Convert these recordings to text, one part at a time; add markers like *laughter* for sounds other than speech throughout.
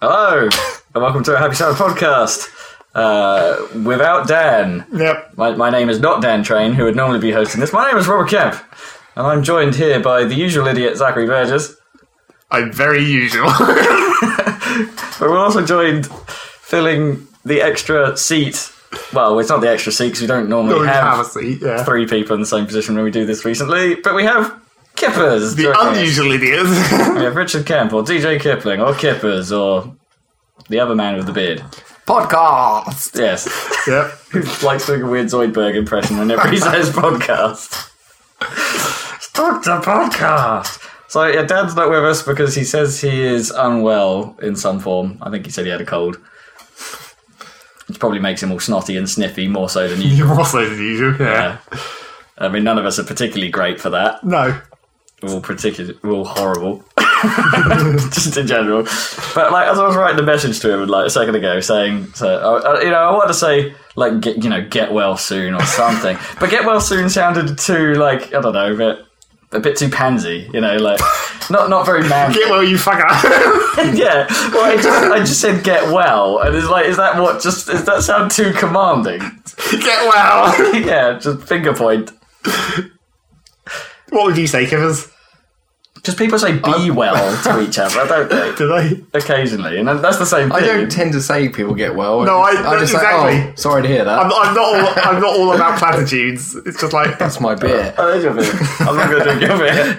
Hello, and welcome to a Happy Sound podcast. Uh, without Dan. Yep. My, my name is not Dan Train, who would normally be hosting this. My name is Robert Kemp, and I'm joined here by the usual idiot Zachary Burgess. I'm very usual. *laughs* But we're also joined filling the extra seat. Well, it's not the extra seat because we don't normally have, have a seat, yeah. three people in the same position when we do this recently. But we have Kippers. The unusual idiot. *laughs* We have *laughs* Richard Kemp or DJ Kippling or Kippers or the other man with the beard. Podcast. Yes. *laughs* yep. who likes doing a weird Zoidberg impression whenever he says podcast. Stop the podcast. So yeah, Dan's not with us because he says he is unwell in some form. I think he said he had a cold. Which probably makes him all snotty and sniffy more so than usual. You're also than usual, yeah. Yeah. I mean, none of us are particularly great for that. No. All particularly, we're all horrible, *laughs* just in general. But like, as I was writing the message to him like a second ago, saying, so uh, uh, you know, I wanted to say like, get, you know, get well soon or something, *laughs* but get well soon sounded too like I don't know, a bit, a bit too pansy, you know, like not not very manly. Get well, you fucker. *laughs* yeah, well, I just I just said get well, and it's like, is that what? Just does that sound too commanding? Get well. yeah, just finger point. What would you say, Kippers? Just people say be well to each other, don't they? *laughs* Do they? Occasionally, and that's the same thing. I don't tend to say people get well. No, I- I just exactly. say, oh, sorry to hear that. I'm, I'm not all. I'm not all about platitudes. It's just like That's my beer. Oh, there's your beer. I'm not going to drink your beer.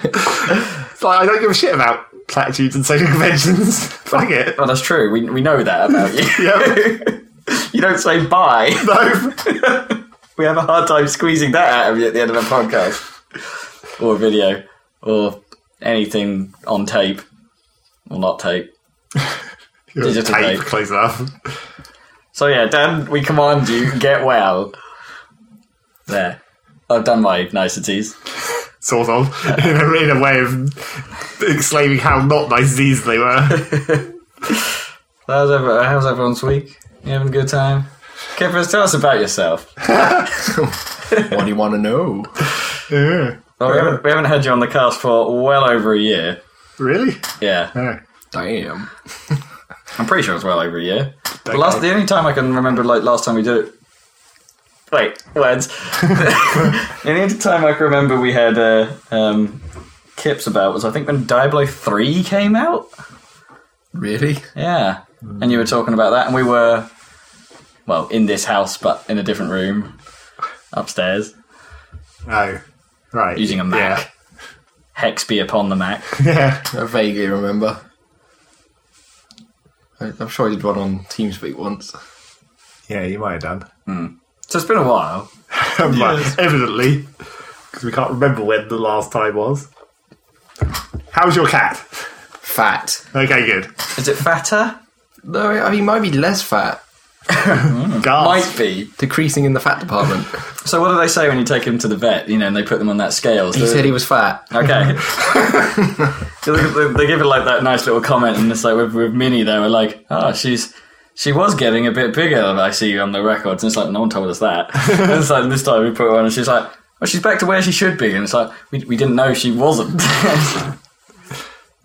it's like I don't give a shit about platitudes and social conventions. *laughs* Fuck it. Well, that's true. We, we know that about you. *laughs* You don't say bye. No. We have a hard time squeezing that out of you at the end of a podcast or a video or anything on tape or not tape. *laughs* Digital tape tape. close enough. So yeah, Dan, we command you get well. There, I've done my niceties. *laughs* Sort of. In a, in a way of exclaiming how not nice these they were. *laughs* How's, every, how's everyone's week? You having a good time? Kippers, tell us about yourself. what do you want to know? Yeah. Well, we, haven't, we haven't had you on the cast for well over a year. Really? Yeah, Yeah. Damn. *laughs* I'm pretty sure it's well over a year. The last, the only time I can remember, like last time we did it. Wait, words. *laughs* the only time I can remember we had uh, um, Kips about was I think when Diablo three came out. Really? Yeah, and you were talking about that, and we were, well, in this house, but in a different room, upstairs, Oh. Right. using a Mac. Hex be upon the Mac. *laughs* Yeah. I vaguely remember. I- I'm sure I did one on TeamSpeak once. Yeah, you might have done. Hmm. So it's been a while. *laughs* But evidently, because we can't remember when the last time was. How's your cat? Fat. Okay, good. Is it fatter? No, I mean, he might be less fat. Mm. Gasp. Might be. Decreasing in the fat department. *laughs* So what do they say when you take him to the vet? You know, and they put them on that scale. He said he was fat. Okay. *laughs* they, give it like that nice little comment, and it's like with, with Minnie, they were like, "Oh, she's she was getting a bit bigger than I see on the records." And it's like, no one told us that. *laughs* and it's like this time we put her on, and she's like, "Well, she's back to where she should be," and it's like we we didn't know she wasn't.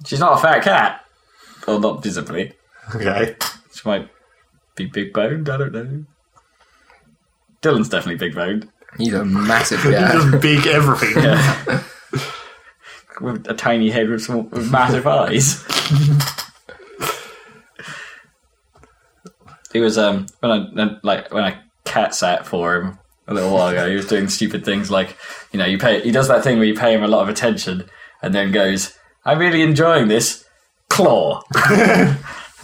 she's not a fat cat, or not visibly. Okay. She might be big boned. I don't know. Dylan's definitely big boned. He's a massive *laughs* guy. Just big everything. with a tiny head with, small, with massive eyes. he was um when I like when I cat sat for him a little while ago. He was doing stupid things like you know you pay. He does that thing where you pay him a lot of attention and then goes, "I'm really enjoying this claw." *laughs*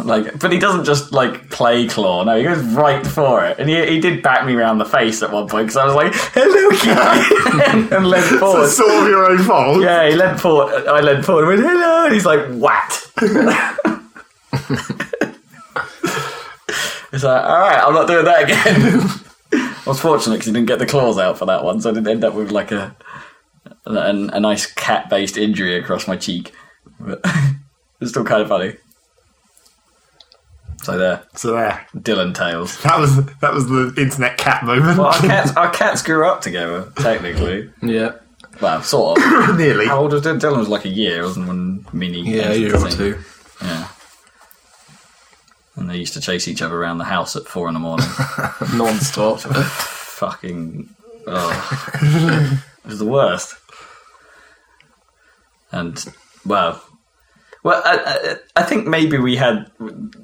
Like, but he doesn't just like play claw. No, he goes right for it, and he, he did back me around the face at one point because I was like, "Hello, kitty," and, *laughs* and leant forward. It's sort of your own fault. Yeah, he leant forward. I leant forward and went, hello. And he's like, what? *laughs* it's like, all right, I'm not doing that again. *laughs* I was fortunate because he didn't get the claws out for that one, so I didn't end up with like a a, a nice cat based injury across my cheek. But it's still kind of funny. So there, So there. Dylan Tales. That was that was the internet cat moment. Well, our *laughs* cats, our cats grew up together, technically. Yeah. Well, sort of. *coughs* Nearly. How old was Dylan? Dylan was like a year, wasn't when Minnie? Yeah, a year or two. Yeah. And they used to chase each other around the house at four in the morning. *laughs* Non-stop. *laughs* Fucking. Oh. it was the worst. And, well. Well, I, I, think maybe we had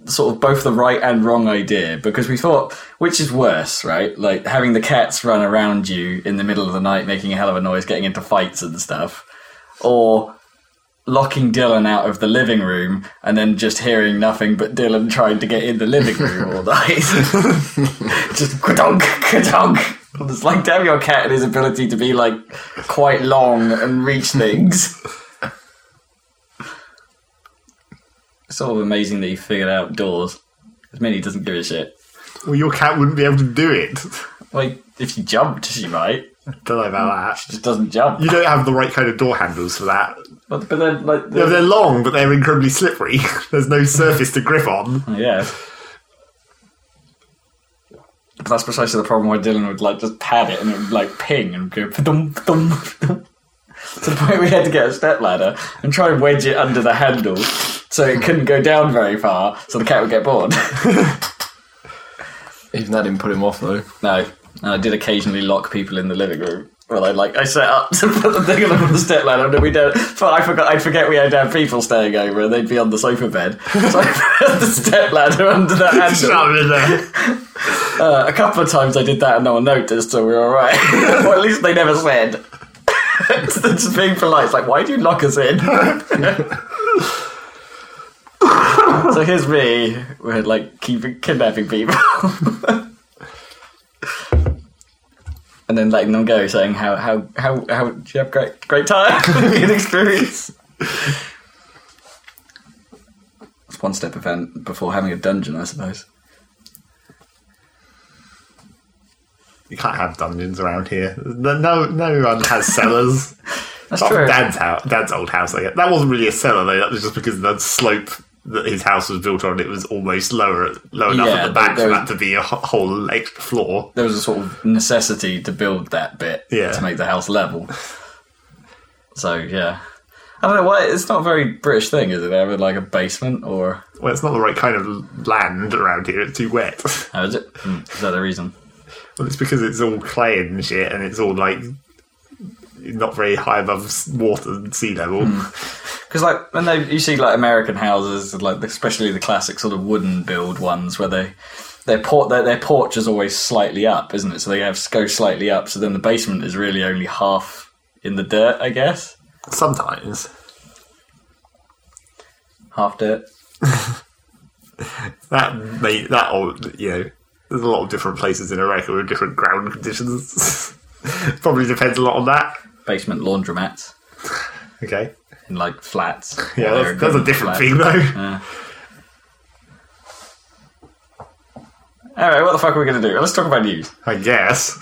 sort of both the right and wrong idea because we thought, which is worse, right? Like having the cats run around you in the middle of the night, making a hell of a noise, getting into fights and stuff, or locking Dylan out of the living room and then just hearing nothing but Dylan trying to get in the living room all night. *laughs* just ka-donk. It's like damn your cat and his ability to be like quite long and reach things. Sort of amazing that he figured out doors. Because Minnie doesn't give a shit. Well, your cat wouldn't be able to do it. Like, if she jumped, she might. Don't know about that. Just doesn't jump. You don't have the right kind of door handles for that. But, but then, like, Yeah, the, they're long, but they're incredibly slippery. *laughs* There's no surface to grip on. yeah. But that's precisely the problem where Dylan would like just pad it and it would like ping and go dum dum dum. *laughs* To the point we had to get a step ladder and try and wedge it under the handle so it couldn't go down very far, so the cat would get bored. *laughs* Even that didn't put him off though. No, and I did occasionally lock people in the living room. Well, I like I set up *laughs* to put the thing on the step ladder, and we don't. But I forgot. I'd forget we had to have people staying over, and they'd be on the sofa bed. So I put the step ladder under the *laughs* handle. Shove it in there. Uh, a couple of times I did that, and no one noticed, so we were all right. or at least they never said. They're just being polite. It's like, why do you lock us in? *laughs* so here's me. We're like keeping kidnapping people. *laughs* and then letting them go, saying how how how how did you have great great time, *laughs* good experience. It's one step event before having a dungeon, I suppose. You can't have dungeons around here. No, no one has cellars. That's from true. Oh, Dad's house, Dad's old house. I guess. That wasn't really a cellar though. That was just because the slope that his house was built on, it was almost lower, low enough Yeah, at the back there for that to be a whole extra floor. There was a sort of necessity to build that bit Yeah. to make the house level. So yeah, I don't know why it's not a very British thing, is it? Having like a basement or Well, it's not the right kind of land around here. It's too wet. oh, is it? Hmm, that the reason? well, it's because it's all clay and shit, and it's all like not very high above water and sea level. Hmm. Because like when they you see like American houses, like especially the classic sort of wooden build ones where they their port their, their porch is always slightly up, isn't it? So they have to go slightly up. So then the basement is really only half in the dirt, I guess. Sometimes Half dirt. *laughs* that may, that old, you know, there's a lot of different places in America with different ground conditions. *laughs* Probably depends a lot on that. Basement laundromats Okay, in like flats. *laughs* yeah, that's, that's a different flats. thing though. Yeah. All right, what the fuck are we going to do? Let's talk about news. I guess.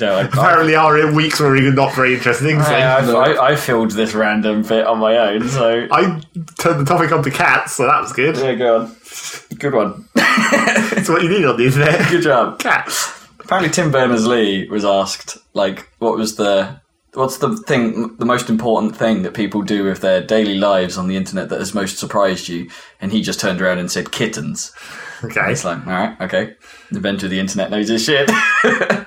I, I, Apparently, our weeks were we're not very interesting. So I, I, I filled this random bit on my own, so I turned the topic onto cats, so that was good. yeah, go on. Good one. *laughs* That's what you need on the internet. Good job. Cats. Apparently, Tim Berners Lee was asked, like, what was the what's the thing, the most important thing that people do with their daily lives on the internet that has most surprised you? And he just turned around and said kittens. Okay. It's like, all right, okay, the inventor of the internet knows his shit. *laughs*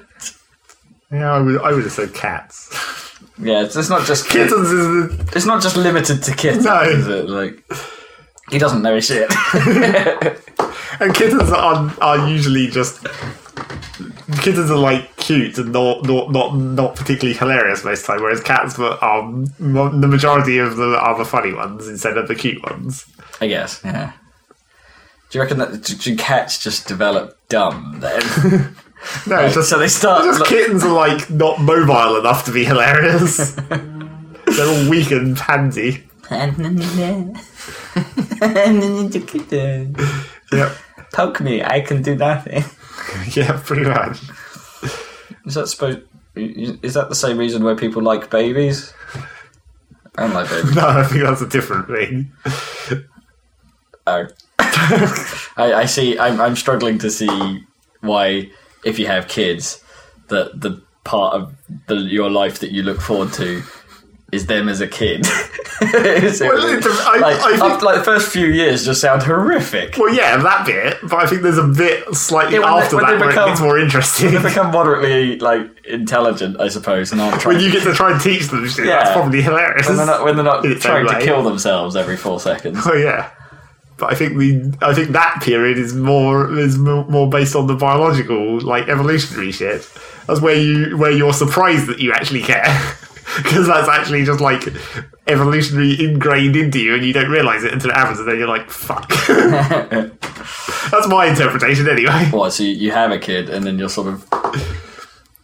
Yeah, I would, I would have said cats. yeah, it's, it's not just Kittens is the. It's not just limited to kittens, No. is it? Like, he doesn't know his shit. *laughs* And kittens are, are usually just. Kittens are like cute and not not not, not particularly hilarious most of the time, whereas cats are m- um, the majority of them are the funny ones instead of the cute ones. I guess, yeah. Do you reckon that do, cats just develop dumb then? *laughs* No, it's just so they start. just kittens are like not mobile enough to be hilarious. *laughs* They're all weak and pansy. *laughs* Yep. Poke me, I can do nothing. *laughs* Yeah, pretty bad. Is that supposed? Is that the same reason why people like babies? I don't like *laughs* babies. No, I think that's a different thing. Oh. *laughs* I, I see. I'm, I'm struggling to see why, if you have kids, that the part of the, your life that you look forward to is them as a kid. *laughs* So, Well, it- I- like, I think- after- like the first few years just sound horrific. Well, yeah, that bit, but I think there's a bit slightly Yeah, when they- after that where become- it gets more interesting. They become moderately like intelligent, I suppose, and aren't trying. when you get to *laughs* try and teach them shit, Yeah. that's probably hilarious. when they're not when they're not *laughs* trying to kill themselves every four seconds. Oh yeah, but I think the I think that period is more is more based on the biological like evolutionary shit. That's where you where you're surprised that you actually care *laughs* because that's actually just like evolutionary ingrained into you, and you don't realize it until it happens, and then you're like, "Fuck." *laughs* that's my interpretation, anyway. What? So you, you have a kid, and then you're sort of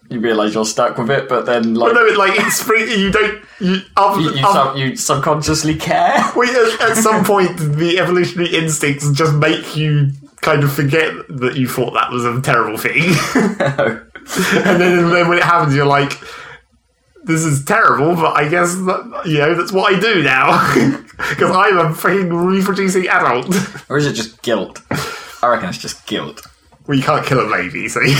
you realise you're stuck with it, but then like But no, it, like it's free, you don't you, um, you, you, um, sub, you subconsciously care. *laughs* Well, at, at some point, the evolutionary instincts just make you kind of forget that you thought that was a terrible thing. and then, and then when it happens, you're like, this is terrible, but I guess, that, you know, that's what I do now. *laughs* Because I'm a freaking reproducing adult. or is it just guilt? I reckon it's just guilt. well, you can't kill a baby, so once *laughs*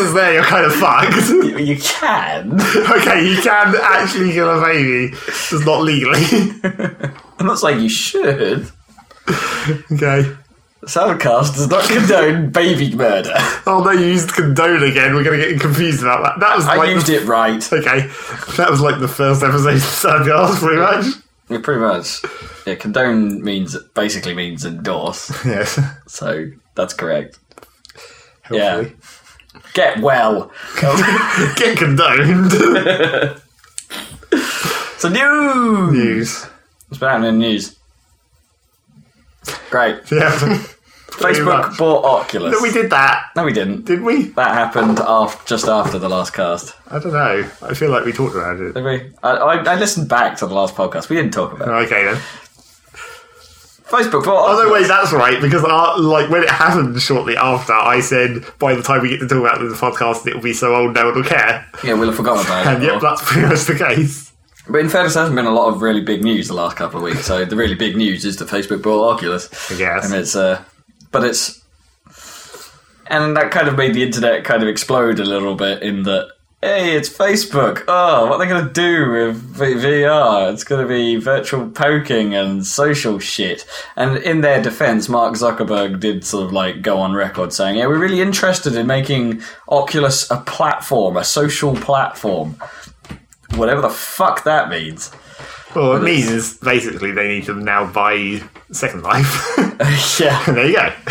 it's there, you're kind of fucked. You, you can. okay, you can actually kill a baby, just not legally. *laughs* I'm not saying you should. okay. Soundcast does not condone baby murder. *laughs* Oh no, you used condone again. We're going to get confused about that. That was I like used the, it right. *laughs* Okay, that was like the first episode of Sandcast, pretty much. Yeah, pretty much. Yeah, condone means basically means endorse. *laughs* Yes. So that's correct. Hopefully. Get well. Get condoned. So news. News. What's been happening in the news? Great. *laughs* Yeah. Facebook bought Oculus. No, we did that, No, we didn't. did we? That happened after, just after the last cast. I don't know. I feel like we talked about it. Did we? I, I, I listened back to the last podcast. We didn't talk about it. Okay then. Facebook bought Oh no, Oculus. that's right. Because uh, like when it happened shortly after, I said by the time we get to talk about it in the podcast, it'll be so old no one will care. Yeah, we'll have forgotten about it. And yep, that's pretty much the case. But in fairness, there hasn't been a lot of really big news the last couple of weeks. So the really big news is that Facebook bought Oculus. Guess. and it's uh, but it's, and that kind of made the internet kind of explode a little bit in that. Hey, it's Facebook. Oh, what are they going to do with V- VR? It's going to be virtual poking and social shit. And in their defense, Mark Zuckerberg did sort of like go on record saying, "Yeah, we're really interested in making Oculus a platform, a social platform." Whatever the fuck that means. Well, it means basically they need to now buy Second Life. *laughs* *laughs* yeah. And there you go. *laughs*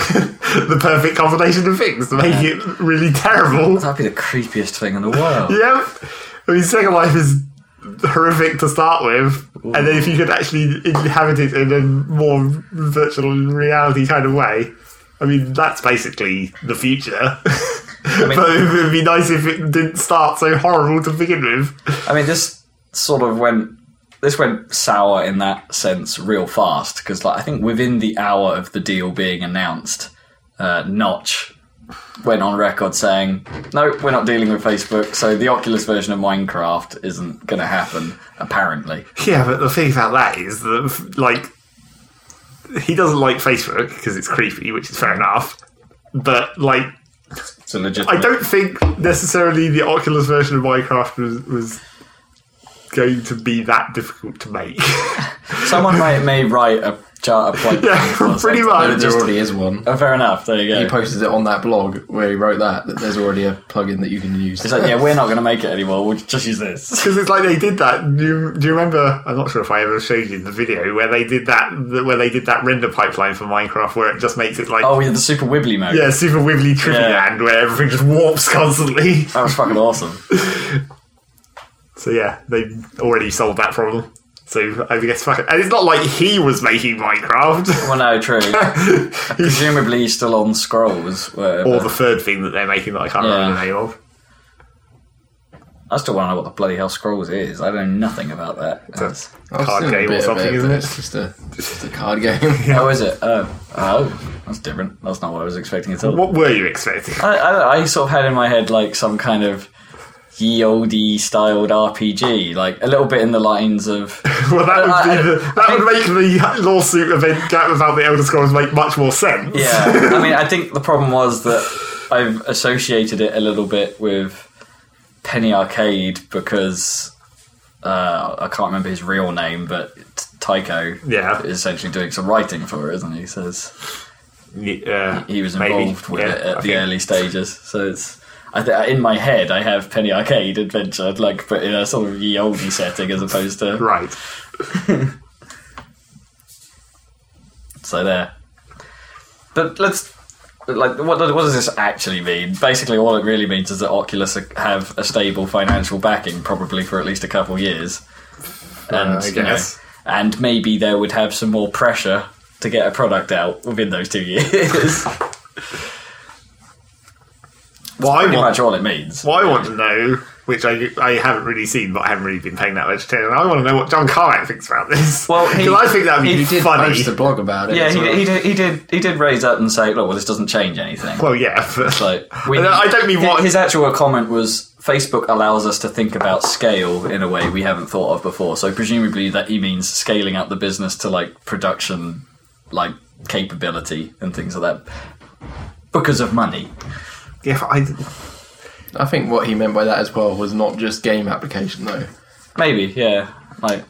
the perfect combination of things to make it really terrible. That'd be the creepiest thing in the world. Yep. I mean, Second Life is horrific to start with, and then if you could actually inhabit it in a more virtual reality kind of way, I mean, that's basically the future. Mean- but it would be nice if it didn't start so horrible to begin with. I mean, this sort of went. This went sour in that sense real fast because, like, I think within the hour of the deal being announced, uh, Notch went on record saying, "No, we're not dealing with Facebook. So the Oculus version of Minecraft isn't going to happen. Apparently, Yeah, but the thing about that is that, like, he doesn't like Facebook because it's creepy, which is fair enough. But, like, a legit. I don't think necessarily the Oculus version of Minecraft was, was going to be that difficult to make. *laughs* Someone may may write a chart, a plug. *laughs* yeah, or *laughs* pretty something. much. There already is one. Oh, fair enough. There you go. He posted it on that blog where he wrote that, that there's already a plugin that you can use. It's like, yeah, we're not going to make it anymore. We'll just use this. *laughs* Because it's like they did that. Do you, do you remember? I'm not sure if I ever showed you the video where they did that. Where they did that render pipeline for Minecraft, where it just makes it like Oh, yeah, the super wibbly mode. yeah, super wibbly trippy Yeah. land, where everything just warps constantly. That was fucking awesome. So yeah, they already solved that problem. So I guess fucking, and it's not like he was making Minecraft. *laughs* Well, no, true. *laughs* Presumably he's still on scrolls. Whatever. or the third thing that they're making that I can't Yeah. remember the name of. I still want to know what the bloody hell scrolls is. I know nothing about that. That's- I've card seen a game or something, isn't it? It's just a, just a card game. *laughs* Oh, is it? Oh, oh, that's different. That's not what I was expecting at all. What were you expecting? I, I, I sort of had in my head like some kind of ye olde styled RPG, like a little bit in the lines of. *laughs* Well, that would, be the, that I would make the lawsuit event about the Elder Scrolls make much more sense. Yeah, I mean, I *laughs* think the problem was that I've associated it a little bit with Penny Arcade because uh, I can't remember his real name, but Tycho Yeah. is essentially doing some writing for it, isn't he? Says Yeah, he was maybe. involved with Yeah, it at I the think- early stages. So it's I th- in my head I have Penny Arcade Adventure, like but in a sort of ye olde setting as opposed to Right. *laughs* so there. But let's like what, what does this actually mean? Basically, all it really means is that Oculus have a stable financial backing, probably for at least a couple years, and Uh, I you know, and maybe they would have some more pressure to get a product out within those two years. *laughs* *laughs* Well, I Pretty want, much all it means. what I want to know, which I I haven't really seen, but I haven't really been paying that much attention. I want to know what John Carmack thinks about this. Well, *laughs* because I think that would be He did funny. post a blog about it. Yeah, he, well. he did. He did. He did raise up and say, "Look, well, this doesn't change anything." Well, yeah, but Like, *laughs* we, I don't mean what his actual comment was. Facebook allows us to think about scale in a way we haven't thought of before. So presumably that he means scaling up the business to like production, like capability and things like that, because of money. Yeah, but I, I think what he meant by that as well was not just game application though. Maybe, yeah. Like,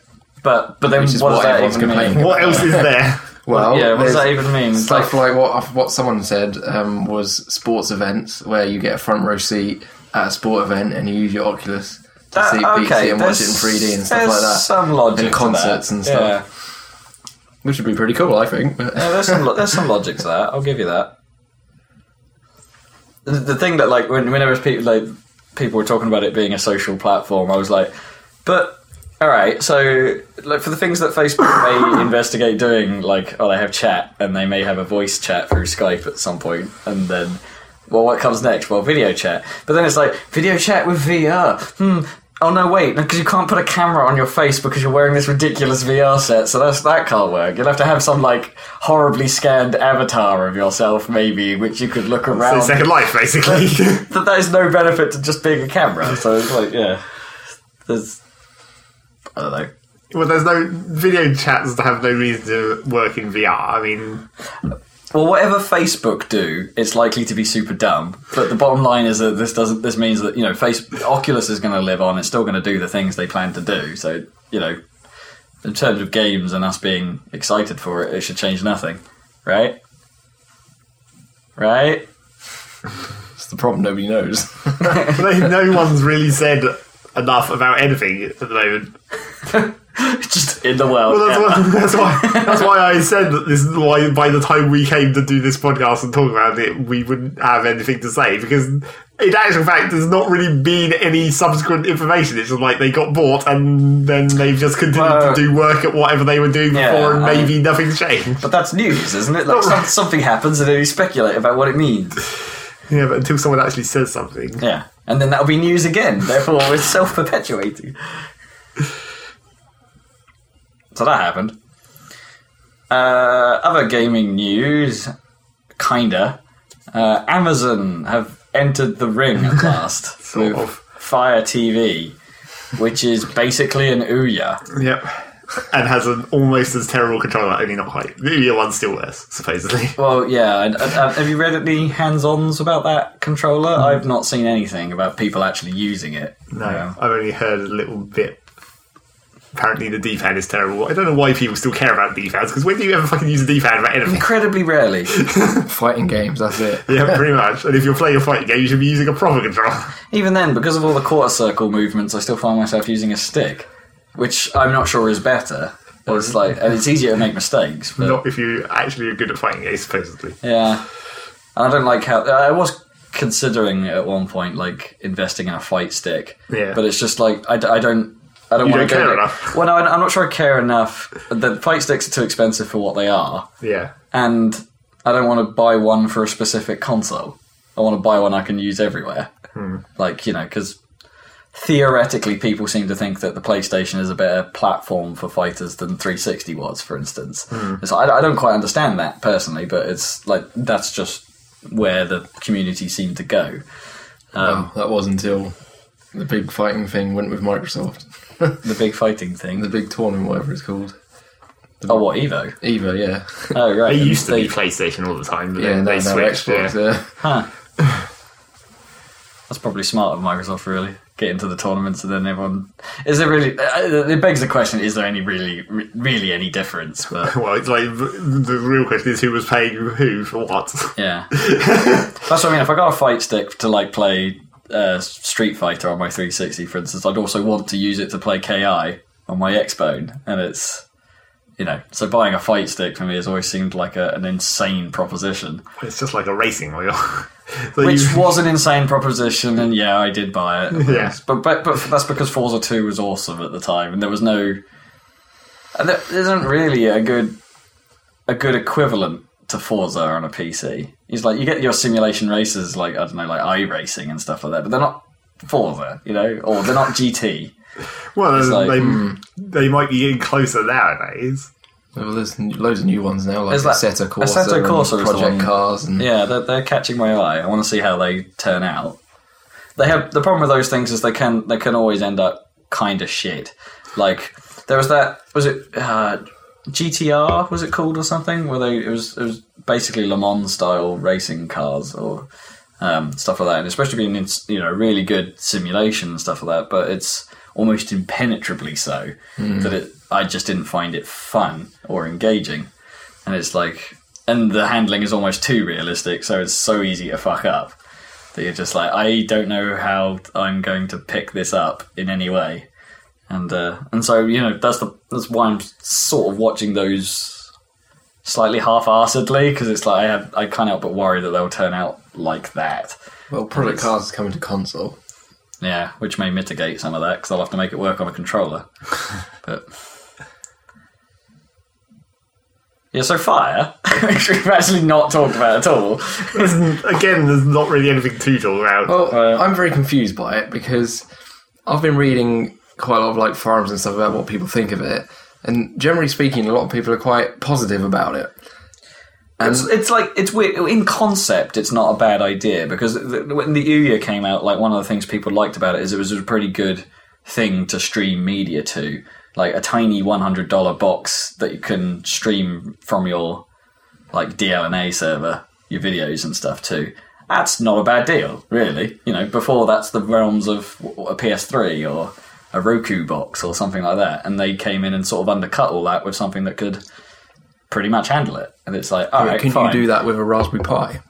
but but then Which is what does what that everyone's even complaining mean? what else is there? *laughs* Well, yeah, what does there's that even mean? It's Stuff like- like, what what someone said um, was sports events where you get a front row seat at a sport event and you use your Oculus to That- see, okay, it and watch it in 3D and stuff there's like that, Some logic And to concerts that. and stuff. Yeah. which would be pretty cool, I think. But Yeah, there's some lo- there's some logic to that. I'll give you that. The, the thing that like when whenever people like people were talking about it being a social platform, I was like, but all right, so like for the things that Facebook may *coughs* investigate doing, like oh they have chat and they may have a voice chat through Skype at some point, and then. Well, what comes next? Well, video chat. But then it's like video chat with VR. Hmm. Oh no, wait, because you can't put a camera on your face because you're wearing this ridiculous VR set, so that's that can't work. You'll have to have some like horribly scanned avatar of yourself, maybe, which you could look So around. Second Life, basically. *laughs* That there's no benefit to just being a camera. So it's like, yeah, there's I don't know. well, there's no video chats that have no reason to work in VR. I mean, Well, whatever Facebook do, it's likely to be super dumb. But the bottom line is that this doesn't. This means that you know, face Oculus is going to live on. It's still going to do the things they plan to do. So you know, in terms of games and us being excited for it, it should change nothing, right? Right? it's the problem nobody knows. *laughs* *laughs* no no one's really said enough about anything at the moment. *laughs* *laughs* Just in the world. Well, that's, yeah. why, that's why. That's why I said that this is why. By the time we came to do this podcast and talk about it, we wouldn't have anything to say because, in actual fact, there's not really been any subsequent information. It's just like they got bought and then they've just continued Well, to do work at whatever they were doing before, Yeah, and I- maybe nothing's changed. But that's news, isn't it? Like some, something happens and then you speculate about what it means. *laughs* Yeah, but until someone actually says something, Yeah. And then that'll be news again. Therefore, it's self perpetuating. So that happened. Uh, other gaming news, kinda. Uh, Amazon have entered the ring at *laughs* last Sort with of. Fire TV, which is basically an Ouya. Yep. And has an almost as terrible controller, only not quite. The Ouya one's still worse, supposedly. Well, yeah. and- and- and have you read any hands-ons about that controller? I've not seen anything about people actually using it. No, Um, I've only heard a little bit. Apparently, the D-pad is terrible. I don't know why people still care about D-pads, because when do you ever fucking use a D-pad about anything? incredibly rarely. *laughs* Fighting games, that's it. yeah, pretty much. And if you're playing a fighting game, you should be using a proper controller. Even then, because of all the quarter circle movements, I still find myself using a stick, which I'm not sure is better. It's like, and it's easier to make mistakes. But Not if you actually are good at fighting games, supposedly. yeah, and I don't like how I was considering at one point like investing in a fight stick. Yeah. but it's just like I, d- I don't. I don't You want don't to care go. enough. Well, no, I'm not sure I care enough. The fight sticks are too expensive for what they are, Yeah. and I don't want to buy one for a specific console. I want to buy one I can use everywhere. Hmm. Like, you know, because theoretically people seem to think that the PlayStation is a better platform for fighters than 360 was, for instance. Hmm. So I, I don't quite understand that personally, but it's like that's just where the community seemed to go. Um, that was until the big fighting thing went with Microsoft. The big fighting thing. The big tournament, whatever it's called. Oh, what, Evo? Evo, yeah. Oh, right. It and used to they- be PlayStation all the time, but yeah, then no, they no, switched. Xbox, yeah. yeah. Huh. *laughs* That's probably smart of Microsoft, really. Get into the tournaments and then everyone. Is there really. Uh, it begs the question is there any really, really any difference? But *laughs* Well, it's like the real question is who was paying who for what. yeah. *laughs* That's what I mean. If I got a fight stick to like play uh, Street Fighter on my 360, for instance, I'd also want to use it to play KI on my Xbone. And it's. You know, so buying a fight stick for me has always seemed like a, an insane proposition. It's just like a racing wheel. *laughs* so Which you, was an insane proposition, and yeah, I did buy it. *laughs* Yeah. But, but but that's because Forza Two was awesome at the time, and there was no. And there isn't really a good a good equivalent to Forza on a PC. It's like you get your simulation races, like I don't know, like iRacing and stuff like that, but they're not Forza, you know, or they're not GT. *laughs* well, like, they, hmm. they might be getting closer nowadays. Well, there's loads of new ones now, like There's that- Assetto Corsa, Assetto Corsa is the Project one- Cars, and Yeah, they're, they're catching my eye. I want to see how they turn out. They have the problem with those things is they can they can always end up kind of shit. Like there was that was it uh, GTR was it called or something? Where they it was it was basically Le Mans style racing cars or um, stuff like that, and especially being to be an you know really good simulation and stuff like that, but it's almost impenetrably so that it I just didn't find it fun or engaging, and it's like and the handling is almost too realistic, so it's so easy to fuck up that you're just like I don't know how I'm going to pick this up in any way, and uh, and so you know that's the that's why I'm sort of watching those slightly half-assedly because it's like I have I can't help but worry that they'll turn out like that. well, Project Cars is coming to console. Yeah, which may mitigate some of that because I'll have to make it work on a controller. *laughs* but yeah, so fire, *laughs* which we've actually not talked about at all. *laughs* Again, there's not really anything to talk about. Well, Uh, I'm very confused by it because I've been reading quite a lot of like forums and stuff about what people think of it, and generally speaking, a lot of people are quite positive about it. And It's, it's like it's weird. In concept, it's not a bad idea because the, when the Ouya came out, like one of the things people liked about it is it was a pretty good thing to stream media to, like a tiny one hundred dollar box that you can stream from your like DLNA server your videos and stuff to. That's not a bad deal, really. You know, before that's the realms of a PS3 or a Roku box or something like that, and they came in and sort of undercut all that with something that could pretty much handle it. And it's like, oh, all right, can fine. you do that with a Raspberry Pi?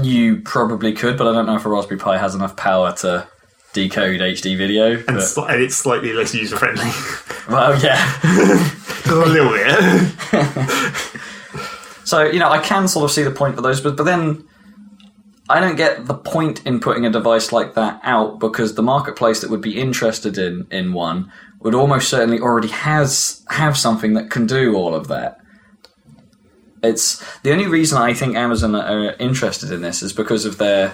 You probably could, but I don't know if a Raspberry Pi has enough power to decode HD video. *laughs* and, But, sli- and it's slightly less user friendly. *laughs* well, yeah. *laughs* a little bit. So you know, I can sort of see the point for those, but but then I don't get the point in putting a device like that out because the marketplace that would be interested in in one would almost certainly already has have something that can do all of that. It's the only reason I think Amazon are interested in this is because of their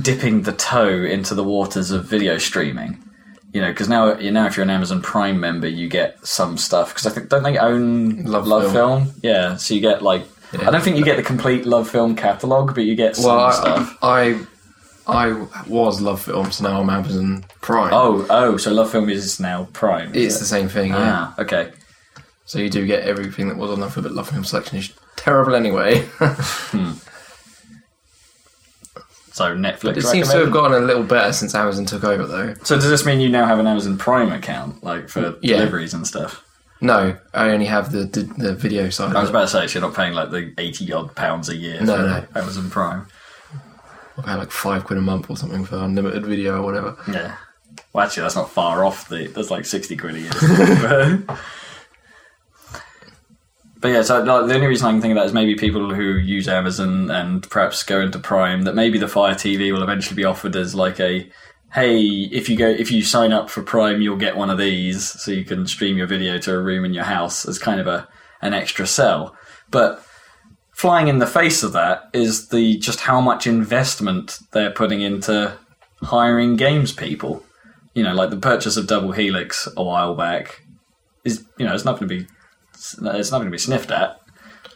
dipping the toe into the waters of video streaming. You know, because now you know if you're an Amazon Prime member, you get some stuff. Because I think don't they own Love Love Film. Film? Yeah, so you get like I don't think you get the complete Love Film catalog, but you get some Well, stuff. I, I I was Love Films, now I'm Amazon Prime. Oh, oh, so Love Film is now Prime. is it's it? the same thing. Yeah. ah, okay. So you do get everything that was on Love Film, but Love Film selection is terrible anyway. *laughs* So Netflix. it seems to have gotten a little better since Amazon took over, though. So does this mean you now have an Amazon Prime account, like for Yeah. deliveries and stuff? No, I only have the the, the video side. I was about to say, so you're not paying like the eighty odd pounds a year No, for no. Amazon Prime. I pay like five quid a month or something for unlimited video or whatever. Yeah. Well, actually, that's not far off. The that's like sixty quid a year. *laughs* but, yeah, so like, the only reason I can think of that is maybe people who use Amazon and perhaps go into Prime. That maybe the Fire TV will eventually be offered as like a hey, if you go if you sign up for Prime, you'll get one of these, so you can stream your video to a room in your house as kind of a an extra sell. But flying in the face of that is the just how much investment they're putting into hiring games people. You know, like the purchase of Double Helix a while back is you know it's nothing to be it's nothing to be sniffed at.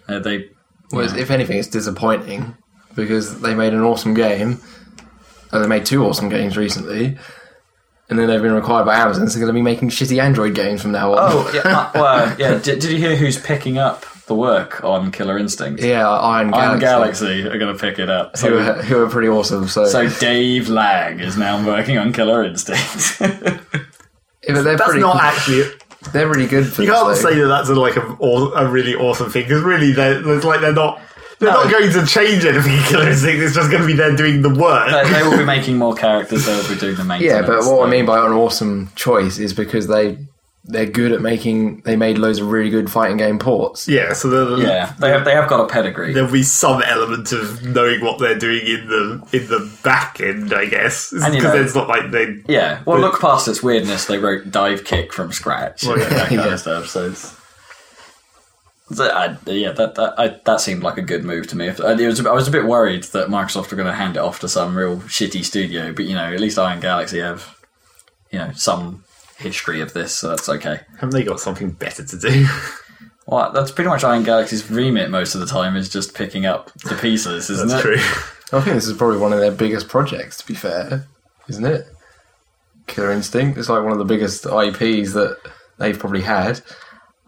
Uh, they Well, if anything, it's disappointing because they made an awesome game. And they made two awesome games recently. And then they've been required by Amazon, so they're going to be making shitty Android games from now on. oh yeah *laughs* uh, well yeah did, did you hear who's picking up the the work on Killer Instinct. Yeah, Iron Iron Galaxy. Galaxy are going to pick it up. Who are, who are pretty awesome. So, so Dave Lang is now working on Killer Instinct. *laughs* Yeah, but they're That's pretty, not actually. they're really good for You can't though. say that that's a, like a, a really awesome thing because really, they're, it's like they're not. They're No. not going to change anything *laughs* in It's just going to be them doing the work. they, they will be making more characters. They'll be doing the main *laughs* Yeah, but what I mean by an awesome choice is because they they're good at making. They made loads of really good fighting game ports. yeah, so they'll- yeah, they have they have got a pedigree. there'll be some element of knowing what they're doing in the in the back end, I guess, because it's not like they. Yeah, well, look past its weirdness. They wrote Divekick from scratch, Well, and *laughs* that kind yeah. of stuff. So, it's, so I, yeah, that that I, that seemed like a good move to me. If- I, it was, I was a bit worried that Microsoft were going to hand it off to some real shitty studio, but you know, at least Iron Galaxy have you know some history of this, so that's okay. Haven't they got something better to do? *laughs* Well, that's pretty much Iron Galaxy's remit most of the time is just picking up the pieces, isn't That's it? true. I think this is probably one of their biggest projects. To be fair, isn't it? Killer Instinct. It's like one of the biggest IPs that they've probably had.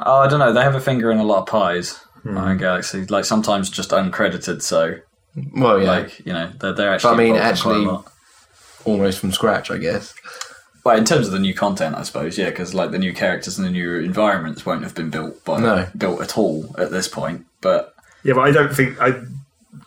Oh, I don't know. They have a finger in a lot of pies. Hmm. Iron Galaxy, uh, like sometimes just uncredited. So, Well, yeah, like you know, they're, they're actually. But I mean, involved in quite a actually- almost from scratch, I guess. Well, in terms of the new content, I suppose, yeah, because like the new characters and the new environments won't have been built by No. built at all at this point. But Yeah, but I don't think I.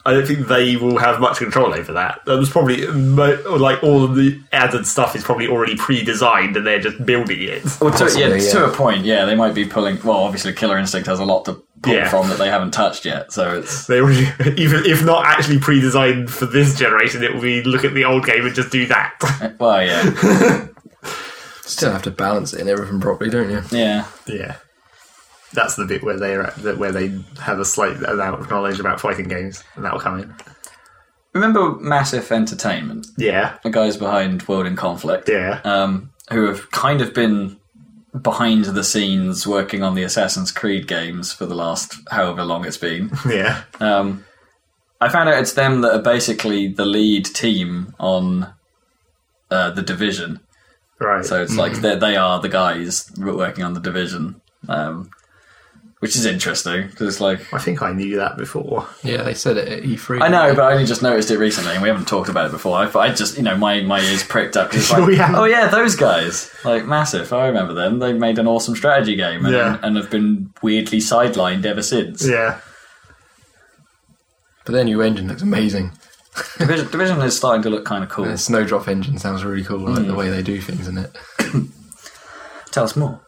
I don't think they will have much control over that. That was probably like all of the added stuff is probably already pre-designed, and they're just building it. well, to, yeah, Possibly, to a point, yeah, they might be pulling. Well, obviously, Killer Instinct has a lot to pull Yeah. from that they haven't touched yet. So it's *laughs* They already, even if not actually pre-designed for this generation, it will be look at the old game and just do that. *laughs* Eh, well, yeah, *laughs* Still have to balance it and everything properly, don't you? yeah. yeah, that's the bit where they're at, that where they have a slight amount of knowledge about fighting games, and that will come in. Remember Massive Entertainment, Yeah, the guys behind World in Conflict, yeah, um, who have kind of been behind the scenes working on the Assassin's Creed games for the last however long it's been. *laughs* yeah. Um, I found out it's them that are basically the lead team on uh, the division. Right. So it's like they they are the guys working on the division, um, which is interesting because it's like I think I knew that before. Yeah, they said it at E3. I know, but I only just noticed it recently, and we haven't talked about it before. I, I just you know my my ears pricked up 'cause it's *laughs* like We haven't. oh yeah those guys like massive. I remember them. They made an awesome strategy game and, Yeah. and have been weirdly sidelined ever since. Yeah, But their new engine looks amazing. Division, division is starting to look kind of cool. The Snowdrop engine sounds really cool, like the hmm. way they do things in it. *coughs* Tell us more.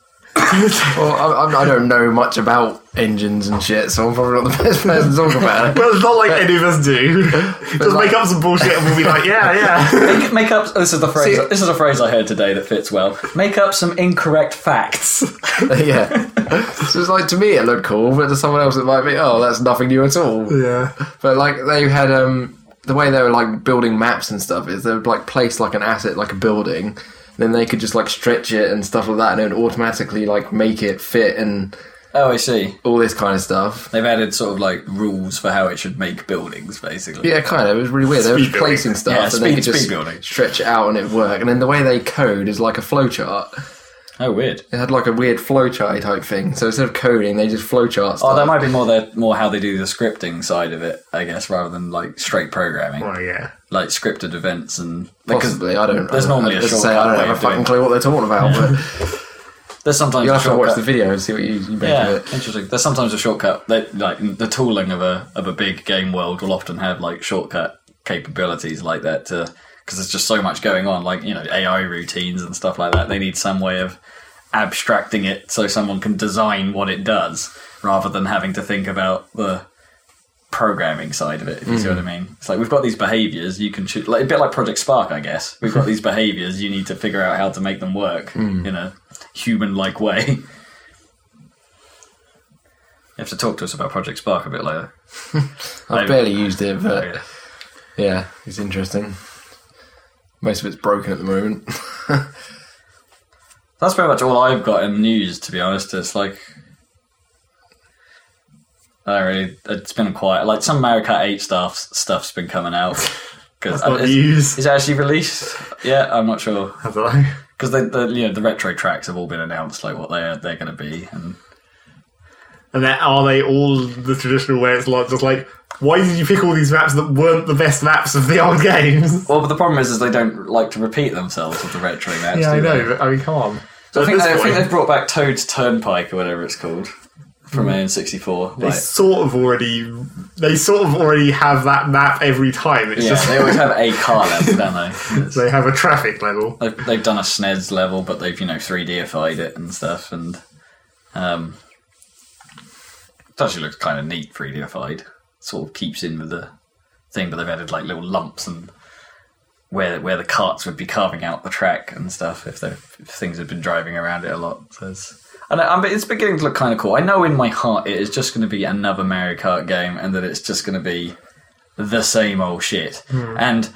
*laughs* Well, I, I- I don't know much about engines and shit, so I'm probably not the *laughs* best person to talk about it. well, it's not like any of us do. *laughs* just like- make up some bullshit, and we'll be like, yeah, yeah. Make, make up. This is the phrase. See- this is a phrase I heard today that fits well. Make up some incorrect facts. yeah. So it's like, to me, it looked cool, but to someone else, it might be, oh, that's nothing new at all. yeah, But like, they had, um, the way they were like building maps and stuff is they would like place like an asset, like a building, then they could just like stretch it and stuff like that, and it would automatically like make it fit and Oh, I see. all this kind of stuff. They've added sort of like rules for how it should make buildings, basically. Yeah, kind of. It was really weird. They were Speed just placing stuff Yeah, and speed- they could speed just building. stretch it out and it would work. And then the way they code is like a flowchart. Oh, weird. It had like a weird flowchart type thing. So instead of coding, they just flowchart stuff. Oh, that might be more their more how they do the scripting side of it, I guess, rather than like straight programming, well, yeah. Like scripted events and because Possibly, I don't. there's I don't- normally a as say, I don't have a fucking clue what they're talking about, but *laughs* there's sometimes you'll a have to watch the video and see what you, you make Yeah, of it. interesting. There's sometimes a shortcut that like the tooling of a of a big game world will often have like shortcut capabilities like that to because there's just so much going on, like you know AI routines and stuff like that. They need some way of abstracting it so someone can design what it does rather than having to think about the programming side of it. If you see what I mm-hmm. mean? It's like we've got these behaviors. You can choose, like a bit like Project Spark, I guess. We've got *laughs* these behaviors. You need to figure out how to make them work mm. in a human-like way. *laughs* You have to talk to us about Project Spark a bit later. *laughs* I've barely used it, but oh, Yeah. yeah, it's interesting. Most of it's broken at the moment. That's pretty much all I've got in news, to be honest. It's like. It's been quiet. Like some Mario Kart Eight stuff stuff's been coming out. *laughs* Because news. is it actually released? Yeah, I'm not sure. Have I? Because the, the you know the retro tracks have all been announced, like what they're they're going to be, and and are they all the traditional way? It's like just like why did you pick all these maps that weren't the best maps of the *laughs* old games? Well, but the problem is, is they don't like to repeat themselves with the retro maps. yeah, I know. But, I mean, come on. So I, think I think they've brought back Toad's Turnpike or whatever it's called from N64. They Like, sort of already, they sort of already have that map every time. It's yeah, just they always have a car level, don't they? *laughs* They have a traffic level. They've, they've done a SNES level, but they've you know 3Dified it and stuff, and um, it actually looks kind of neat 3Dified. Sort of keeps in with the thing, but they've added like little lumps and where where the carts would be carving out the track and stuff if, the, if things had been driving around it a lot. So it's, and I, it's beginning to look kind of cool. I know in my heart it is just going to be another Mario Kart game, and that it's just going to be the same old shit. Hmm. And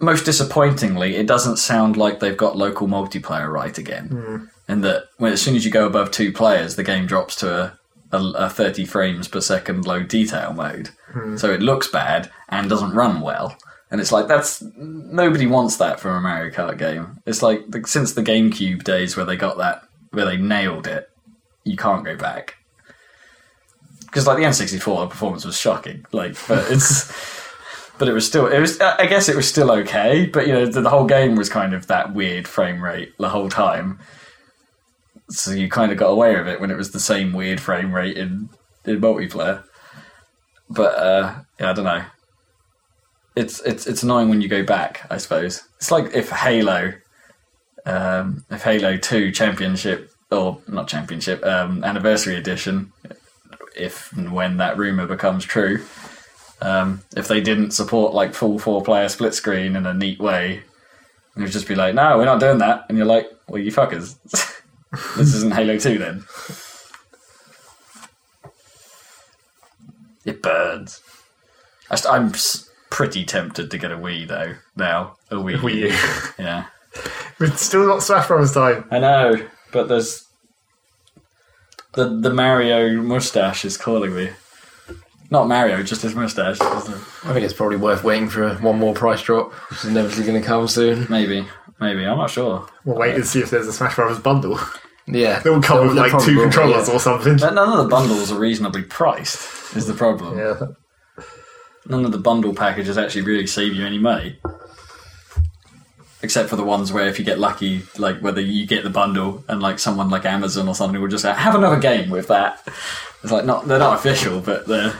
most disappointingly, it doesn't sound like they've got local multiplayer right again. Hmm. And that when as soon as you go above two players, the game drops to a, a, a 30 frames per second low detail mode. Hmm. So it looks bad and doesn't run well. And it's like that's nobody wants that from a Mario Kart game. It's like the, since the GameCube days where they got that where they nailed it, you can't go back. Because like the N64 the performance was shocking. Like, but *laughs* it's but it was still it was I guess it was still okay. But you know the, the whole game was kind of that weird frame rate the whole time. So you kind of got away with it when it was the same weird frame rate in in multiplayer. But uh, yeah, I don't know. It's it's it's annoying when you go back. I suppose it's like if Halo, um, if Halo Two Championship or not Championship um, Anniversary Edition, if and when that rumor becomes true, um, if they didn't support like full four player split screen in a neat way, it would just be like, no, we're not doing that. And you're like, well, you fuckers. *laughs* this isn't Halo 2 then. It burns. I st- I'm s- pretty tempted to get a Wii though now. A Wii. Wii U. Yeah. We've still got Smash Bros. time. I know, but there's the the Mario mustache is calling me. Not Mario, just his mustache. I think it's probably worth waiting for one more price drop, which is inevitably going to come soon. Maybe, maybe. I'm not sure. We'll wait and see if there's a Smash Bros. bundle. Yeah, *laughs* It will come There- with there like two controllers yeah. or something. But none of the bundles are reasonably priced. Is the problem? Yeah. None of the bundle packages actually really save you any money. Except for the ones where if you get lucky, like whether you get the bundle and like someone like Amazon or something will just say, have another game with that. It's like not they're not official, but they're,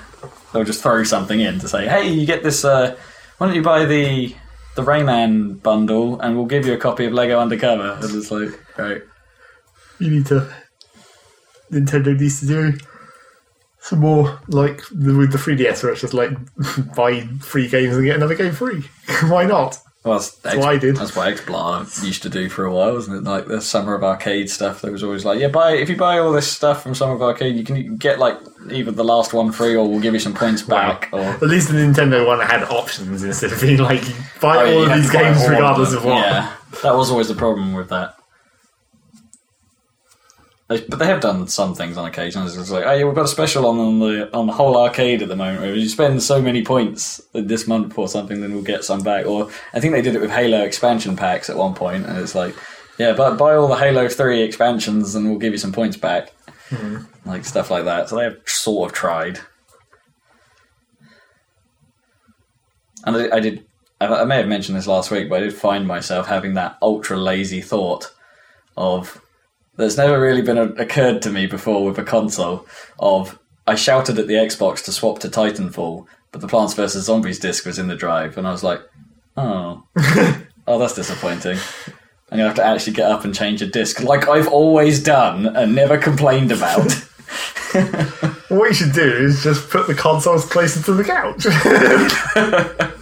they'll just throw something in to say, hey, you get this. Uh, why don't you buy the the Rayman bundle and we'll give you a copy of Lego Undercover? And it's like, right, You need to. Nintendo needs to do some more like with the 3DS, where it's just like *laughs* buy free games and get another game free. *laughs* Why not? Well, that's, That's what I did. That's what XBLA used to do for a while, wasn't it? Like the Summer of Arcade stuff. There was always like, yeah, buy if you buy all this stuff from Summer of Arcade, you can get like either the last one free, or we'll give you some points back. Or At least the Nintendo one had options instead of being like buy Oh, all of these games regardless them. of what. Yeah, that was always the problem with that. But they have done some things on occasion. It's like, oh yeah, we've got a special on, on the on the whole arcade at the moment. Where if you spend so many points this month or something, then we'll get some back. Or I think they did it with Halo expansion packs at one point, and it's like, yeah, but buy all the Halo Three expansions, and we'll give you some points back, hmm. like stuff like that. So they have sort of tried. And I, I did. I, I may have mentioned this last week, but I did find myself having that ultra lazy thought of that's never really been a, occurred to me before with a console. Of I shouted at the Xbox to swap to Titanfall, but the Plants vs Zombies disc was in the drive, and I was like, oh, *laughs* oh, that's disappointing. I'm gonna have to actually get up and change a disc, like I've always done and never complained about. *laughs* *laughs* What you should do is just put the consoles closer to the couch.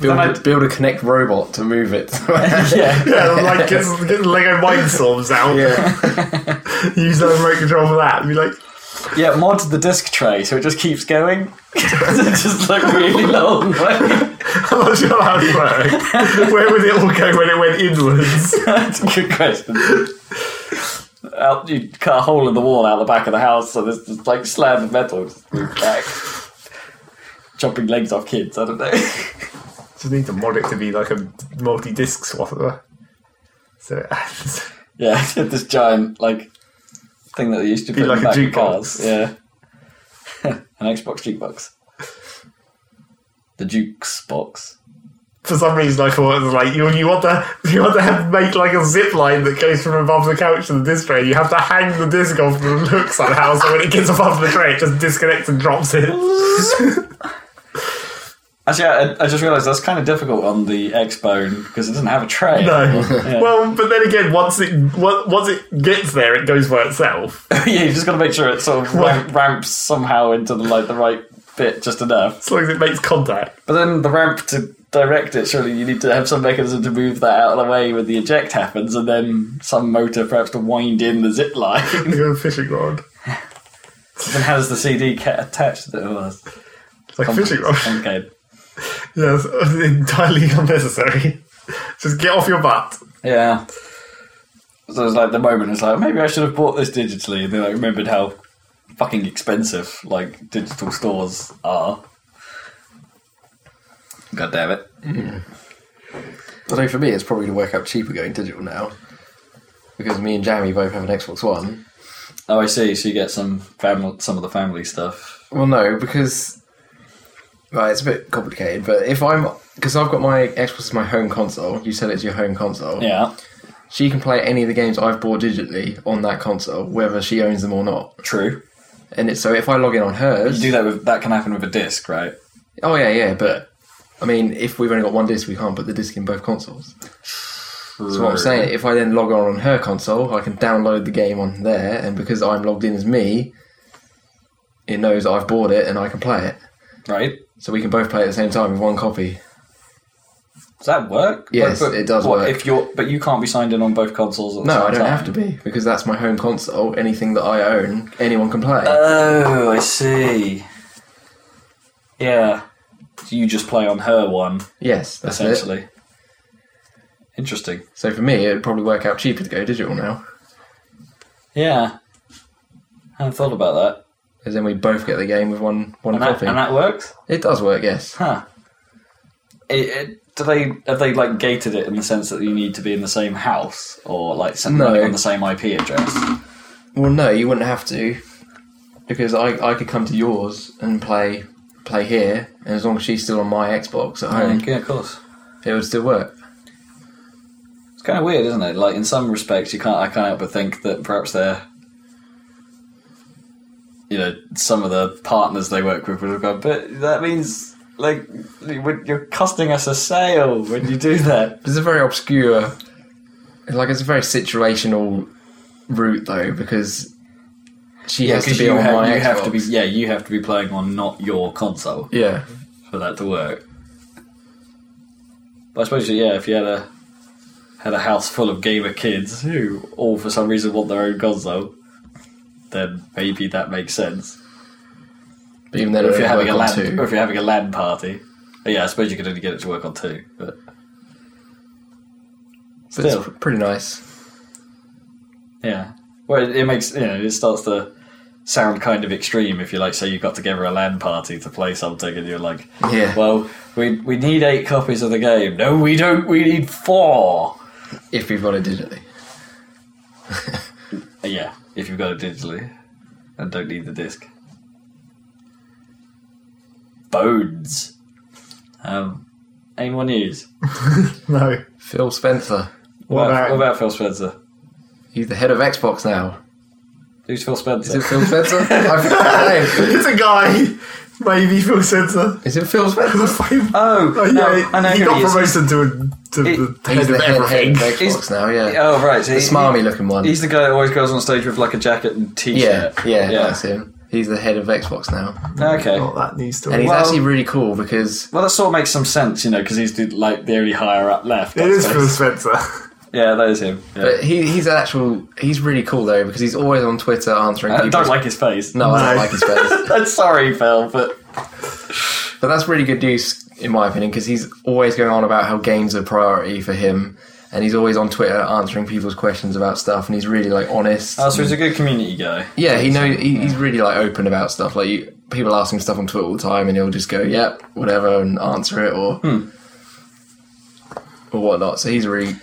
Build, I'd- build a Kinect robot to move it. *laughs* *laughs* yeah, yeah, like get, some- get the Lego Mindstorms out. yeah, *laughs* Use the remote control for that. And be like, yeah. Mod the disc tray so it just keeps going. it's just like really long. I'm not sure how it works. Where would it all go when it went inwards? That's a good question. Out, you cut a hole in the wall out the back of the house, so there's just like slabs of metal just back. Chopping legs off kids, I don't know. *laughs* Just need to mod it to be like a multi-disc swapper. So yeah, *laughs* this giant, like, thing that they used to Be put like a jukebox. cars. Yeah, *laughs* an Xbox jukebox. The Jukes box. For some reason, I thought it was like you, you want to you want to have, make like a zip line that goes from above the couch to the disc tray. You have to hang the disc off the hook somehow, so when it gets above the tray, it just disconnects and drops it. Actually, I, I just realised that's kind of difficult on the Xbone because it doesn't have a tray. No, *laughs* Yeah. well, but then again, once it on- once it gets there, it goes by itself. *laughs* yeah, you just got to make sure it sort of ramps somehow into the like the right bit just enough. As long as it makes contact. But then the ramp to direct it, surely you need to have some mechanism to move that out of the way when the eject happens, and then some motor perhaps to wind in the zip line. *laughs* Go fishing rod. then how does the CD get attached to it? Oh, It's like a fishing rod. Yes, uh, *laughs* entirely unnecessary. *laughs* Just get off your butt. Yeah. So it's like the moment it's like maybe I should have bought this digitally, and then I remembered how fucking expensive like digital stores are. God damn it! Hmm. Although for me, it's probably to work out cheaper going digital now. Because me and Jamie both have an Xbox One. Oh, I see. So you get some family, some of the family stuff. Well, no, because right, it's a bit complicated. But if I'm because I've got my Xbox as my home console, you said it's your home console. Yeah, She can play any of the games I've bought digitally on that console, whether she owns them or not. true. And it's so if I log in on hers, You do that with that can happen with a disc, right? oh yeah, yeah. But I mean, if we've only got one disc, we can't put the disc in both consoles. So what I'm saying, if I then log on on her console, I can download the game on there, and because I'm logged in as me, it knows I've bought it and I can play it. right? So we can both play at the same time with one copy. Does that work? Yes, it does what, work. If you're, but you can't be signed in on both consoles. At the No, I don't time. have to be because that's my home console. Anything that I own, anyone can play. Oh, I see. Yeah, so you just play on her one yes, that's it. essentially. Interesting. So for me, it'd probably work out cheaper to go digital now, Yeah, I hadn't thought about that. Because then we both get the game with one one And that, copy. and that works, it does work, yes. huh? It, it, do they have they like gated it in the sense that you need to be in the same house or like some- No. on the same IP address? Well, no, you wouldn't have to, because I I could come to yours and play play here, and as long as she's still on my Xbox at home, yeah, of course. it would still work. It's kind of weird, isn't it? Like in some respects, you can't. I can't help but think that perhaps they're, you know, some of the partners they work with would have gone. But that means like you- you're costing us a sale when you do that. *laughs* It's a very obscure, like it's a very situational route though, because she has to be on have, my you Xbox. have to be. Yeah, you have to be playing on not your console yeah. for that to work. But I suppose, yeah, if you had a had a house full of gamer kids who all for some reason want their own console, then maybe that makes sense. But even then, if you're having a work on LAN, two. or if you're having a LAN party, yeah, I suppose you could only get it to work on two. But But it's still, pr- pretty nice. yeah. Well, it, it makes you know it starts to sound kind of extreme if you like say you got together a LAN party to play something and you're like, Yeah. well, we we need eight copies of the game. No, we don't. We need four. if we've got it digitally. *laughs* Yeah, if you've got it digitally and don't need the disc. Bones. Um, any more news? *laughs* No. Phil Spencer. What, What about, about- what about Phil Spencer? He's the head of Xbox now. Who's Phil Is Spencer? it Phil Spencer? *laughs* I forgot his name. It's a guy. Maybe Phil Spencer. Is it Phil Spencer? Oh, Oh, yeah, no, I know he who got he is. promoted to, a, to He- the head He's of the head, head everything. of Xbox He's- now, yeah. Oh, right. So the he- smarmy looking one. He's the guy that always goes on stage with like a jacket and yeah, t-shirt. yeah, that's him. He's the head of Xbox now. Okay. Not that news story. And he's Well- actually really cool because Well, that sort of makes some sense, you know, because he's the, like the only higher up left. it I is suppose. Phil Spencer. *laughs* Yeah, that is him. Yeah. but he, he's an actual he's really cool though because he's always on Twitter answering I people. don't like his face. no, I don't like his *laughs* face. I'm sorry, Phil, but But that's really good news in my opinion because he's always going on about how games are priority for him, and he's always on Twitter answering people's questions about stuff, and he's really like honest. oh, so he's a good community guy. yeah, he know he, he's really like open about stuff. Like you, people ask him stuff on Twitter all the time, and he'll just go, "Yep, whatever," and answer it or Hmm. or whatnot. So he's really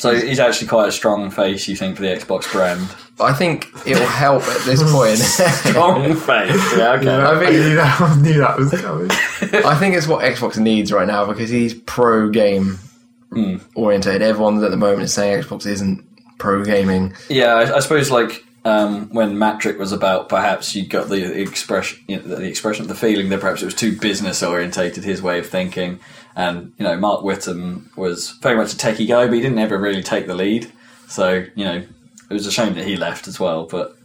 So he's actually quite a strong face, you think, for the Xbox brand. I think it'll help at this point. *laughs* Strong face. Yeah, okay. I I think knew that, I knew that was coming. *laughs* I think it's what Xbox needs right now because he's pro game orientated. Everyone at the moment is saying Xbox isn't pro gaming. Yeah, I, I suppose like um, when Mattrick was about, perhaps you got the expression, you know, the expression, the feeling that perhaps it was too business orientated, his way of thinking. And you know, Marc Whitten was very much a techie guy, but he didn't ever really take the lead. So you know, it was a shame that he left as well. But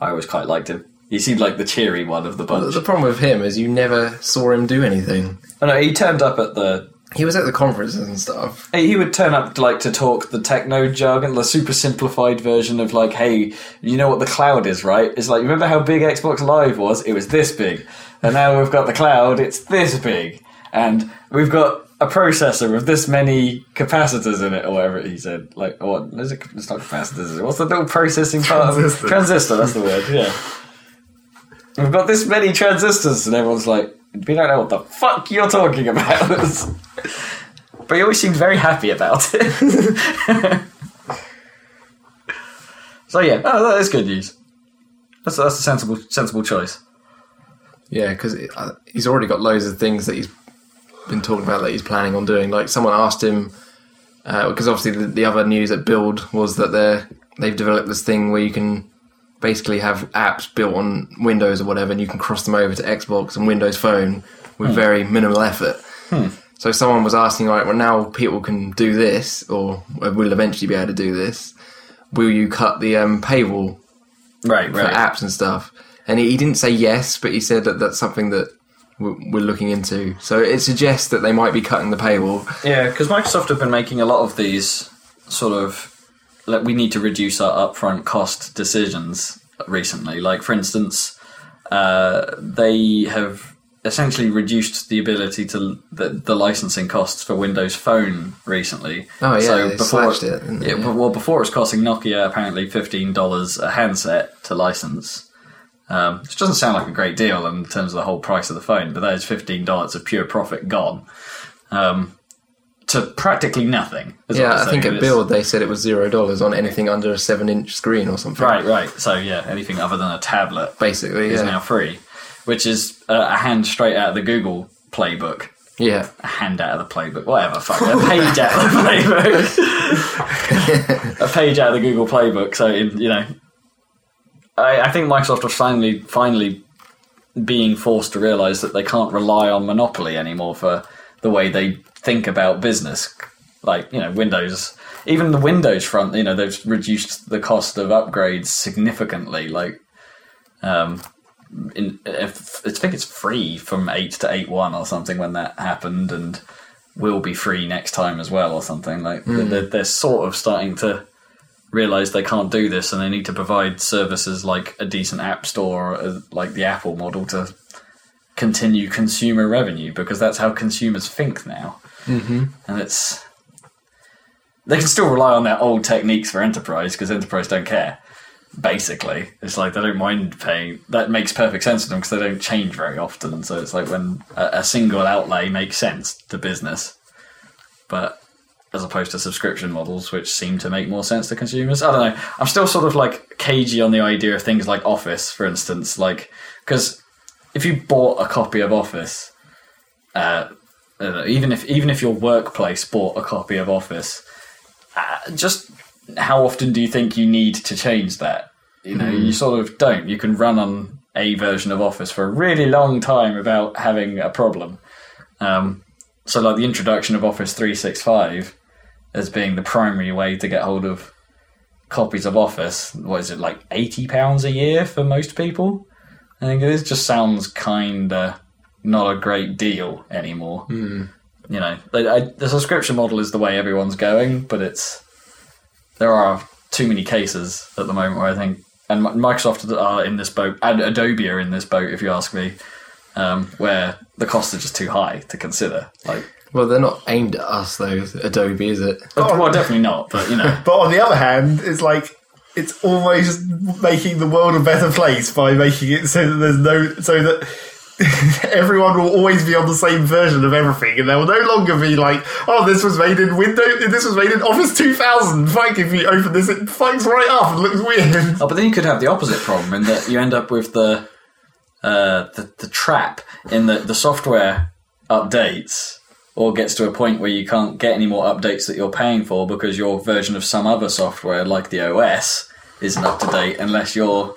I always quite liked him. He seemed like the cheery one of the bunch. The problem with him is you never saw him do anything. I know he turned up at the He was at the conferences and stuff. Hey, he would turn up to, like to talk the techno jargon, the super simplified version of like, hey, you know what the cloud is, right? It's like remember how big Xbox Live was? It was this big, and now we've got the cloud. It's this big, and we've got a processor with this many capacitors in it, or whatever he said. Like, what? Is it, it's not capacitors. It? What's the little processing part? of it? Transistor. Transistor. That's the word. Yeah. We've got this many transistors, and everyone's like, we don't know what the fuck you're talking about. *laughs* but he always seemed very happy about it. *laughs* so yeah, oh, that is good news. That's that's a sensible sensible choice. Yeah, because uh, he's already got loads of things that he's been talking about that he's planning on doing. Like someone asked him, uh, because obviously the, the other news at Build was that they're they've developed this thing where you can basically have apps built on Windows or whatever, and you can cross them over to Xbox and Windows Phone with hmm. very minimal effort. Hmm. So someone was asking, like, well, now people can do this, or will eventually be able to do this. Will you cut the um, paywall Right, for apps and stuff. And he, he didn't say yes, but he said that that's something that we're, looking into. So it suggests that they might be cutting the paywall. Yeah, because Microsoft have been making a lot of these sort of like we need to reduce our upfront cost decisions recently. Like for instance, uh, they have essentially reduced the ability to the, the licensing costs for Windows Phone recently. Oh, yeah, they slashed it, they? yeah, well, before it was costing Nokia apparently fifteen dollars a handset to license. Um, which doesn't sound like a great deal in terms of the whole price of the phone, but that is fifteen dollars of pure profit gone um, to practically nothing. Yeah, I think at Build they said it was zero dollars on anything under a seven-inch screen or something. Right, right. So yeah, anything other than a tablet Basically, is yeah, now free, which is uh, a hand straight out of the Google playbook. yeah. A hand out of the playbook, whatever. Fuck, a page out of the *laughs* playbook. *laughs* a page out of the Google playbook. So in, you know, I, I think Microsoft are finally finally being forced to realise that they can't rely on monopoly anymore for the way they think about business. Like you know, Windows, even the Windows front, you know, they've reduced the cost of upgrades significantly. Like, um, in, if, I think it's free from eight to eight one or something when that happened, and will be free next time as well or something. Like they're, they're sort of starting to realize they can't do this, and they need to provide services like a decent app store, uh, like the Apple model, to continue consumer revenue because that's how consumers think now. Mm-hmm. And it's they can still rely on their old techniques for enterprise because enterprise don't care. Basically, it's like they don't mind paying. That makes perfect sense to them because they don't change very often. And So it's like when a, a single outlay makes sense to business, but as opposed to subscription models, which seem to make more sense to consumers. I don't know. I'm still sort of like cagey on the idea of things like Office, for instance, like because if you bought a copy of Office, uh, know, even if even if your workplace bought a copy of Office, uh, just how often do you think you need to change that? You know, you sort of don't. You can run on a version of Office for a really long time without having a problem. Um, so, like the introduction of Office 365 as being the primary way to get hold of copies of Office, what is it, like £80 a year for most people? I think it is, just sounds kind of not a great deal anymore. You know, I, I, the subscription model is the way everyone's going, but it's there are too many cases at the moment where I think, and Microsoft are in this boat, and Adobe are in this boat, if you ask me, um, where the costs are just too high to consider. Like, Well, they're not aimed at us though. Adobe, is it? well, definitely not, but you know, *laughs* But on the other hand, it's like it's almost making the world a better place by making it so that there's no so that *laughs* everyone will always be on the same version of everything, and there will no longer be like, oh, this was made in Windows, this was made in Office 2000. Fuck, if you open this, it fucks right up and looks weird. Oh, but then you could have the opposite problem in that you end up with the uh, the, the trap in that the software updates or gets to a point where you can't get any more updates that you're paying for because your version of some other software, like the OS, isn't up to date unless you're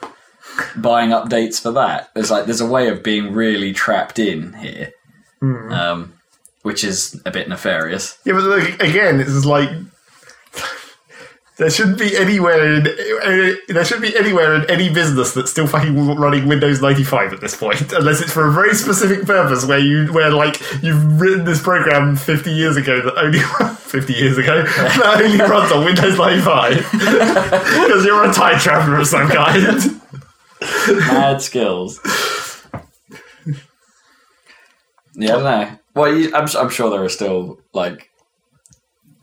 buying updates for that. There's like there's a way of being really trapped in here, um, which is a bit nefarious. Yeah, but look, again, it's like there shouldn't be anywhere in uh, there shouldn't be anywhere in any business that's still fucking running Windows 95 at this point, *laughs* unless it's for a very specific purpose where you where like you've written this program 50 years ago that only *laughs* 50 years ago that only runs on Windows 95 *laughs* because you're a time traveler of some kind. Mad skills. Yeah, I don't know. Well, you, I'm, I'm sure there are still like,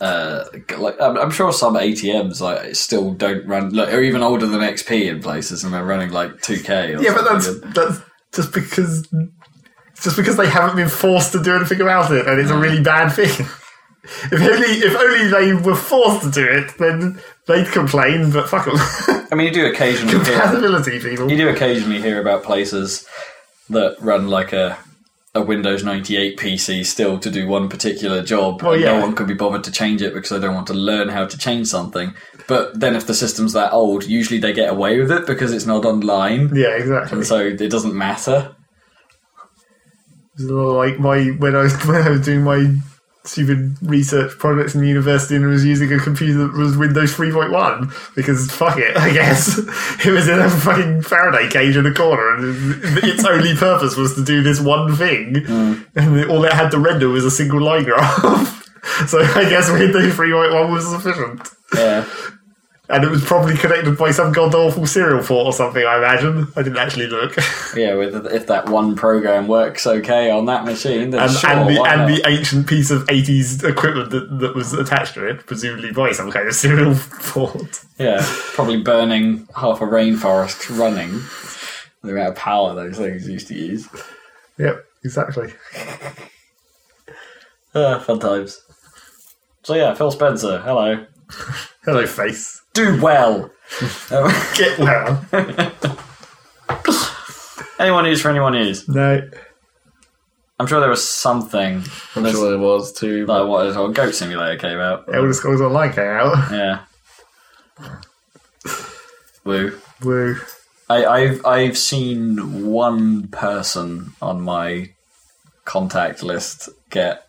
uh, like I'm, I'm sure some ATMs like still don't run, like, or even older than XP in places, and they're running like 2K. Or Yeah, but that's something. that's just because just because they haven't been forced to do anything about it, and it's a really bad thing. *laughs* If only if only they were forced to do it, then they'd complain. But fuck them, I mean, you do occasionally hear, compatibility people. you do occasionally hear about places that run like a a Windows 98 PC still to do one particular job. Well, and yeah. No one can be bothered to change it because they don't want to learn how to change something. But then if the system's that old, usually they get away with it because it's not online. Yeah, exactly. And so it doesn't matter. Like my when I was *laughs* when I was doing my stupid research projects in the university and was using a computer that was Windows 3.1 because fuck it, I guess *laughs* it was in a fucking Faraday cage in a corner and its only purpose was to do this one thing, hmm. and all it had to render was a single line graph. *laughs* So I guess Windows 3.1 was sufficient. Yeah. And it was probably connected by some god awful serial port or something, I imagine. I didn't actually look. *laughs* Yeah, with if that one program works okay on that machine, then and, sure, and the and the ancient piece of eighties equipment that, that was attached to it, presumably by some kind of serial port. yeah, probably burning half a rainforest running. The amount of power those things used to use. Yep, exactly. Ah, fun times. So yeah, Phil Spencer, hello. *laughs* Hello, face. Do well. Um, Get well. *laughs* anyone news for anyone news. no. I'm sure there was something. I'm There's- sure there was too. Like what? Oh, Goat Simulator came out. Elder Scrolls Online came out. Yeah. Woo. Woo. I, I've I've seen one person on my contact list get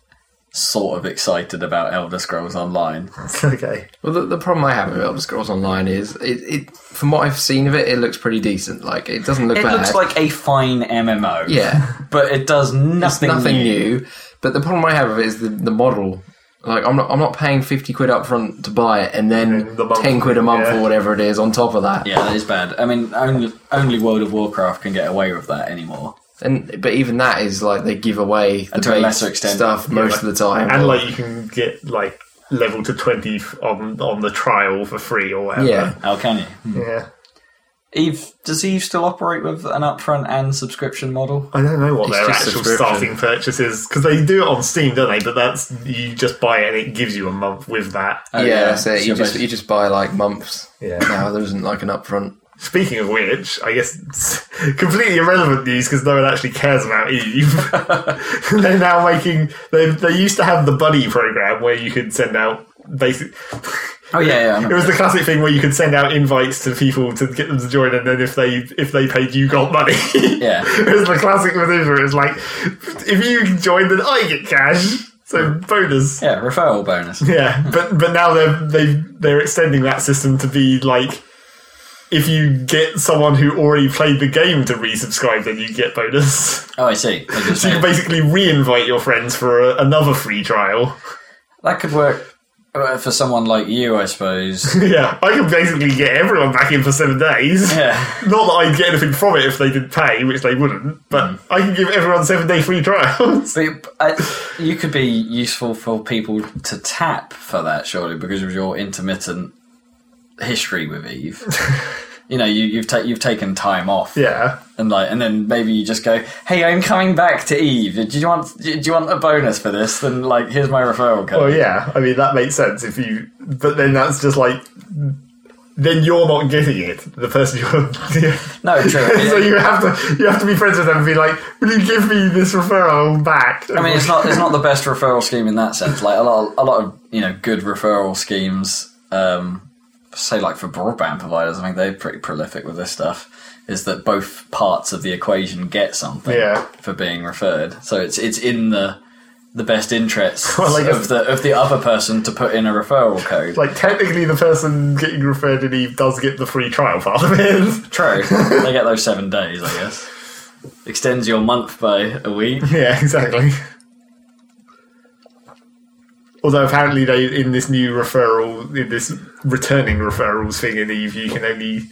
sort of excited about Elder Scrolls Online. *laughs* okay. Well, the, the problem I have with Elder Scrolls Online is it, it. From what I've seen of it, it looks pretty decent. Like it doesn't look It bad. looks like a fine MMO. yeah, *laughs* but it does nothing. nothing new. But the problem I have with it is the, the model. Like I'm not I'm not paying fifty quid up front to buy it and then the monthly, ten quid a month yeah. or whatever it is on top of that. Yeah, that is bad. I mean, only only World of Warcraft can get away with that anymore. And but even that is like they give away the And to a lesser extent, stuff most of the time. And like you can get like level to twenty on on the trial for free or whatever. yeah, How can you? Hmm. Yeah. Eve, does Eve still operate with an upfront and subscription model? I don't know what It's their actual starting purchase is because they do it on Steam, don't they? But that's you just buy it and it gives you a month with that. Oh, yeah. So So you just you just buy like months. Yeah. Now there isn't like an upfront. Speaking of which, I guess it's *laughs* completely irrelevant news because no one actually cares about Eve. *laughs* They're now making. They they used to have the buddy program where you could send out basic. *laughs* Oh yeah, yeah. It was the classic thing where you could send out invites to people to get them to join, and then if they if they paid, you got money. Yeah. it was the classic maneuver. It's like if you join, then I get cash. So bonus. yeah, referral bonus. Yeah, but but now they're they they're extending that system to be like if you get someone who already played the game to resubscribe, then you get bonus. Oh, I see. So you can basically re-invite your friends for a, another free trial. that could work uh, for someone like you, I suppose. *laughs* yeah, I can basically get everyone back in for seven days. Yeah. Not that I'd get anything from it if they didn't pay, which they wouldn't, but I can give everyone seven day free trials. But uh, you could be useful for people to tap for that, surely, because of your intermittent history with Eve. *laughs* you know, you, you've ta- you've taken time off, Yeah. and like, and then maybe you just go, "Hey, I'm coming back to Eve. Do you want do you want a bonus for this?" Then like, here's my referral code. Well, yeah. I mean, that makes sense if you. But then that's just like. Then you're not getting it. The person you're. *laughs* No, true. *laughs* so you have to you have to be friends with them and be like, "Will you give me this referral back?" I mean, it's not it's not the best referral scheme in that sense. Like a lot, of, a lot of you know good referral schemes. Um, say like for broadband providers, I think they're pretty prolific with this stuff. Is that both parts of the equation get something Yeah. for being referred? So it's it's in the the best interests *laughs* Well, guess- of the of the other person to put in a referral code. like technically the person getting referred in Eve does get the free trial part of it. *laughs* True, they get those seven days, I guess. Extends your month by a week. *laughs* yeah, exactly. Although apparently they in this new referral in this returning referrals thing in Eve, you can only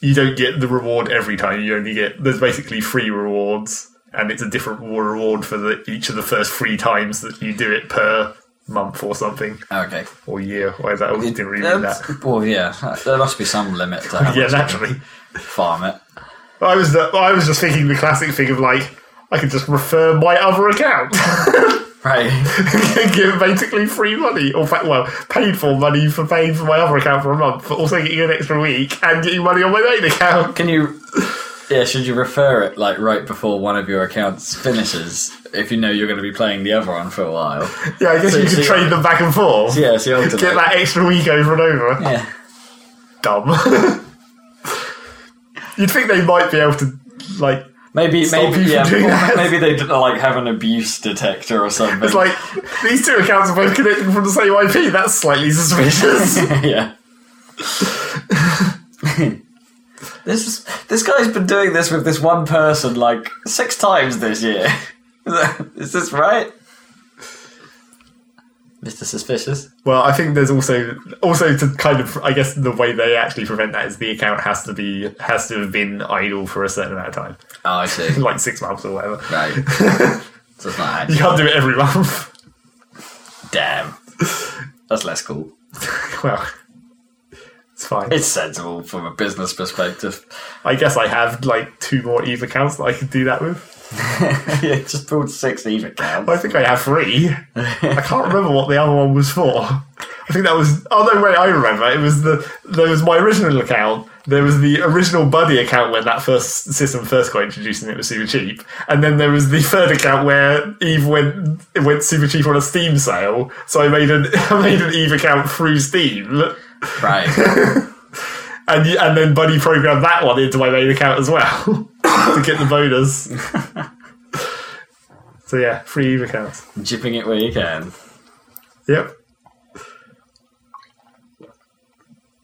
you don't get the reward every time. You only get there's basically free rewards, and it's a different reward for the, each of the first three times that you do it per month or something Okay. or year. Why is that? I didn't really mean that. Well, yeah, there must be some limit to how *laughs* Yeah, naturally. farm it. I was the, I was just thinking the classic thing of like I could just refer my other account, *laughs* Right. *laughs* give basically free money or well paid for money for paying for my other account for a month, but also getting an extra week and getting money on my main account. Can you? Yeah, should you refer it like right before one of your accounts finishes if you know you're going to be playing the other one for a while? Yeah, I guess So- you so could you- trade them back and forth. Yeah, so you alternate. Get that extra week over and over. Yeah. Dumb. *laughs* You'd think they might be able to like. Maybe, Stop maybe, yeah, from doing *laughs* that. maybe they did, like have an abuse detector or something. It's like these two accounts are both connected from the same IP. That's slightly suspicious. *laughs* yeah. *laughs* this is, this guy's been doing this with this one person like six times this year. is this right, Mister Suspicious? Well, I think there's also also to kind of I guess the way they actually prevent that is the account has to be has to have been idle for a certain amount of time, Oh, I see. *laughs* like six months or whatever. Right. *laughs* so it's not You actually. can't do it every month. Damn. That's less cool. *laughs* well, it's fine. It's sensible from a business perspective. I guess I have like two more Eve accounts that I could do that with. *laughs* yeah, just build six Eve accounts. I think I have three. I can't remember what the other one was for. I think that was. Oh no, wait! I remember. It was the there was my original account. There was the original Buddy account when that first system first got introduced and it was super cheap. And then there was the third account where Eve went it went super cheap on a Steam sale. So I made an *laughs* I made an Eve account through Steam, Right. *laughs* and y- and then Buddy programmed that one into my main account as well *laughs* to get the bonus. so yeah, free Eve accounts. Jipping it where you can. Yep.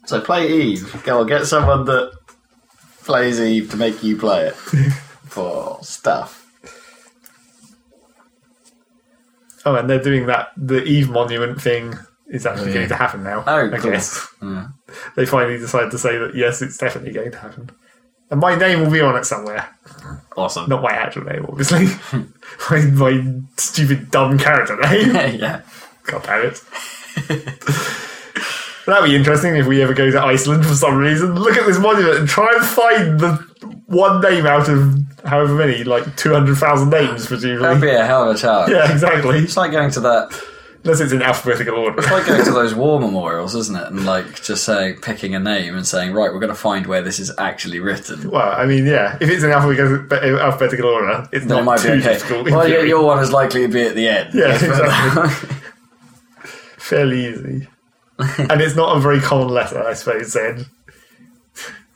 So play Eve. Go on, get someone that plays Eve to make you play it *laughs* for stuff. Oh, and they're doing that. The Eve Monument thing is actually yeah. going to happen now. Oh, I cool. guess. *laughs* They finally decided to say that yes, it's definitely going to happen. And my name will be on it somewhere. Awesome. Not my actual name, obviously. *laughs* my, my stupid, dumb character name. *laughs* yeah. God damn it. That'd be interesting if we ever go to Iceland for some reason. Look at this monument and try and find the one name out of however many, like 200,000 names, presumably. That'd be a hell of a challenge. yeah, exactly. It's like going to that. Unless it's in alphabetical order. It's like going to *laughs* those war memorials, isn't it? And like just saying, picking a name and saying, right, we're going to find where this is actually written. Well, I mean, yeah. If it's in alphabetical, alphabetical order, it's Then not it too okay. difficult. Well, your, your one is likely to be at the end. Yeah, Let's put it that exactly. *laughs* fairly easy, *laughs* and it's not a very common letter, I suppose. Then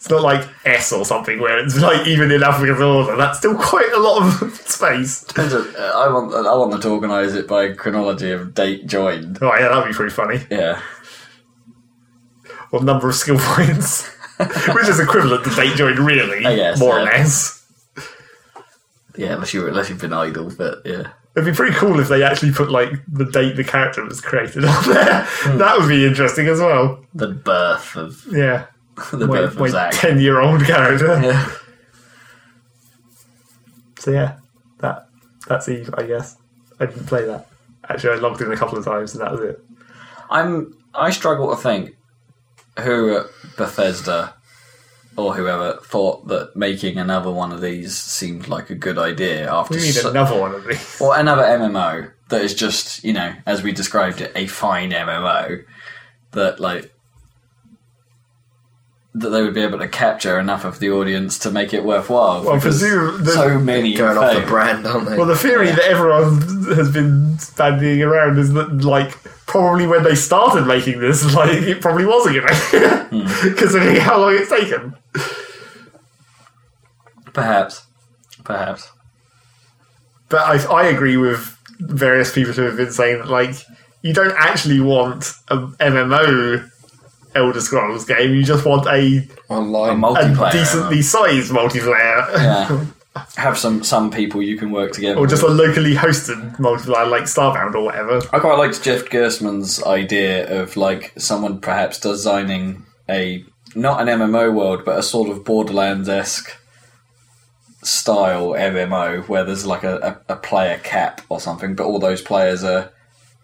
it's not like S or something where it's like even in alphabetical order. That's still quite a lot of *laughs* space. Uh, I want I want them to organise it by chronology of date joined. Oh yeah, that'd be pretty funny. Yeah. Or number of skill points, *laughs* which is equivalent to date joined, really, I guess, more or less. Yeah, unless you unless you've been idle, but yeah. It'd be pretty cool if they actually put like the date the character was created on there. Hmm. That would be interesting as well. The birth of Yeah, *laughs* the my, birth of my Zach. ten-year-old character. Yeah. *laughs* So yeah, that that's Eve, I guess. I didn't play that. Actually, I logged in a couple of times and that was it. I'm I struggle to think who at Bethesda or whoever thought that making another one of these seemed like a good idea after We need so- another one of these. or another MMO that is just, you know, as we described it, a fine MMO that like that they would be able to capture enough of the audience to make it worthwhile. Well, because presume the- so many Going off the brand, aren't they? Well, the theory Yeah. that everyone has been bandying around is that, like, probably when they started making this, *laughs* like, it probably was a good idea, Hmm. *laughs* considering how long it's taken. Perhaps, perhaps. But I, I agree with various people who have been saying that, like, you don't actually want an MMO Elder Scrolls game. You just want a, A Online. a multiplayer, decently sized multiplayer, yeah. Have some some people you can work together. or just a locally hosted multiplayer like Starbound or whatever. I quite liked Jeff Gerstmann's idea of like someone perhaps designing a not an MMO world, but a sort of Borderlands esque style MMO where there's like a, a, a player cap or something, but all those players are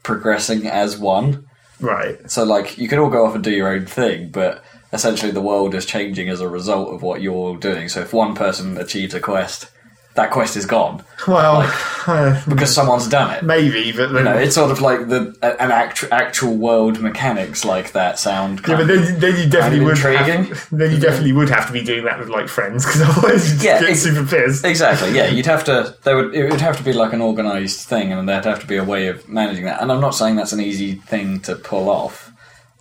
progressing as one. Right. So like you can all go off and do your own thing, but essentially the world is changing as a result of what you're all doing. So if one person achieves a quest, that quest is gone Well, uh, because someone's done it. maybe, but then, No, it's sort of like the an actual actual world mechanics like that sound. yeah, but then, then you definitely would intriguing. have, then you definitely would have to be doing that with like friends because *laughs* otherwise you just Yeah, get ex- super pissed. exactly. Yeah, you'd have to. They would. It would have to be like an organised thing, and there'd have to be a way of managing that. And I'm not saying that's an easy thing to pull off,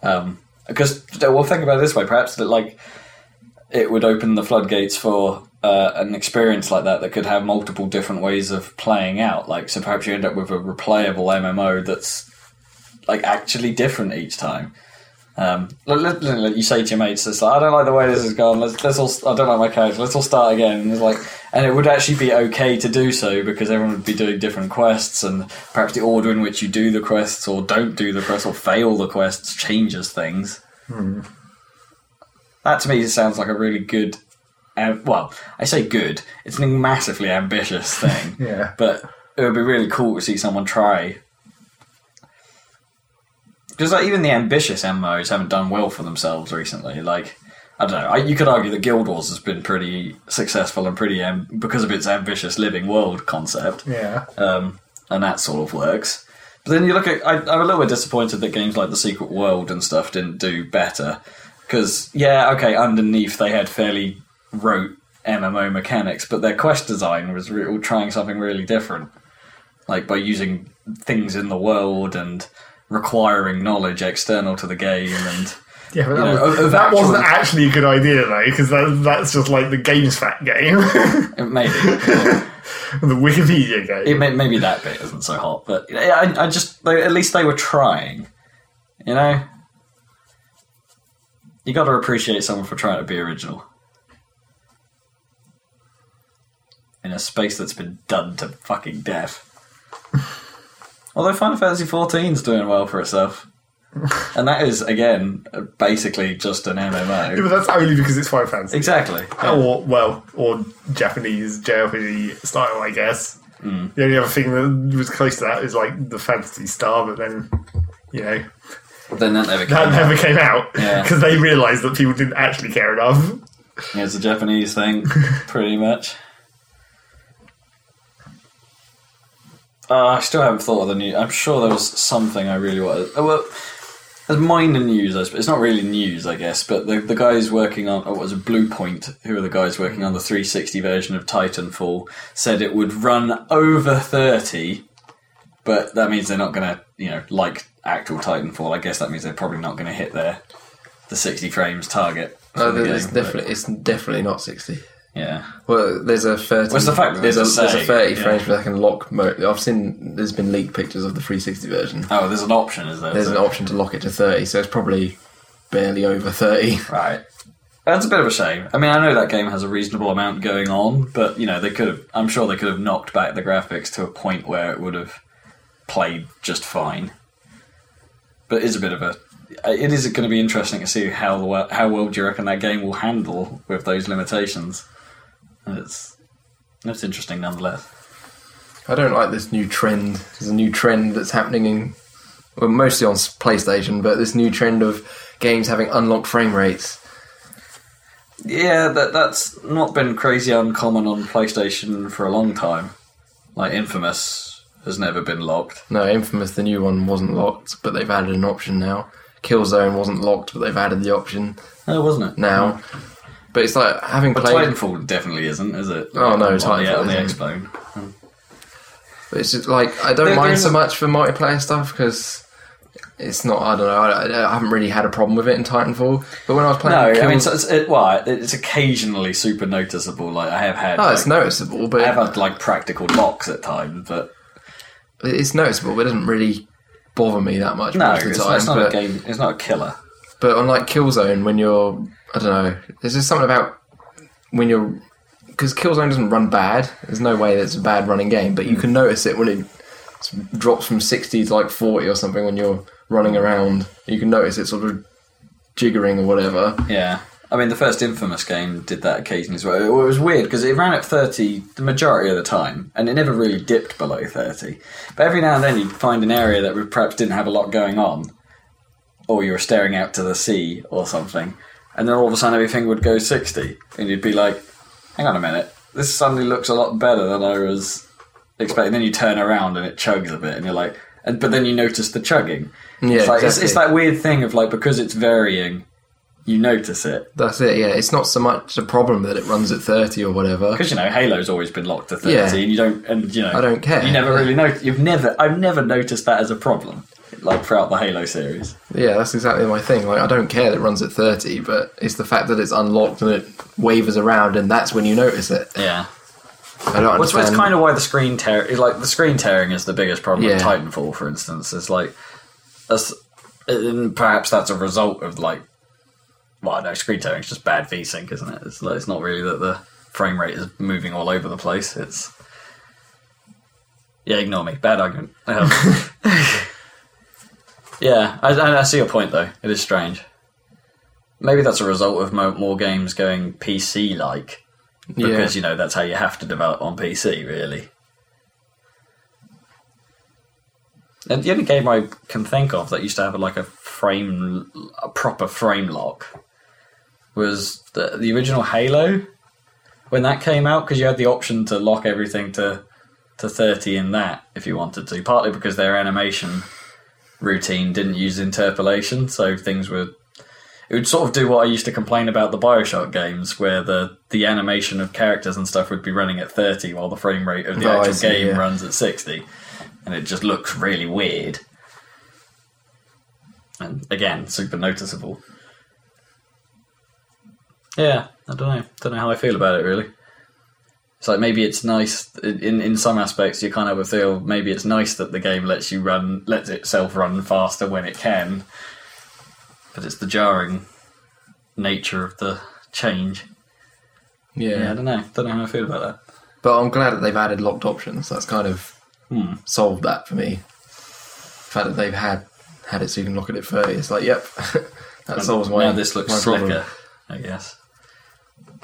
um, because well, think about it this way. Perhaps that like it would open the floodgates for. Uh, an experience like that that could have multiple different ways of playing out. Like, so perhaps you end up with a replayable MMO that's like actually different each time. Um, you say to your mates, it's like I don't like the way this has gone. Let's, let's all. I don't like my character. Let's all start again. And it's like, and it would actually be okay to do so because everyone would be doing different quests, and perhaps the order in which you do the quests or don't do the quests or fail the quests changes things. That to me sounds like a really good. Well, I say good. It's a massively ambitious *laughs* thing. Yeah. But it would be really cool to see someone try. Because like even the ambitious MMOs haven't done well for themselves recently. Like I don't know. I, you could argue that Guild Wars has been pretty successful and pretty um, because of its ambitious living world concept, Yeah. um, and that sort of works. But then you look at. I, I'm a little bit disappointed that games like The Secret World and stuff didn't do better. Because yeah, okay, underneath they had fairly rote MMO mechanics, but their quest design was re- trying something really different, like by using things in the world and requiring knowledge external to the game and *laughs* Yeah, but that, You know, was, that actual- wasn't actually a good idea though, because that, that's just like the games fact game, *laughs* maybe *laughs* the Wikipedia game. it may, maybe that bit isn't so hot, but I, I just they, at least they were trying, you know. You got to appreciate someone for trying to be original in a space that's been done to fucking death. *laughs* Although Final Fantasy XIV is doing well for itself, *laughs* and that is again basically just an Yeah, MMO. but that's only because it's Final Fantasy. Exactly. Or well, or Japanese JRPG style, I guess. Mm. The only other thing that was close to that is like the Phantasy Star, but then you know Then that never came. that out. never came out Yeah. because they realised that people didn't actually care enough. It's a Japanese thing, *laughs* pretty much. Uh, I still haven't thought of the news. I'm sure there was something I really wanted. Oh, well, there's minor news. I suppose it's not really news, I guess. But the the guys working on oh, what was it, Bluepoint, who are the guys working on the 360 version of Titanfall, said it would run over 30. But that means they're not going to, you know, like actual Titanfall. I guess that means they're probably not going to hit their the 60 frames target. No, oh, the there's game, but- definitely it's definitely not sixty. Yeah. Well, there's a thirty. What's the fact there's a there's a thirty yeah. frames per second lock mode. I've seen there's been leaked pictures of the 360 version. Oh, there's an option, is there? There's an option to lock it to 30, so it's probably barely over 30. *laughs* Right. That's a bit of a shame. I mean, I know that game has a reasonable amount going on, but you know, they could have. I'm sure they could have knocked back the graphics to a point where it would have played just fine. But it is a bit of a. It is going to be interesting to see how the well, how well do you reckon that game will handle with those limitations. And it's it's interesting nonetheless. I don't like this new trend. There's a new trend that's happening in, well, mostly on PlayStation, but this new trend of games having unlocked frame rates. Yeah, that that's not been crazy uncommon on PlayStation for a long time. Like Infamous has never been locked. No, Infamous, the new one, wasn't locked, but they've added an option now. Killzone wasn't locked, but they've added the option Oh, wasn't it? now. But it's like having But played. Titanfall definitely isn't, is it? Oh, no, Titanfall on the isn't. Xbone. But it's just like I don't They're mind doing so much for multiplayer stuff because it's not. I don't know. I, I haven't really had a problem with it in Titanfall. But when I was playing, No, I Kill- mean, so it's, it, well, it's occasionally super noticeable. Like I have had, oh, like, it's noticeable, but I have had like practical locks at times, but it's noticeable. But it doesn't really bother me that much no, most of it's, the time. it's not but, a game. It's not a killer. but on like Killzone, when you're, I don't know, there's just something about when you're because Killzone doesn't run bad. There's no way that it's a bad running game, but you hmm. can notice it when it drops from 60 to like 40 or something when you're running around. You can notice it sort of jiggering or whatever. Yeah. I mean, the first Infamous game did that occasionally as well. It was weird because it ran at 30 the majority of the time, and it never really dipped below 30. But every now and then you'd find an area that perhaps didn't have a lot going on, or you were staring out to the sea or something, and then all of a sudden everything would go 60, and you'd be like, hang on a minute, this suddenly looks a lot better than I was expecting. Then you turn around and it chugs a bit, and you're like, and, but then you notice the chugging. Yeah, it's, like, it's, it's that weird thing of like, because it's varying, you notice it. That's it. Yeah, it's not so much a problem that it runs at 30 or whatever. Because you know Halo's always been locked to thirty, Yeah. and you don't, and you know, I don't care. You never really know. You've never, I've never noticed that as a problem, like throughout the Halo series. Yeah, that's exactly my thing. Like, I don't care that it runs at 30, but it's the fact that it's unlocked and it wavers around, and that's when you notice it. Yeah, I don't which understand. is kind of why the screen tear, is like the screen tearing is the biggest problem with Yeah. Titanfall, for instance. It's like, that's, and perhaps that's a result of like, well, no, screen tearing is just bad VSync, isn't it? It's it's not really that the frame rate is moving all over the place. It's yeah, ignore me. Bad argument. Um, *laughs* yeah, I, I see your point though. It is strange. Maybe that's a result of mo- more games going PC like yeah. because you know that's how you have to develop on PC, really. And the only game I can think of that used to have like a frame, a proper frame lock, was the the original Halo. When that came out, because you had the option to lock everything to to thirty in that if you wanted to. Partly because their animation routine didn't use interpolation, so things were it would sort of do what I used to complain about the Bioshock games, where the the animation of characters and stuff would be running at thirty while the frame rate of the Oh, actual see, game yeah. runs at sixty, and it just looks really weird. And again, super noticeable. Yeah, I don't know. Don't know how I feel about it really. It's like maybe it's nice in in some aspects. You kind of feel maybe it's nice that the game lets you run, lets itself run faster when it can, but it's the jarring nature of the change. yeah. Yeah, I don't know. Don't know how I feel about that. But I'm glad that they've added locked options. That's kind of Hmm. solved that for me. The fact that they've had had it so you can lock it at 30. It's like, yep, *laughs* that solves my now this looks my slicker, problem. I guess.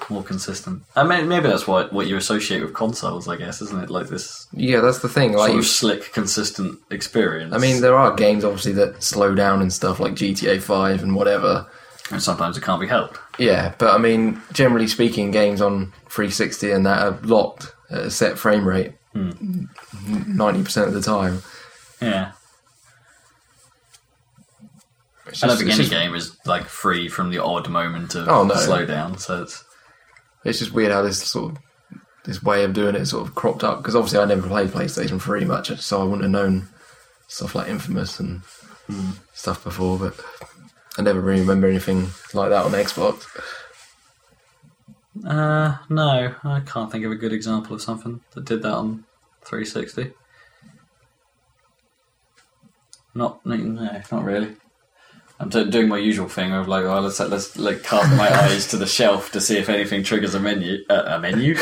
More consistent. I mean, maybe that's what what you associate with consoles, I guess, isn't it? Like this Yeah, that's the thing. Like, sort of slick, consistent experience. I mean, there are games obviously that slow down and stuff like GTA 5 and whatever. and sometimes it can't be helped. Yeah, but I mean, generally speaking, games on 360 and that are locked at a set frame rate Hmm. 90% of the time. Yeah, It's I don't think any just, game is like free from the odd moment of Oh, no. slowdown. So it's it's just weird how this sort of this way of doing it sort of cropped up because obviously I never played PlayStation 3 much, so I wouldn't have known stuff like Infamous and Hmm. stuff before, but I never really remember anything like that on Xbox. Uh, no, I can't think of a good example of something that did that on 360. Not, no, not really. I'm do- doing my usual thing of like, oh, let's let's like cast my *laughs* eyes to the shelf to see if anything triggers a menu. Uh, a menu.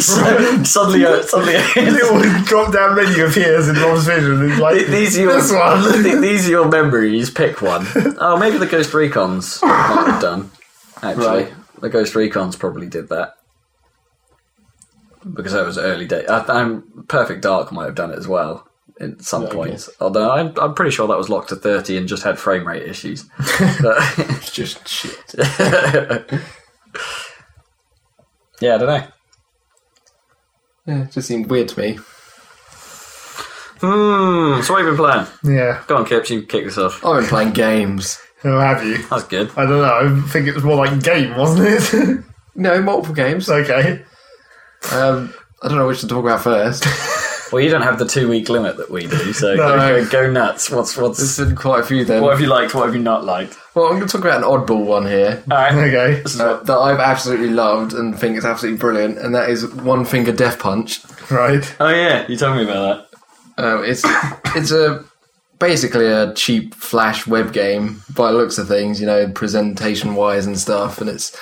So- suddenly, uh, suddenly, a *laughs* Little drop down menu appears in Rob's vision. And like, these are your this one. th- these are your memories. Pick one. *laughs* Oh, maybe the Ghost Recons might have done. Actually, Right. the Ghost Recons probably did that because that was early day. I, I'm Perfect Dark might have done it as well. At some Yeah, okay. points. Although I'm, I'm pretty sure that was locked to 30 and just had frame rate issues. *laughs* It's just shit. *laughs* yeah, I don't know. Yeah, it just seemed weird to me. Hmm. So what have you been playing? Yeah. Go on, Kip, You can kick this off. I've been playing games. Who *laughs* have you? That's good. I don't know. I think it was more like game, wasn't it? No, multiple games. okay. Um, I don't know which to talk about first. Well, you don't have the two week limit that we do, so No. go, go nuts. What's There's what's been quite a few then. what have you liked? What have you not liked? Well, I'm going to talk about an oddball one here All right. *laughs* Okay. This uh, that I've absolutely loved and think is absolutely brilliant, and that is One Finger Death Punch. Right. oh yeah, you told me about Um, it's it's a basically a cheap flash web game by the looks of things, you know, presentation wise and stuff, and it's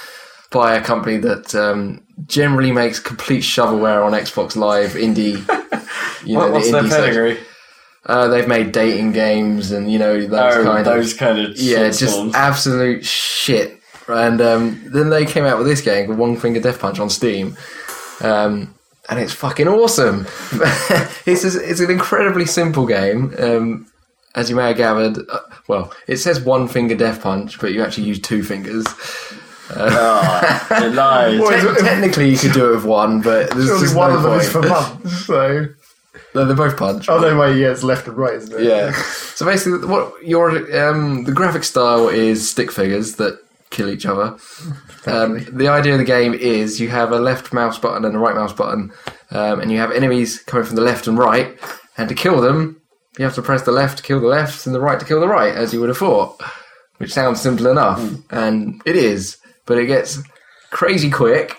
by a company that um, generally makes complete shovelware on Xbox Live indie. *laughs* You. What, the what's their indie section. pedigree? Uh, they've made dating games and you know those oh, kind those of kind of yeah, just absolute shit. And um, then they came out with this game called One Finger Death Punch on Steam, um, and it's fucking awesome. *laughs* it's just, it's an incredibly simple game. Um, as you may have gathered, uh, well, it says one finger death punch, but you actually use two fingers. Oh, it lies. Well, Te- technically, you could do it with one, but there's Surely just one no of them point. is for months, so. No, they're both punch. Oh, no, wait, yeah, it's left and right, isn't it? Yeah. So basically, what your um, the graphic style is stick figures that kill each other. Um, the idea of the game is you have a left mouse button and a right mouse button, um, and you have enemies coming from the left and right. And to kill them, you have to press the left to kill the left and the right to kill the right, as you would have thought. Which sounds simple enough, and it is, but it gets crazy quick.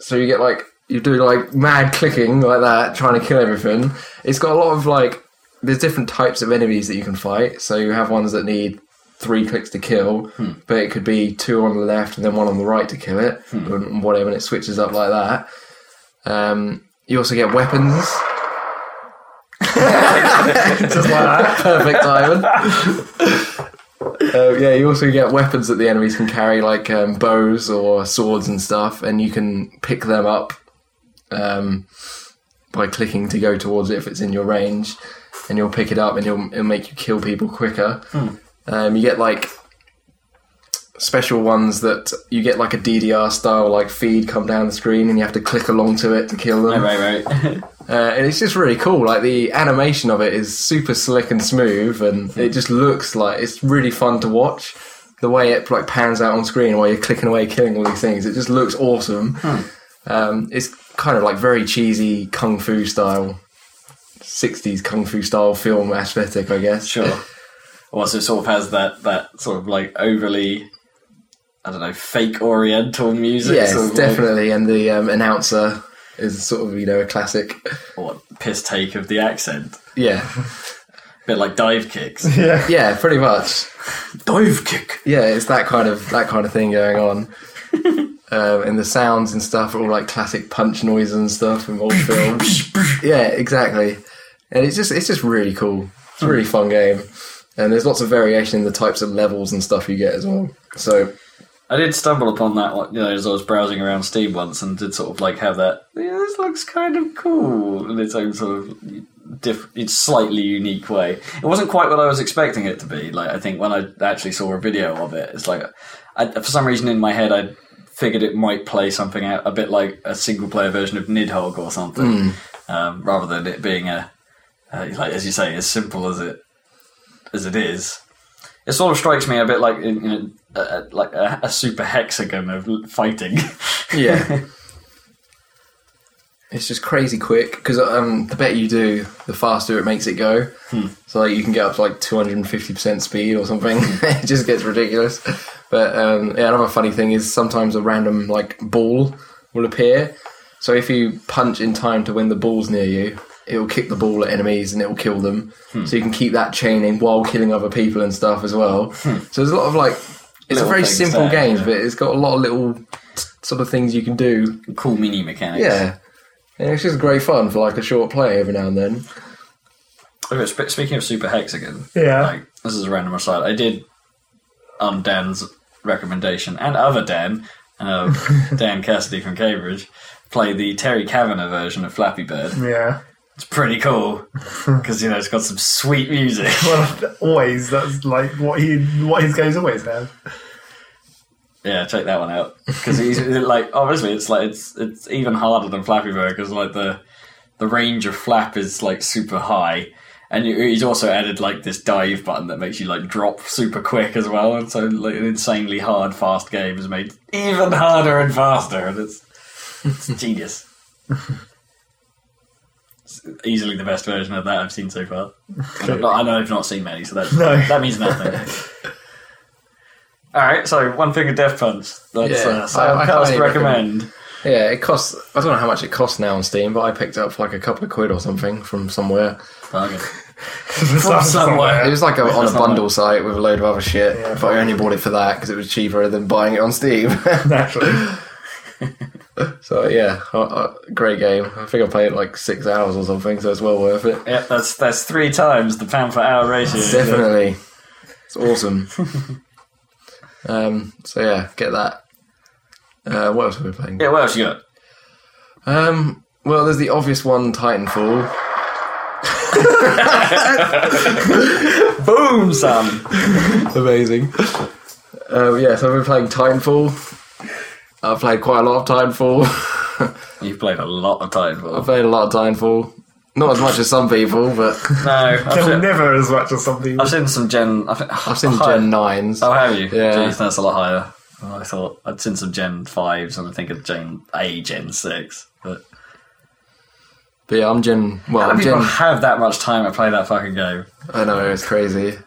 So you get like you do like mad clicking like that, trying to kill everything. It's got a lot of like there's different types of enemies that you can fight. So you have ones that need three clicks to kill, but it could be two on the left and then one on the right to kill it, and whatever, and it switches up like that. Um, you also get weapons. *laughs* *laughs* Just like that. *laughs* Perfect, Ivan. Uh, yeah, you also get weapons that the enemies can carry, like um, bows or swords and stuff, and you can pick them up um, by clicking to go towards it if it's in your range, and you'll pick it up and it'll, it'll make you kill people quicker. Um, you get like special ones that you get like a DDR style like feed come down the screen, and you have to click along to it to kill them. right, right, right. *laughs* Uh, and it's just really cool. Like the animation of it is super slick and smooth, and it just looks like it's really fun to watch. The way it like pans out on screen while you're clicking away, killing all these things, it just looks awesome. Um, it's kind of like very cheesy kung fu style, '60s kung fu style film aesthetic, I guess. Sure. *laughs* Also, sort of has that that sort of like overly, I don't know, fake Oriental music. Yes, definitely. And the um, announcer is sort of you know a classic. Like, what piss take of the accent? Yeah, *laughs* bit like Divekicks. *laughs* Yeah. yeah, pretty much. Divekick. yeah, it's that kind of that kind of thing going on. *laughs* um, and the sounds and stuff are all like classic punch noises and stuff from old films. yeah, exactly. And it's just it's just really cool. It's a really fun game. And there's lots of variation in the types of levels and stuff you get as well. So I did stumble upon that, like, you know, as I was browsing around Steam once, and did sort of like have that. Yeah, this looks kind of cool in its own sort of diff- it's slightly unique way. It wasn't quite what I was expecting it to be. Like I think when I actually saw a video of it, it's like I, for some reason in my head I figured it might play something out a bit like a single player version of Nidhogg or something, um, rather than it being a uh, like as you say as simple as it as it is. It sort of strikes me a bit like you know, a, like a, a super hexagon of fighting. *laughs* yeah. It's just crazy quick because um, the better you do, the faster it makes it go. So like you can get up to like two hundred and fifty percent speed or something. *laughs* it just gets ridiculous. But um, yeah, another funny thing is sometimes a random like ball will appear. So if you punch in time to when the ball's near you, it will kick the ball at enemies and it will kill them. Hmm. So you can keep that chaining while killing other people and stuff as well. Hmm. So there's a lot of like it's Little a very simple there, game, yeah. but it's got a lot of little t- sort of things you can do cool mini mechanics. yeah. And it's just great fun for like a short play every now and then. Oh, okay, sp- speaking of super hexagon, Yeah. like this is a random aside. I did on Dan's recommendation and other Dan, uh, *laughs* Dan Cassidy from Cambridge, play the Terry Cavanagh version of Flappy Bird. Yeah. It's pretty cool *laughs* because you know it's got some sweet music. Well, always that's like what he what his games always have. Yeah, check that one out because he's *laughs* like obviously it's like it's it's even harder than Flappy Bird because like the the range of flap is like super high, and you, he's also added like this dive button that makes you like drop super quick as well, and so like an insanely hard fast game is made even harder and faster, and it's it's *laughs* genius. Easily the best version of that I've seen so far. I've not- I know I've not seen many, so that No. that means nothing. *laughs* All right, so one finger death punch. That's Yeah, uh, I- Sam I Cast highly recommend. Yeah, it costs. I don't know how much it costs now on Steam, but I picked it up for like a couple of quid or something from somewhere. Bargain. *laughs* From somewhere. It was like a, on a bundle site with a load of other shit, Yeah, but I only bought it for that because it was cheaper than buying it on Steam. *laughs* Naturally. *laughs* so yeah, uh, uh, great game. I think I played like six hours or something, so it's well worth it. Yeah, that's that's three times the pound for hour ratio. Definitely, it's awesome. *laughs* um, so yeah, get that. Uh, what else are we playing? Yeah, what else you got? Um, well, there's the obvious one, Titanfall. *laughs* Boom, Sam. Amazing. Uh, yeah, so we're playing Titanfall. I've played quite a lot of Titanfall. *laughs* You've played a lot of Titanfall. I've played a lot of Titanfall. Not as much as some people, but *laughs* No, *laughs* I've seen, never as much as some people. I've seen some Gen. I've, I've seen higher- Gen 9s. Oh, have you? Yeah. Jeez, that's a lot higher. I thought I'd seen some Gen fives, and I think of Gen a Gen six. But But yeah, I'm Gen. Well, how I'm do people Gen. have that much time to play that fucking game? I know, it's crazy.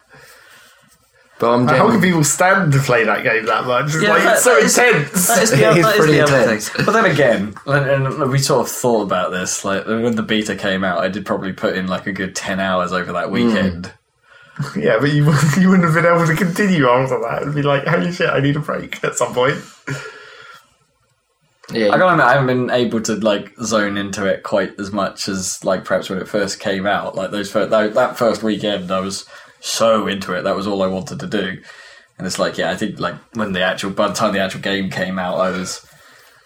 But I'm How can people stand to play that game that much? It's Yeah, like that- it's so that is- intense. That is *laughs* the, It other- is that is pretty the other intense. thing. But then again, and, and we sort of thought about this. Like when the beta came out, I did probably put in like a good ten hours over that hmm. weekend. yeah, but you *laughs* you wouldn't have been able to continue after that. It'd be like, holy shit, I need a break at some point. Yeah, I gotta admit, I haven't been able to like zone into it quite as much as like perhaps when it first came out. Like those first, that, that first weekend, I was so into it. That was all I wanted to do. And it's like, yeah, I think like when the actual by the time the actual game came out, I was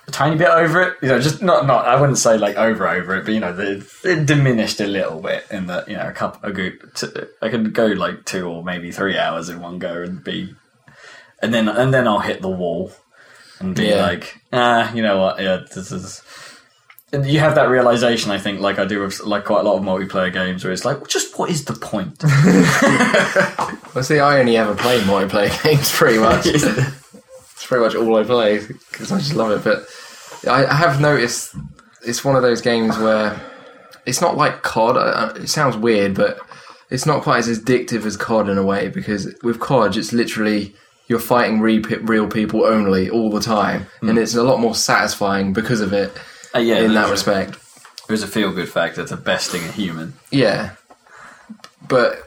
a tiny bit over it. You know, just not not. I wouldn't say like over over it, but you know, the, it diminished a little bit in that you know a couple a. T- I could go like two or maybe three hours in one go and be, and then and then I'll hit the wall and be Yeah. like, ah, you know what? Yeah, this is. You have that realization, I think, like I do with like quite a lot of multiplayer games, where it's like, just what is the point? *laughs* *laughs* Well, see, I only ever play multiplayer *laughs* games pretty much. it's pretty much all I play because I just love it. But I, I have noticed it's one of those games where it's not like COD. uh, It sounds weird, but it's not quite as addictive as COD in a way because with COD, it's literally you're fighting re- real people only all the time, and it's a lot more satisfying because of it Uh, yeah, in that respect. There's a feel good factor to besting a human. Yeah, but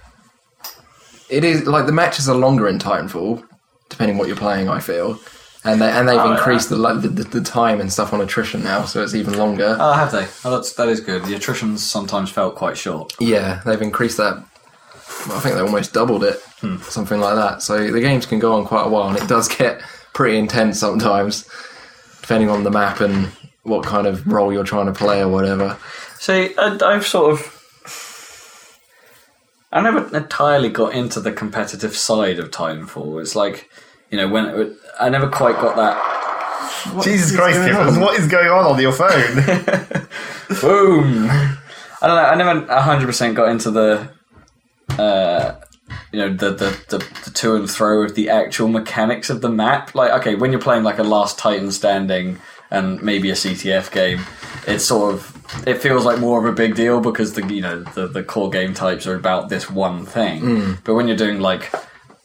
it is like the matches are longer in Titanfall, depending what you're playing. I feel, and they and they've Oh, increased the, the, the the time and stuff on attrition now, so it's even longer. Oh, have they? Oh, that's that is good. The attritions sometimes felt quite short. yeah, they've increased that. well, I think they almost doubled it, something like that. So the games can go on quite a while, and it does get pretty intense sometimes, depending on the map and what kind of role you're trying to play or whatever. See, I, I've sort of. I never entirely got into the competitive side of Titanfall. It's like, you know, when it, I never quite got that. Jesus Christ, Gibbons, what is going on on your phone? *laughs* Boom! I don't know. I never hundred percent got into the, uh, you know, the, the the the to and fro of the actual mechanics of the map. Like, okay, when you're playing like a Last Titan Standing and maybe a CTF game, it's sort of it feels like more of a big deal because the you know the the core game types are about this one thing. Hmm. But when you're doing like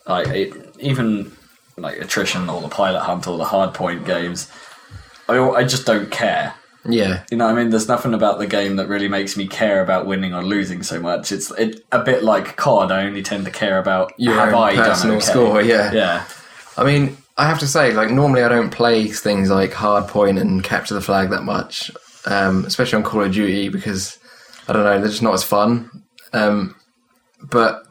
like it, even like attrition or the pilot hunt or the hardpoint games, I I just don't care. Yeah, You know, what I mean, there's nothing about the game that really makes me care about winning or losing so much. It's it, a bit like COD. I only tend to care about your have I done personal okay. score. Yeah. Yeah, I mean, I have to say, like normally I don't play things like Hardpoint and Capture the Flag that much, um, especially on Call of Duty because I don't know, they're just not as fun. Um, but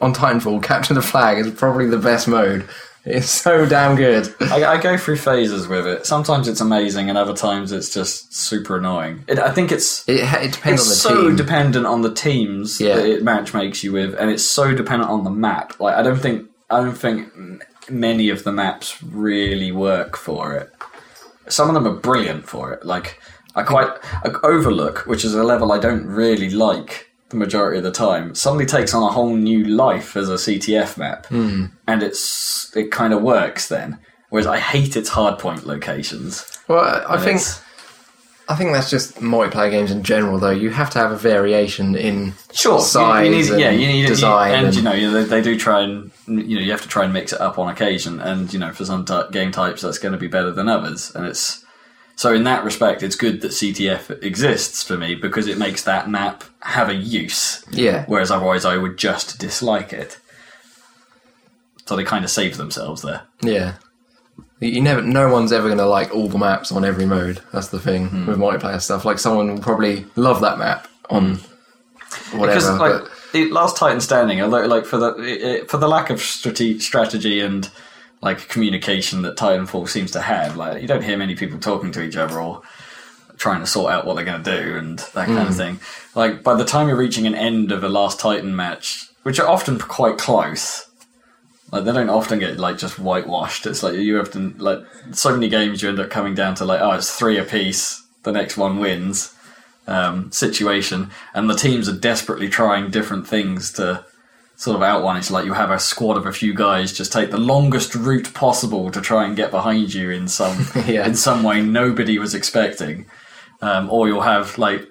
on Titanfall, Capture the Flag is probably the best mode It's so damn good. I, I go through phases with it. Sometimes it's amazing, and other times it's just super annoying. It, I think it's It, it depends it's on the so team. dependent on the teams Yeah. that it match makes you with, and it's so dependent on the map. Like I don't think I don't think many of the maps really work for it. Some of them are brilliant for it. Like I quite Overlook, which is a level I don't really like the majority of the time, suddenly takes on a whole new life as a CTF map, Hmm. and it's it kind of works then. Whereas I hate its hardpoint locations. well, I And think it's- I think that's just multiplayer games in general. Though you have to have a variation in Sure, size you, you need, and yeah, you need design, you, and, and, you know they, they do try and you know you have to try and mix it up on occasion, and you know for some ty- game types that's going to be better than others, and it's so in that respect it's good that CTF exists for me because it makes that map have a use, yeah, whereas otherwise I would just dislike it. So they kind of save themselves there. yeah. You never, no one's ever going to like all the maps on every mode. That's the thing Hmm. with multiplayer stuff. Like someone will probably love that map on whatever. because like but the last Titan standing, although like for the it, for the lack of strate- strategy and like communication that Titanfall seems to have, like you don't hear many people talking to each other or trying to sort out what they're going to do and that kind of thing. Like by the time you're reaching an end of a last Titan match, which are often quite close. Like they don't often get like just whitewashed. It's like you often like so many games you end up coming down to like oh it's three apiece. The next one wins um, situation, and the teams are desperately trying different things to sort of outone. It's like you have a squad of a few guys just take the longest route possible to try and get behind you in some *laughs* Yeah. in some way nobody was expecting, um, or you'll have like.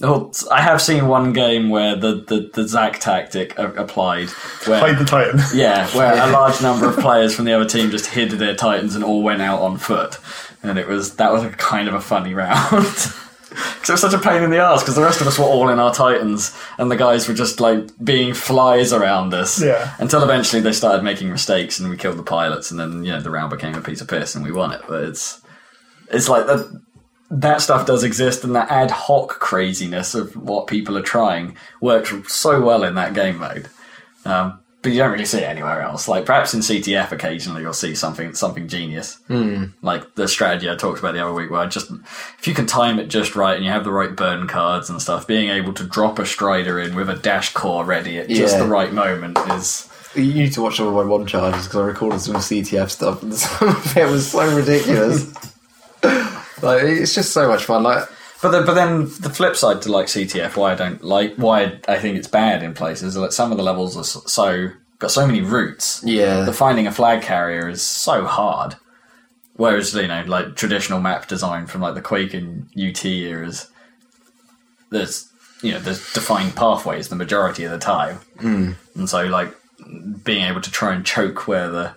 Oh, I have seen one game where the, the, the Zack tactic applied, where Hide the Titan. *laughs* yeah, where a *laughs* large number of players from the other team just hid their titans and all went out on foot, and it was that was a kind of a funny *laughs* round. Because it was such a pain in the ass. Because the rest of us were all in our titans, and the guys were just like being flies around us. Yeah. Until eventually they started making mistakes, and we killed the pilots, and then you know the round became a piece of piss, and we won it. But it's it's like that. That stuff does exist, and that ad hoc craziness of what people are trying works so well in that game mode. Um, but you don't really see it anywhere else. Like perhaps in CTF, occasionally you'll see something something genius, mm. like the strategy I talked about the other week, where I just if you can time it just right and you have the right burn cards and stuff, being able to drop a Stryder in with a dash core ready at just Yeah. the right moment is you need to watch some of my one charges because I recorded some CTF stuff and *laughs* some of it was so ridiculous. *laughs* like it's just so much fun. Like But then, but then the flip side to like CTF, why I don't like, why I think it's bad in places, is that some of the levels are so got so many routes. yeah, The finding a flag carrier is so hard. Whereas you know, like traditional map design from like the Quake and UT eras, there's you know there's defined pathways the majority of the time, mm. and so like being able to try and choke where the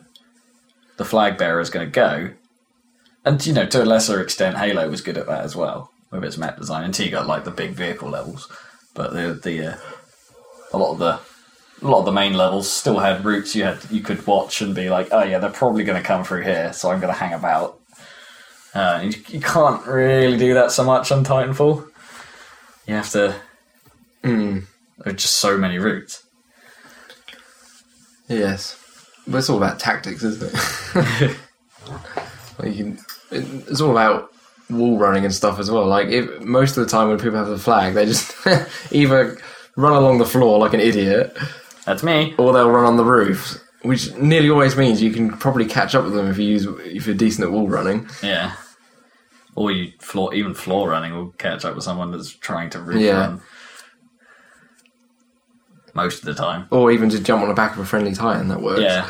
the flag bearer is going to go, and you know to a lesser extent, Halo was good at that as well with its map design until you got like the big vehicle levels, but the the uh, a lot of the a lot of the main levels still had routes you had you could watch and be like, oh yeah, they're probably going to come through here, so I'm going to hang about. Uh, you, you can't really do that so much on Titanfall. You have to. Mm. There are just so many routes. yes, but it's all about tactics, isn't it? *laughs* *laughs* like you can, it's all about wall running and stuff as well. Like if most of the time when people have the flag, they just *laughs* either run along the floor like an idiot, That's me. or they'll run on the roof. Which nearly always means you can probably catch up with them if you use if you're decent at wall running. Yeah. Or you floor even floor running will catch up with someone that's trying to roof Yeah. run. Most of the time. Or even just jump on the back of a friendly titan, that works. Yeah.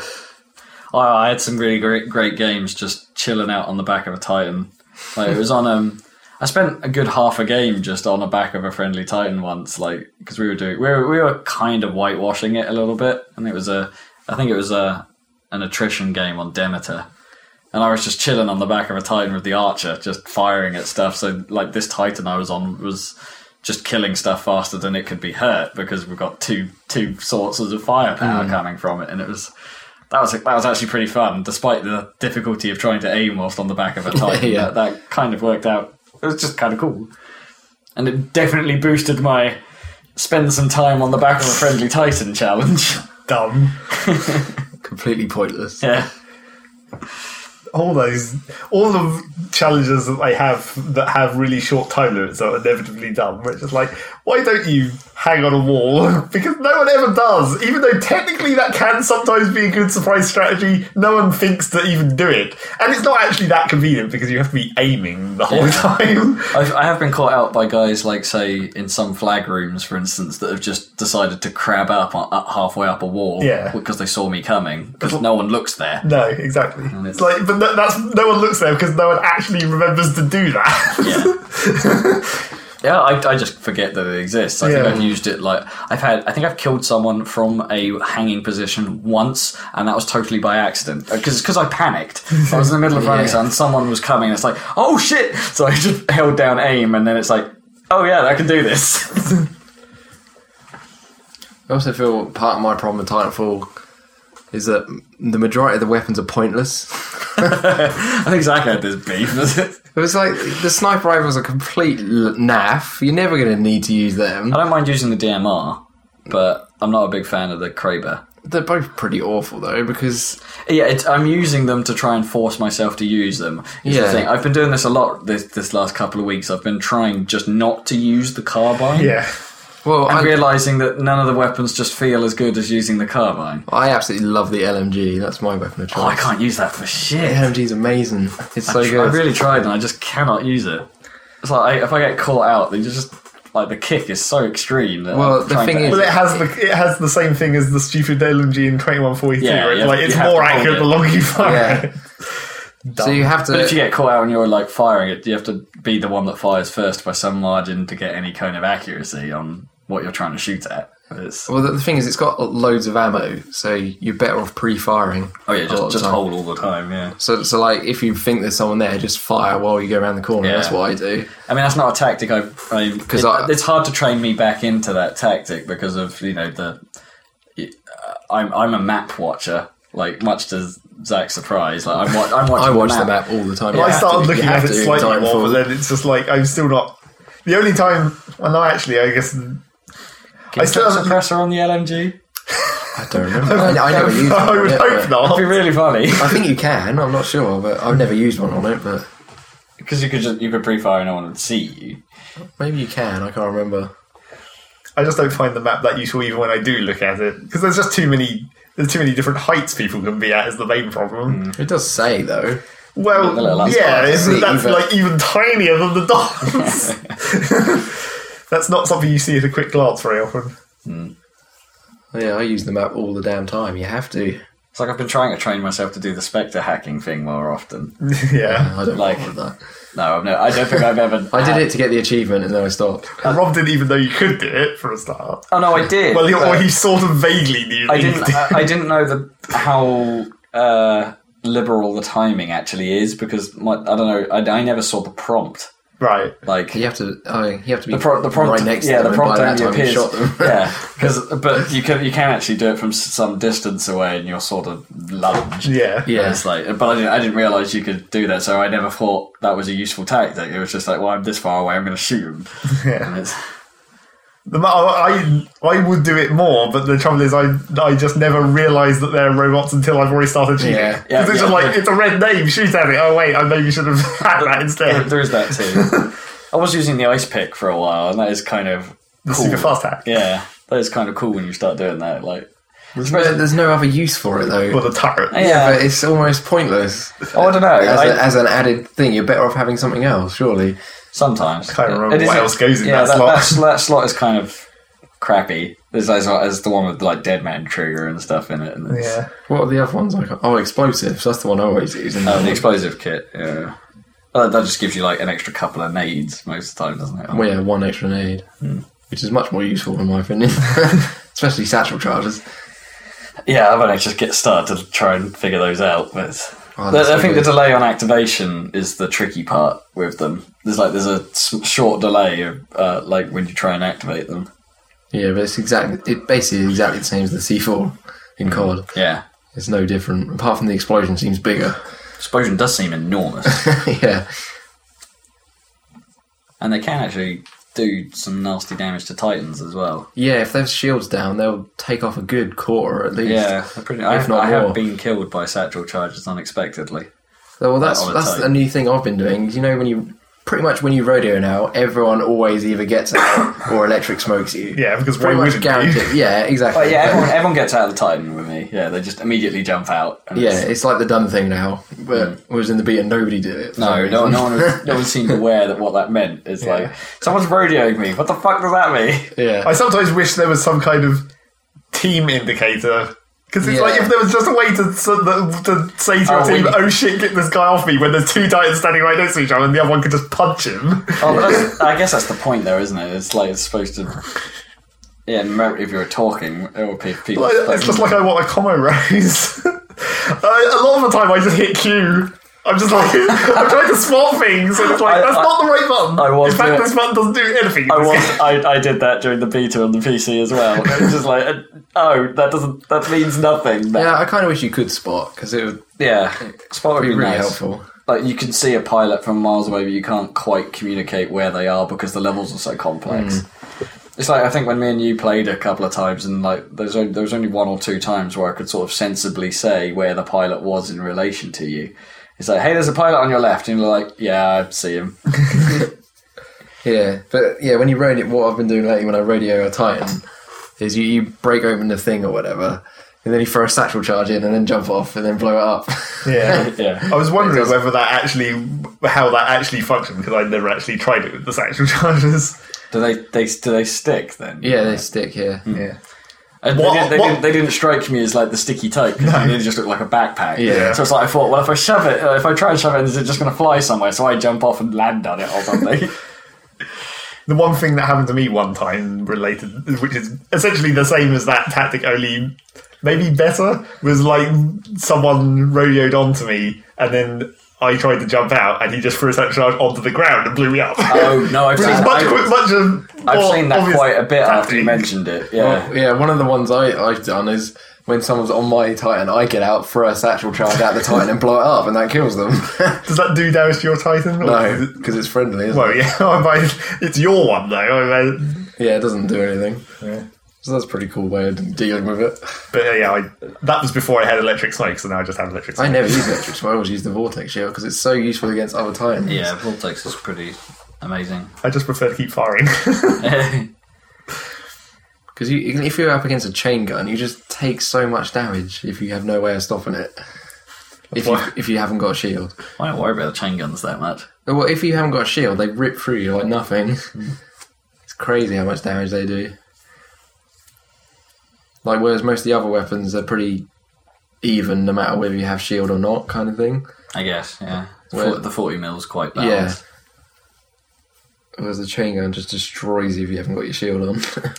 I, I had some really great great games just chilling out on the back of a Titan. Like it was on um I spent a good half a game just on the back of a friendly Titan once, like because we were doing we were we were kind of whitewashing it a little bit, and it was a I think it was a an attrition game on Demeter, and I was just chilling on the back of a Titan with the Archer, just firing at stuff. So like this Titan I was on was just killing stuff faster than it could be hurt because we've got two two sources of firepower coming from it, and it was. That was that was actually pretty fun, despite the difficulty of trying to aim whilst on the back of a *laughs* Titan. Yeah. that, that kind of worked out. It was just kind of cool, and it definitely boosted my spend some time on the back of a friendly Titan challenge. Dumb. *laughs* Completely pointless. yeah, all those, all the challenges that they have that have really short time limits are inevitably done. Which is like, why don't you hang on a wall? *laughs* because no one ever does. Even though technically that can sometimes be a good surprise strategy, no one thinks to even do it. And it's not actually that convenient because you have to be aiming the whole time. *laughs* I've, I have been caught out by guys like, say, in some flag rooms, for instance, that have just decided to crab up, uh, up halfway up a wall Yeah. because they saw me coming because no one looks there. No, exactly. it's- It's like, but no, that's no one looks there because no one actually remembers to do that. Yeah. *laughs* Yeah, I, I just forget that it exists. I think I've used it like I've had. I think I've killed someone from a hanging position once, and that was totally by accident uh, because because I panicked. I was in the middle of running, *laughs* Yeah. and someone was coming. And it's like, oh shit! So I just held down aim, and then it's like, oh yeah, I can do this. *laughs* I also feel part of my problem with Titanfall is that the majority of the weapons are pointless. *laughs* I think Zach had this beef. Was *laughs* it? It was like the sniper rifles are complete l- naff. You're never going to need to use them. I don't mind using the DMR, but I'm not a big fan of the Kraber. They're both pretty awful though because Yeah, it's, I'm using them to try and force myself to use them. Is the Yeah. thing. I've been doing this a lot this this last couple of weeks. I've been trying just not to use the carbine. yeah. Well, And I, realizing that none of the weapons just feel as good as using the carbine. I absolutely love the LMG. That's my weapon of choice. Oh, I can't use that for The shit. LMG's amazing. It's so I, tr- good. I really tried and I just cannot use it. It's like I, if I get caught out, they just like the kick is so extreme. That Well, I'm the thing to- is- Well, it has the it has the same thing as the stupid LMG in twenty one forty two. Yeah, it's like it's more accurate it. the longer you fire Yeah. it. *laughs* so you have to. But if you get caught out and you're like firing it, you have to be the one that fires first by some margin to get any kind of accuracy on what you're trying to shoot at. It's, Well, the the thing is, it's got loads of ammo, so you're better off pre-firing. oh yeah, just just hold all the time. Yeah. So, so like, if you think there's someone there, just fire while you go around the corner. Yeah. That's what I do. I mean, that's not a tactic. I, I, 'Cause it- it's hard to train me back into that tactic because of you know the. uh, I'm I'm a map watcher, like much to Zach's surprise. Like I'm, I'm *laughs* watching. I watch the the map. map all the time. Well, I started to- looking at it slightly more, Titanfall. but then it's just like I'm still not. The only time, well, no, actually, I guess Can I still put a haven't- suppressor on the LMG. I don't remember. I, *laughs* I never used one. *laughs* I would on it, hope but- That'd be really funny I think you can. I'm not sure, but I've never used one on it. But because you could just you could pre-fire and no one would see you. maybe you can. I can't remember. I just don't find the map that useful even when I do look at it because there's just too many. There's too many different heights people can be at. Is the main problem. Hmm. It does say though. Well, The little lights yeah, are isn't see, that's but- like even tinier than the dots. *laughs* that's not something you see at a quick glance very often. Yeah, I use the map all the damn time. You have to. It's like I've been trying to train myself to do the Spectre hacking thing more often. *laughs* yeah, I don't Like- like that. No, I've no, I don't think I've ever. *laughs* I did it to get the achievement, and then I stopped. and *laughs* Rob didn't even know you could do it for a start. Oh no, I did. Well, he, or he sort of vaguely knew. I didn't. did. I, I didn't know the how uh, liberal the timing actually is because my, I don't know. I, I never saw the prompt. Right. Like You have to. Oh, you have to be the, pro- the prompt, right next yeah, to them. the prompt and by that time you appears. shot them. yeah, *laughs* because but you can you can actually do it from some distance away, and you're sort of lunge. Yeah. Yeah. It's like, but I didn't, I didn't realize you could do that, so I never thought that was a useful tactic. It was just like, well, I'm this far away, I'm going to shoot him. *laughs* Yeah. And it's, The, ma- I I would do it more, but the trouble is, I I just never realised that they're robots until I've already started shooting. Yeah. Yeah, it's just like it's a red name. Shoot at it. Oh wait, I maybe should have *laughs* had that instead. there is that too. *laughs* I was using the ice pick for a while, and that is kind of The cool. super fast hack. Yeah, that is kind of cool when you start doing that. Like, There's no, there's no other use for it though. Or the turret. yeah, but it's almost pointless. oh, I don't know. As, I- a, as an added thing, you're better off having something else, surely. Sometimes. Can't remember It what is- else goes in yeah, that slot. That, sl- that slot is kind of crappy. There's as, as the one with like Dead Man Trigger and stuff in it. And it's- Yeah. What are the other ones? Like, oh, explosives. That's the one I always use. And Oh, the explosive kit. Yeah. Well, that just gives you like an extra couple of nades most of the time, doesn't it? well, yeah, one extra nade, hmm. which is much more useful in my opinion, *laughs* especially satchel charges. Yeah, I've only just get started to try and figure those out. But Oh, I think the delay on activation is the tricky part with them. There's like there's a short delay uh, like when you try and activate them. yeah, but it's exactly it basically exactly the same as the C4 in COD. Yeah, It's no different, apart from the explosion seems bigger. explosion does seem enormous, *laughs* yeah, and they can actually do some nasty damage to Titans as well. Yeah, if there's shields down, they'll take off a good quarter at least. Yeah, pretty, I, not I have been killed by satchel charges unexpectedly. Oh, well, that's that's a new thing I've been doing. You know, when you pretty much when you rodeo now, everyone always either gets out or electric smokes you. Yeah, because pretty much wouldn't guaranteed. *laughs* Yeah, exactly. But yeah, everyone, everyone gets out of the Titan with me. Yeah, they just immediately jump out. and Yeah, it's- it's like the done thing now. But mm. was in the beat and nobody did it. No, no, no one, was, no one seemed *laughs* aware that what that meant. It's like someone's rodeoing me. What the fuck does that mean? yeah, I sometimes wish there was some kind of team indicator. Because it's Yeah. like if there was just a way to to, to say to your Oh, team, we- "Oh shit, get this guy off me," when there's two titans standing right next to each other, and the other one could just punch him. Oh, but *laughs* I guess that's the point, though, isn't it? It's like it's supposed to. Yeah, if you were talking, it would be people. Like, it's just like I want a commo rose. *laughs* a lot of the time, I just hit Q. I'm just like I'm trying to spot things, and it's like I- that's I- not the right button. I was In fact, doing- this button doesn't do anything. I was. I, I did that during the beta on the PC as well. It was just like, uh, oh, that doesn't that means nothing. That- yeah. I kind of wish you could spot because it would yeah. Spot would be be, really nice. helpful. Like you can see a pilot from miles away, but you can't quite communicate where they are because the levels are so complex. It's like I think when me and you played a couple of times, and like there's only, there was only one or two times where I could sort of sensibly say where the pilot was in relation to you. It's like, hey, there's a pilot on your left, and you're like, yeah, I see him. *laughs* Yeah, but yeah, when you rodeo, what I've been doing lately when I rodeo a Titan is you, you break open the thing or whatever, and then you throw a satchel charge in and then jump off and then blow it up. Yeah. *laughs* Yeah. I was wondering whether that actually, how that actually functioned because I'd never actually tried it with the satchel *laughs* charges. Do they they do they stick then? yeah, they stick. Yeah, hmm. Yeah. And What- they, didn't, they, what- didn't, they didn't strike me as like the sticky type because they just look like a backpack. Yeah. So it's like I thought, well, if I shove it, uh, if I try and shove it, is it just going to fly somewhere? So I jump off and land on it or something. *laughs* The one thing that happened to me one time related, which is essentially the same as that tactic, only maybe better, was like someone rodeoed onto me and then I tried to jump out and he just threw a satchel charge onto the ground and blew me up. oh no, I've *laughs* seen, much, I've, much of I've seen that quite a bit after you mentioned it. Yeah. Well, yeah. One of the ones I, I've done is when someone's on my Titan, I get out, throw a satchel charge at the Titan, and blow it up, and that kills them. *laughs* Does that do damage to your Titan? Or no, because it's friendly. Isn't Well, it? yeah, *laughs* I mean, it's your one though. I mean, Yeah, it doesn't do anything. Yeah. So that's a pretty cool way of dealing with it. but uh, yeah, I, that was before I had electric smoke, and now I just have electric snakes. I never use electric smoke. I always use the vortex shield because it's so useful against other Titans. Yeah, Vortex is pretty amazing. I just prefer to keep firing. *laughs* *laughs* Because you, if you're up against a chain gun, you just take so much damage if you have no way of stopping it. If you, if you haven't got a shield. I don't worry about the chain guns that much. Well, if you haven't got a shield, they rip through you like nothing. *laughs* it's crazy how much damage they do. Like, whereas most of the other weapons are pretty even, no matter whether you have shield or not, kind of thing. I guess. Yeah. Well- the forty mils quite bad. Yeah. Whereas the chain gun just destroys you if you haven't got your shield on. *laughs*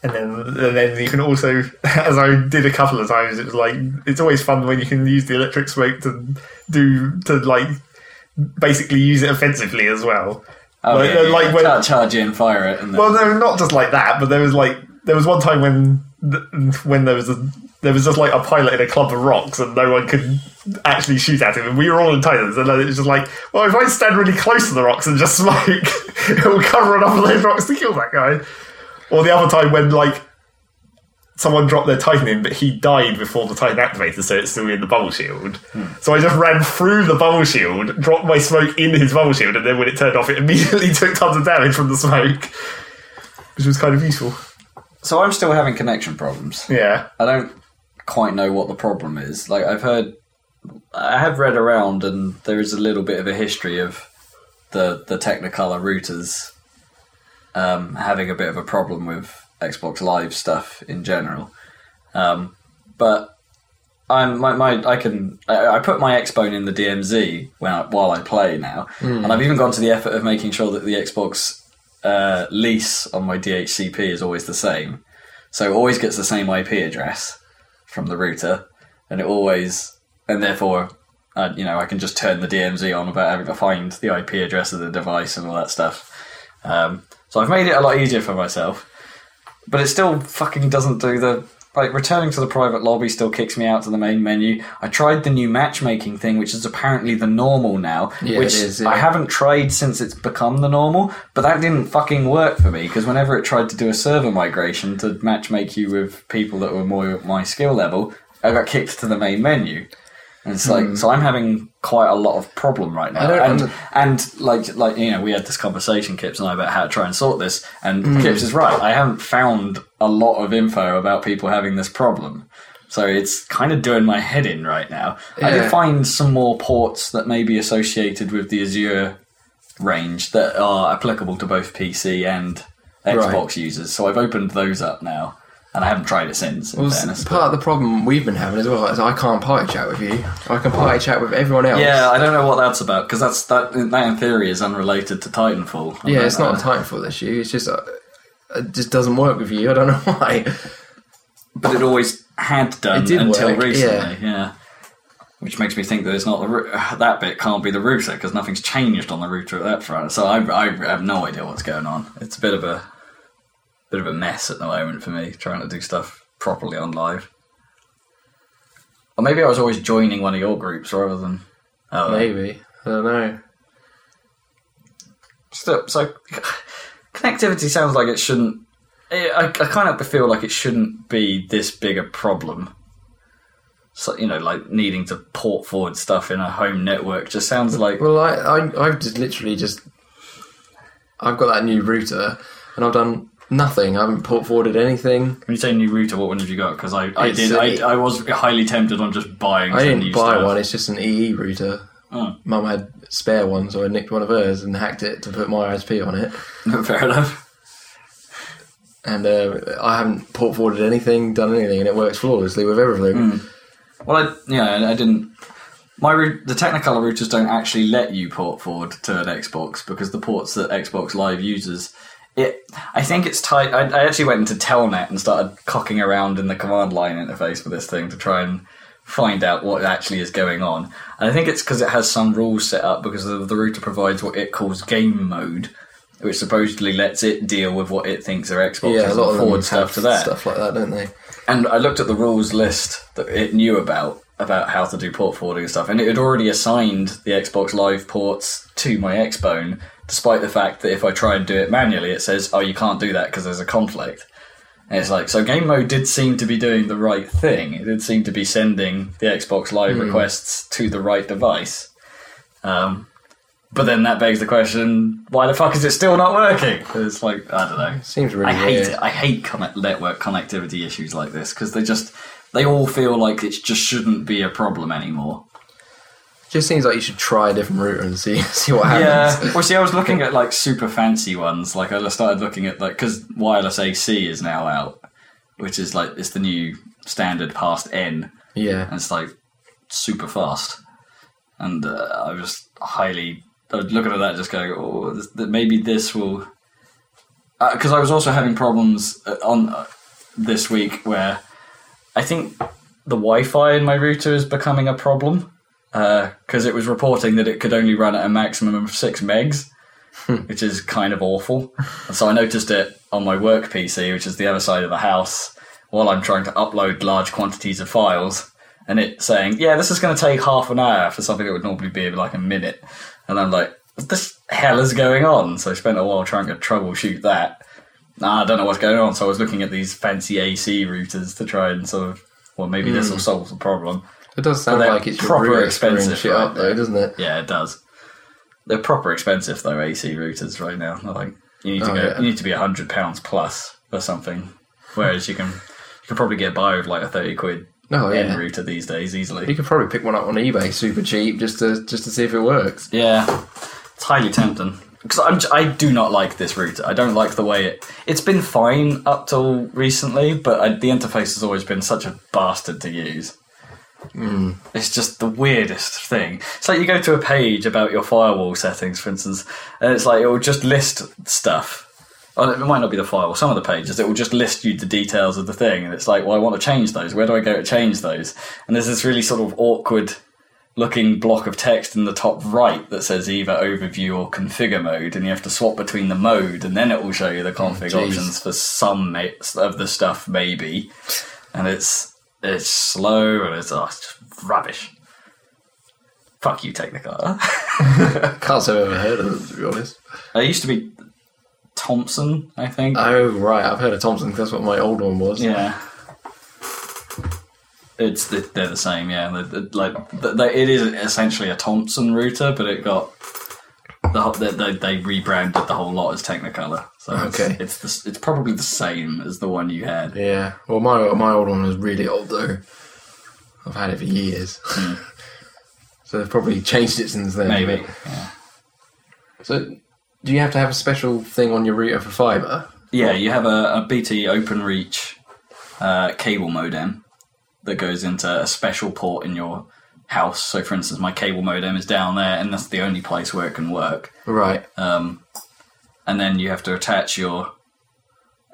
And then, and then you can also, as I did a couple of times, it was like it's always fun when you can use the electric smoke to do to like basically use it offensively as well. Oh, Like- yeah, yeah. like when- Char- charge in, fire it, and then, Well, no, not just like that, but there was like there was one time when th- when there was a there was just like a pilot in a clump of rocks and no one could actually shoot at him, and we were all in Titans, and then it was just like, well, if I stand really close to the rocks and just *laughs* smoke, it will cover enough of those rocks to kill that guy. Or the other time when like someone dropped their Titan in, but he died before the Titan activated, so it's still in the bubble shield. Hmm. So I just ran through the bubble shield, dropped my smoke in his bubble shield, and then when it turned off, it immediately *laughs* took tons of damage from the smoke, which was kind of useful. So I'm still having connection problems. Yeah. I don't quite know what the problem is. Like I've heard, I have read around, and there is a little bit of a history of the the Technicolor routers um, having a bit of a problem with Xbox Live stuff in general. Um, but I'm my, my I can I, I put my Xbone in the DMZ when I, while I play now, and I've even gone to the effort of making sure that the Xbox uh, lease on my DHCP is always the same. So it always gets the same IP address from the router, and it always, and therefore, uh, you know, I can just turn the DMZ on without having to find the IP address of the device and all that stuff. Um, so I've made it a lot easier for myself, but it still fucking doesn't do the like returning to the private lobby still kicks me out to the main menu. I tried the new matchmaking thing, which is apparently the normal now, Yeah, which is, yeah. I haven't tried since it's become the normal. But that didn't fucking work for me because whenever it tried to do a server migration to matchmake you with people that were more my skill level, I got kicked to the main menu. And it's like, so I'm having quite a lot of problem right now. Hmm. And, under- and like, like you know, we had this conversation, Kips and I, about how to try and sort this. And Hmm. Kips is right. I haven't found a lot of info about people having this problem. So it's kind of doing my head in right now. I did find some more ports that may be associated with the Azure range that are applicable to both PC and Xbox users. So I've opened those up now. And I haven't tried it since, in Well, fairness. part of the problem we've been having as well is I can't party chat with you. I can party chat with everyone else. Yeah, I don't know what that's about because that's that. That in theory is unrelated to Titanfall. I Yeah, it's not a. Titanfall issue. It's just uh, it just doesn't work with you. I don't know *laughs* why. but it always had done until work, recently. Yeah. Which makes me think that it's not the *sighs* that bit can't be the router because nothing's changed on the router at that front. So I, I have no idea what's going on. It's a bit of a bit of a mess at the moment for me trying to do stuff properly on live. Or maybe I was always joining one of your groups rather than oh, Maybe I don't know. Still, so connectivity sounds like it shouldn't. I, I kind of feel like it shouldn't be this big a problem. So you know, like needing to port forward stuff in a home network just sounds like Well, I, I I've just literally just I've got that new router and I've done nothing. I haven't port forwarded anything. when you say new router, what one have you got? Because I, I It's did, a- I, I was highly tempted on just buying. I some didn't new buy stuff. one. It's just an EE router. Oh. Mum had spare one, so I nicked one of hers and hacked it to put my ISP on it. *laughs* Fair enough. And uh, I haven't port forwarded anything, done anything, and it works flawlessly with everything. Well, I, yeah, I didn't. My the Technicolor routers don't actually let you port forward to an Xbox because the ports that Xbox Live uses. It, I think it's tight. I, I actually went into Telnet and started cocking around in the command line interface for this thing to try and find out what actually is going on. And I think it's because it has some rules set up because the, the router provides what it calls game mode, which supposedly lets it deal with what it thinks are Xboxes Yeah, a lot and forward stuff to that. stuff like that, don't they? And I looked at the rules list that it knew about about how to do port forwarding and stuff, and it had already assigned the Xbox Live ports to my Xbone, despite the fact that if I try and do it manually, it says, "Oh, you can't do that because there's a conflict." And it's like, so game mode did seem to be doing the right thing. It did seem to be sending the Xbox Live requests to the right device. Um, but then that begs the question: Why the fuck is it still not working? It's like I don't know. Seems really I hate weird. it. I hate connect- network connectivity issues like this because they just they all feel like it just shouldn't be a problem anymore. Just seems like you should try a different router and see *laughs* see what happens. Yeah. *laughs* well, see, I was looking at like super fancy ones. Like I started looking at like because wireless AC is now out, which is like it's the new standard past N, Yeah. and it's like super fast. And uh, I was highly I was looking at that, just going, oh, this, that maybe this will. Because I was also having problems uh, on uh, this week where I think the Wi-Fi in my router is becoming a problem Uh, because it was reporting that it could only run at a maximum of six megs, hmm. which is kind of awful. And so I noticed it on my work PC, which is the other side of the house, while I'm trying to upload large quantities of files, and it saying, "Yeah, this is going to take half an hour for something that would normally be like a minute," and I'm like, "What the hell is going on?" So I spent a while trying to troubleshoot that. Nah, I don't know what's going on. So I was looking at these fancy AC routers to try and sort of, well, maybe this will hmm. solve the problem. It does sound like it's proper expensive shit right up, though, doesn't it? Yeah, it does. They're proper expensive though, AC routers right now. They're Like you need to Oh, go, yeah. you need to be a hundred pounds plus or something, whereas you can you can probably get by with like a thirty quid Oh yeah. router these days easily. You could probably pick one up on eBay super cheap just to just to see if it works. Yeah, it's highly tempting because I do not like this router. I don't like the way it. It's been fine up till recently, but I, the interface has always been such a bastard to use. It's just the weirdest thing. It's like you go to a page about your firewall settings, for instance, and it's like it will just list stuff. Well, it might not be the firewall. Some of the pages it will just list you the details of the thing, and it's like, well, I want to change those. Where do I go to change those? And there's this really sort of awkward looking block of text in the top right that says either overview or configure mode, and you have to swap between the mode, and then it will show you the config jeez. options for some of the stuff, maybe. and it's it's slow and it's, oh, it's just rubbish. Fuck you, Technicolor. *laughs* Can't say I've ever heard of it, to be honest. it used to be Thomson, I think. Oh, right. I've heard of Thomson. That's what my old one was. Yeah. It's they're the same, yeah. They're- they're like it is essentially a Thomson router, but it got the whole, they, they, they rebranded the whole lot as Technicolor. So it's, Okay. it's the, it's probably the same as the one you had. Yeah. Well, my my old one was really old though. I've had it for years. *laughs* so they've probably changed it since then. Maybe. Yeah. So, do you have to have a special thing on your router for fibre? Yeah, you have a, a BT OpenReach uh, cable modem that goes into a special port in your house. So, for instance, my cable modem is down there, and that's the only place where it can work. Right. Um, and then you have to attach your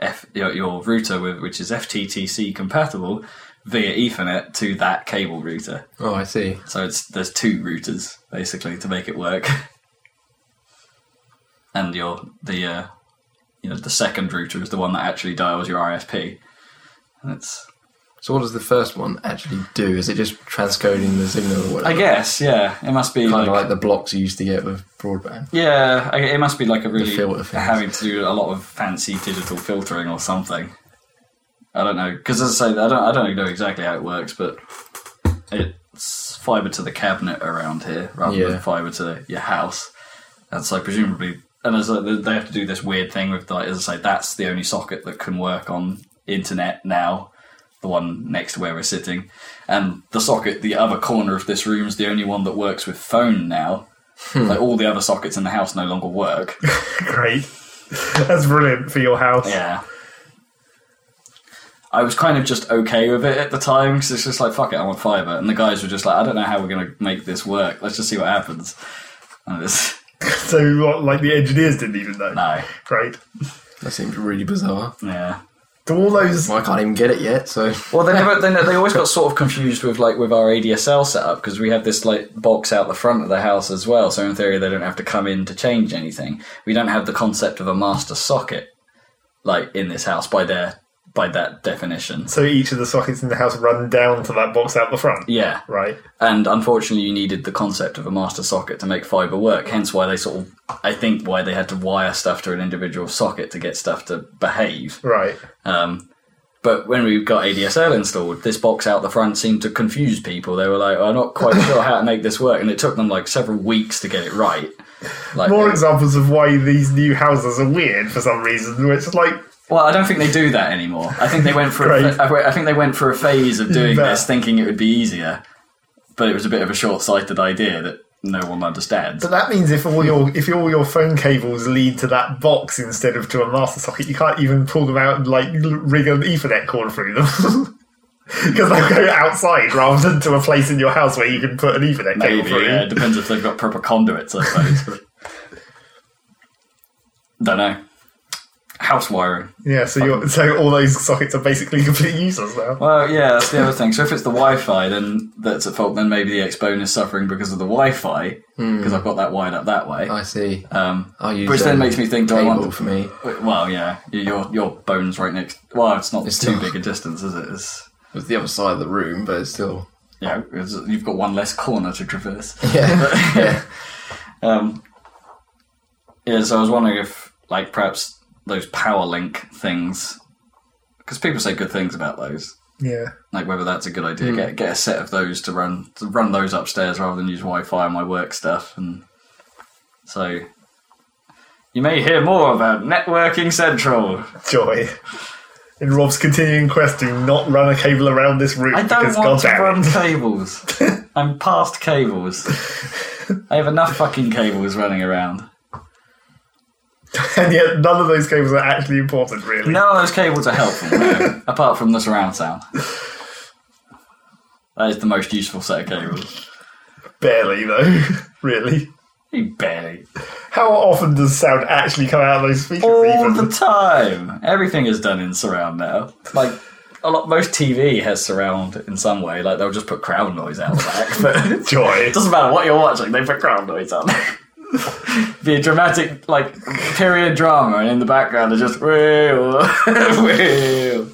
F, your, your router, with, which is FTTC compatible, via Ethernet to that cable router. Oh, I see. So it's there's two routers basically to make it work. *laughs* and your the uh, you know the second router is the one that actually dials your ISP. And it's So, what does the first one actually do? Is it just transcoding the signal or whatever? I guess yeah, it must be kind like, of like the blocks you used to get with broadband. yeah, it must be like a really having to do a lot of fancy digital filtering or something. I don't know because as I say, I don't I don't know exactly how it works, but it's fiber to the cabinet around here rather Yeah. than fiber to your house. And so presumably, and as like, they have to do this weird thing with like as I say, that's the only socket that can work on internet now. The one next to where we're sitting, and the socket, the other corner of this room, is the only one that works with phone now. Hmm. Like all the other sockets in the house no longer work. *laughs* Great. That's brilliant for your house. Yeah. I was kind of just okay with it at the time because it's just like, fuck it, I want fiber. And the guys were just like, I don't know how we're going to make this work. Let's just see what happens. And it's, *laughs* So, what, like, the engineers didn't even know? no. Great. That seems really bizarre. Yeah. Do all those. Well, I can't even get it yet, so. Well, they never, they, they always got *laughs* sort of confused with like with our ADSL setup because we have this like box out the front of the house as well. So in theory, they don't have to come in to change anything. We don't have the concept of a master socket like in this house by their by that definition. So, each of the sockets in the house run down to that box out the front. Yeah, Right. and unfortunately, you needed the concept of a master socket to make fiber work. Hence, why they sort of, I think, why they had to wire stuff to an individual socket to get stuff to behave. Right. Um, but when we got ADSL installed, this box out the front seemed to confuse people. They were like, "I'm not quite sure how to make this work," and it took them like several weeks to get it right. Like, More examples of why these new houses are weird for some reason. It's like, well, I don't think they do that anymore. I think they went for. A, I think they went for a phase of doing this, thinking it would be easier, but it was a bit of a short-sighted idea that no one understands. but that means if all your if all your phone cables lead to that box instead of to a master socket, you can't even pull them out and like rig an Ethernet cord through them. *laughs* Because they'll go outside rather than to a place in your house where you can put an Ethernet cable Maybe, through. yeah, it depends if they've got proper conduits, I suppose. *laughs* Don't know. House wiring. Yeah, so you're, so all those sockets are basically *laughs* complete useless now. Well, yeah, that's the other thing. So if it's the Wi-Fi, then that's at fault. Then maybe the Xbone is suffering because of the Wi-Fi, because I've got that wired up that way. I see. Um, I use which then um, makes me think, do I cable want? for me. Well, yeah, your your bone's right next. Well, it's not It's too not. big a distance, is it? It's *laughs* It's the other side of the room, but it's still. yeah, it's, you've got one less corner to traverse. *laughs* Yeah. yeah. Um, yeah, so I was wondering if, like, perhaps those powerline things, because people say good things about those. Yeah. Like whether that's a good idea. Hmm. Get get a set of those to run to run those upstairs rather than use Wi-Fi on my work stuff, and so you may hear more about networking central. Joy. In Rob's continuing quest to not run a cable around this room I don't because want to run it. cables. *laughs* I'm past cables. I have enough fucking cables running around. *laughs* and yet none of those cables are actually important, really. None of those cables are helpful, no, *laughs* apart from the surround sound. That is the most useful set of cables. Barely, though. *laughs* really. Barely. How often does sound actually come out of those speakers? All even? the time. Everything is done in surround now. Like a lot, most TV has surround in some way. Like they'll just put crowd noise out the back, but Joy. it doesn't matter what you're watching. They put crowd noise on. Be a dramatic, like period drama, and in the background they're just wheel, *laughs* wheel.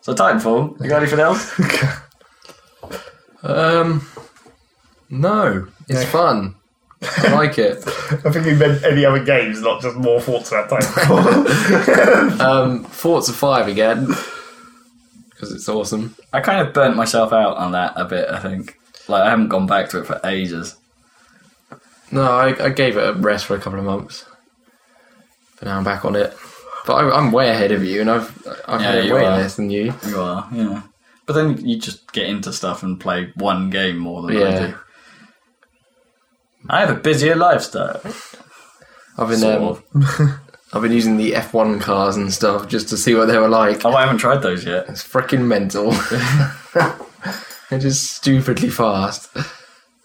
So Titanfall, you got anything else? *laughs* Um, no, it's fun. I like it. *laughs* I think we meant any other games, not just more Forza that time. Um, Forza Five again because it's awesome. I kind of burnt myself out on that a bit. I think, like, I haven't gone back to it for ages. No, I, I gave it a rest for a couple of months, but now I'm back on it. But I, I'm way ahead of you, and I've I've Yeah, had it way are. less than you. You are, yeah. But then you just get into stuff and play one game more than I do. I have a busier lifestyle. I've been um, *laughs* I've been using the F1 cars and stuff just to see what they were like. Oh, I haven't tried those yet. It's freaking mental. *laughs* *laughs* They're stupidly fast.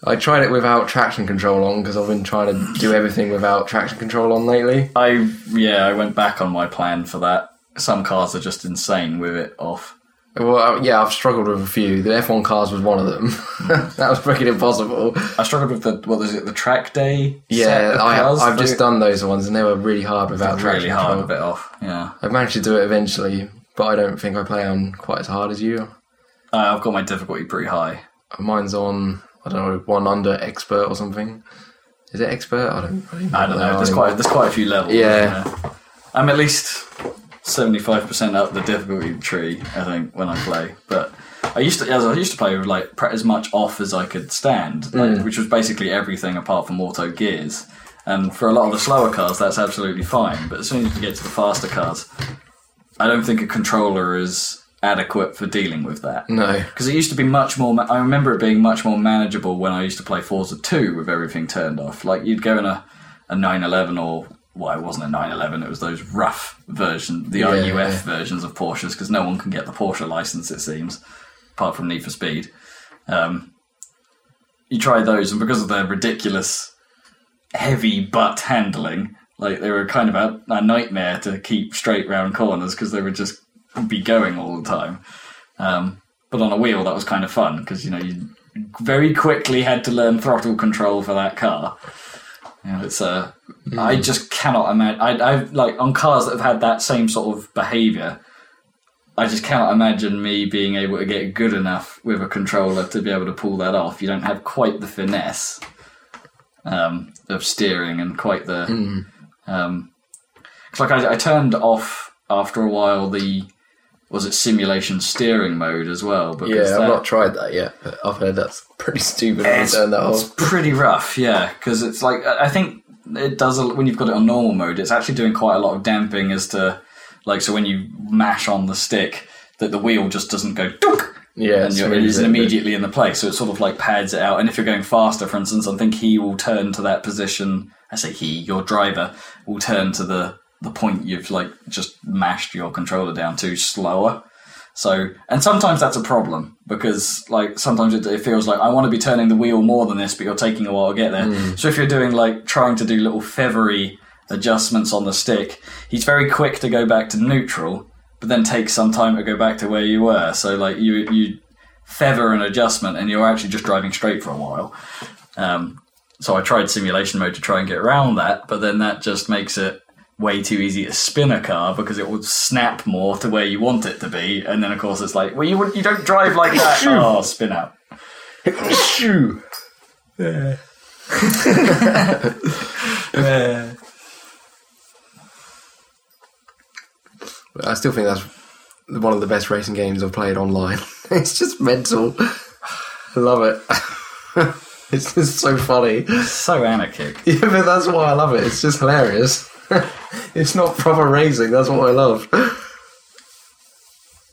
I tried it without traction control on because I've been trying to do everything without traction control on lately. I yeah, I went back on my plan for that. Some cars are just insane with it off. Well, uh, yeah, I've struggled with a few. The F1 cars was one of them. *laughs* that was freaking impossible. I struggled with the what was it, the track day? Yeah, I, They- just done those ones and they were really hard without really traction hard a control. bit off. Yeah, I've managed to do it eventually, but I don't think I play on quite as hard as you. Uh, I've got my difficulty pretty high. Mine's on, I don't know, one under expert or something. Is it expert? I don't, I don't, I don't know. There's quite there's quite a few levels. Yeah. I'm at least seventy five percent up the difficulty tree. I think when I play, but I used to as I used to play with like as much off as I could stand, like, Mm. which was basically everything apart from auto gears. And for a lot of the slower cars, that's absolutely fine. But as soon as you get to the faster cars, I don't think a controller is adequate for dealing with that. No. Because it used to be much more. Ma- I remember it being much more manageable when I used to play Forza 2 with everything turned off. Like you'd go in a, a 911 or well, it wasn't a 911. It was those rough version, the Yeah, RUF yeah. versions of Porsches, because no one can get the Porsche license. It seems, apart from Need for Speed. Um, you try those, and because of their ridiculous heavy butt handling, like they were kind of a, a nightmare to keep straight round corners because they were just be going all the time. Um, but on a wheel, that was kind of fun because you know you very quickly had to learn throttle control for that car. You know, it's uh, I just cannot imagine. I, I've like on cars that have had that same sort of behaviour. I just cannot imagine me being able to get good enough with a controller to be able to pull that off. You don't have quite the finesse um, of steering and quite the. Um, 'cause like I, I turned off after a while the was it simulation steering mode as well because Yeah, I've not tried that yet, but I've heard that's pretty stupid. it's, that it's pretty rough, yeah. Because it's like I think it does a, when you've got it on normal mode. It's actually doing quite a lot of damping as to like so when you mash on the stick that the wheel just doesn't go dunk Yeah, and you're, it isn't it a bit. immediately in the place. So it sort of like pads it out. And if you're going faster, for instance, I think he will turn to that position. I say he, your driver will turn to the the point you've like just mashed your controller down to slower. So, and sometimes that's a problem because, like, sometimes it, it feels like I want to be turning the wheel more than this, but you're taking a while to get there. Mm. So, if you're doing like trying to do little feathery adjustments on the stick, he's very quick to go back to neutral, but then takes some time to go back to where you were. So, like, you you feather an adjustment, and you're actually just driving straight for a while. Um, so, I tried simulation mode to try and get around that, but then that just makes it way too easy to spin a car because it will snap more to where you want it to be, and then of course it's like, well, you would- you don't drive like that. oh, spin out. Shoo. Yeah. I still think that's one of the best racing games I've played online. *laughs* it's just mental. I love it. *laughs* it's just so funny. So anarchic. Yeah, but that's why I love it. It's just hilarious. *laughs* it's not proper racing. That's what I love.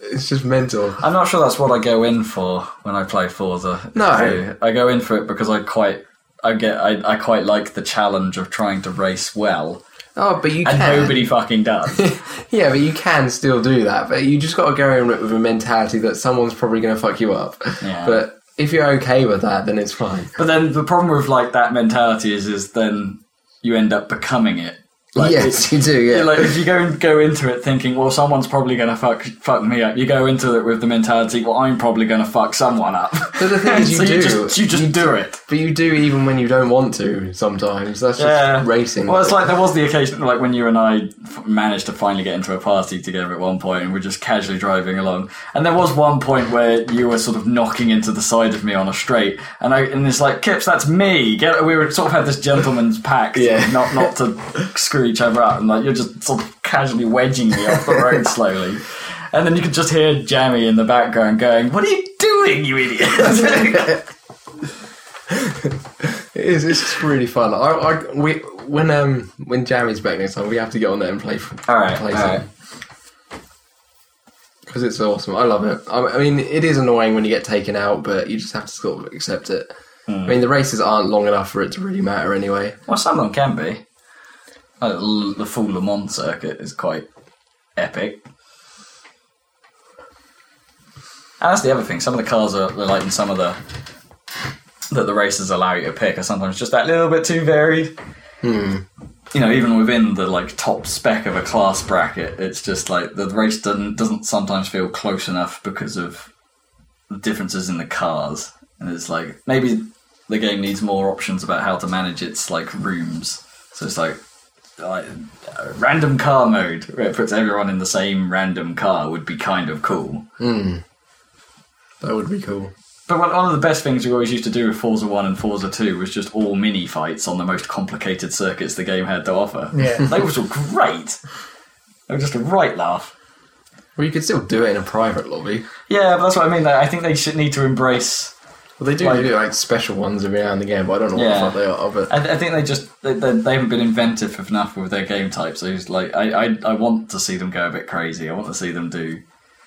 It's just mental. I'm not sure that's what I go in for when I play Forza. No. too. I go in for it because I quite, I get, I, I quite like the challenge of trying to race well, Oh, but you and can. nobody fucking does. *laughs* Yeah, but you can still do that. But you just got to go in with a mentality that someone's probably going to fuck you up. Yeah. But if you're okay with that, then it's fine. But then the problem with like that mentality is, is then you end up becoming it Like, yes, you do. Yeah. like if you go go into it thinking, well, someone's probably going to fuck fuck me up. You go into it with the mentality, well, I'm probably going to fuck someone up. But the thing is, *laughs* you so do. you just you just do it. but you do even when you don't want to. Sometimes that's just Yeah. racing. Well, it's like there was the occasion, like when you and I f- managed to finally get into a party together at one point, and we're just casually driving along. And there was one point where you were sort of knocking into the side of me on a straight, and I and it's like, Kips, that's me. Get, we were sort of had this gentleman's pact, Yeah. not not to screw *laughs* each other up, and like you're just sort of casually wedging me off the road *laughs* slowly. And then you could just hear Jamie in the background going, "What are you doing, you idiot?" It is. It's just really fun. I, I we when um when Jammy's back next time, we have to get on there and play. all right, play all right. because it's awesome. I love it. I, I mean, it is annoying when you get taken out, but you just have to sort of accept it. I mean, the races aren't long enough for it to really matter anyway. Well, some of them can be. Uh, l- the full Le Mans circuit is quite epic. And that's the other thing. Some of the cars are like in some of the that the races allow you to pick are sometimes just that little bit too varied. Hmm. You know, even within the like top spec of a class bracket, it's just like the race doesn't doesn't sometimes feel close enough because of the differences in the cars. And it's like maybe the game needs more options about how to manage its like rooms. So it's like like random car mode where it puts everyone in the same random car would be kind of cool. Hmm. That would be cool. But one one of the best things we always used to do with Forza 1 and Forza 2 was just all mini fights on the most complicated circuits the game had to offer. Yeah. *laughs* they were great. They were just a right laugh. Well, you could still do it in a private lobby. Yeah, but that's what I mean. I think they should need to embrace. Well, they do Like- do like special ones every now and again, but I don't know Yeah. what the fuck they are. But I, I think they just they, they, they haven't been inventive enough with their game types. So it's like I, I I want to see them go a bit crazy. I want to see them do,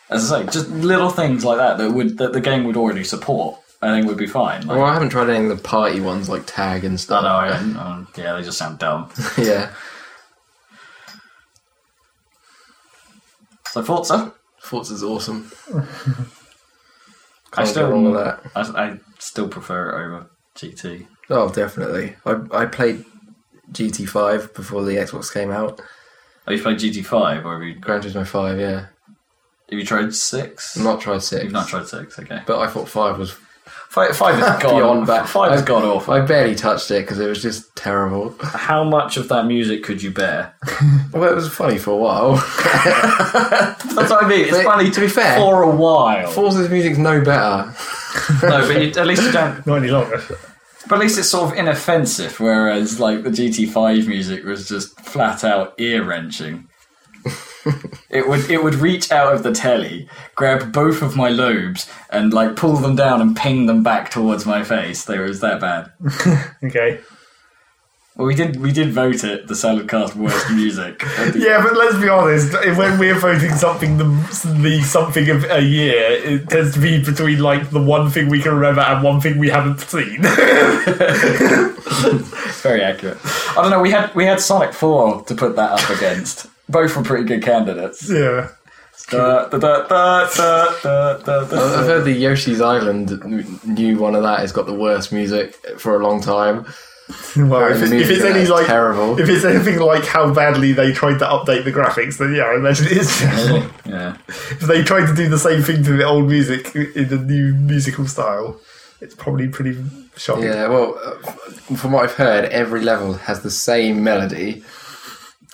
as I say, just little things like that that would that the game would already support. I think would be fine. Like, well, I haven't tried any of the party ones like tag and I stuff. know. I, *laughs* um, yeah, they just sound dumb. *laughs* yeah, So Forza, Forza's awesome. *laughs* I Can't still go wrong with that. I, I still prefer it over GT. Oh, definitely. I I played GT5 before the Xbox came out. Oh, you played GT5, or have you Gran Turismo 5, yeah. have you tried six? I've not tried six. You've not tried six. Okay. But I thought five was Five, five is *laughs* gone. beyond bad. Five is I- god awful. I barely touched it because it was just terrible. How much of that music could you bear? *laughs* Well, it was funny for a while. *laughs* That's what I mean. It's But funny to be fair, for a while. Forza's music's no better. no, but you, at least you don't. Not any longer. But at least it's sort of inoffensive, whereas like the GT5 music was just flat out ear wrenching. It would it would reach out of the telly, grab both of my lobes, and like pull them down and ping them back towards my face. They was that bad. *laughs* Okay. Well, we did we did vote it the Salad Cast worst *laughs* music. Yeah, but let's be honest. When we're voting something the, the something of a year, it tends to be between like the one thing we can remember and one thing we haven't seen. It's *laughs* very accurate. I don't know. We had we had Sonic Four to put that up against. Both were pretty good candidates. yeah. Da, da, da, da. I've heard the Yoshi's Island new one of that has got the worst music for a long time. *laughs* Well, if, The if it's any like terrible. if it's anything like how badly they tried to update the graphics, then yeah, I imagine it is. *laughs* Yeah. *laughs* if they tried to do the same thing to the old music in the new musical style, it's probably pretty shocking. Yeah, well, uh, from what I've heard, every level has the same melody,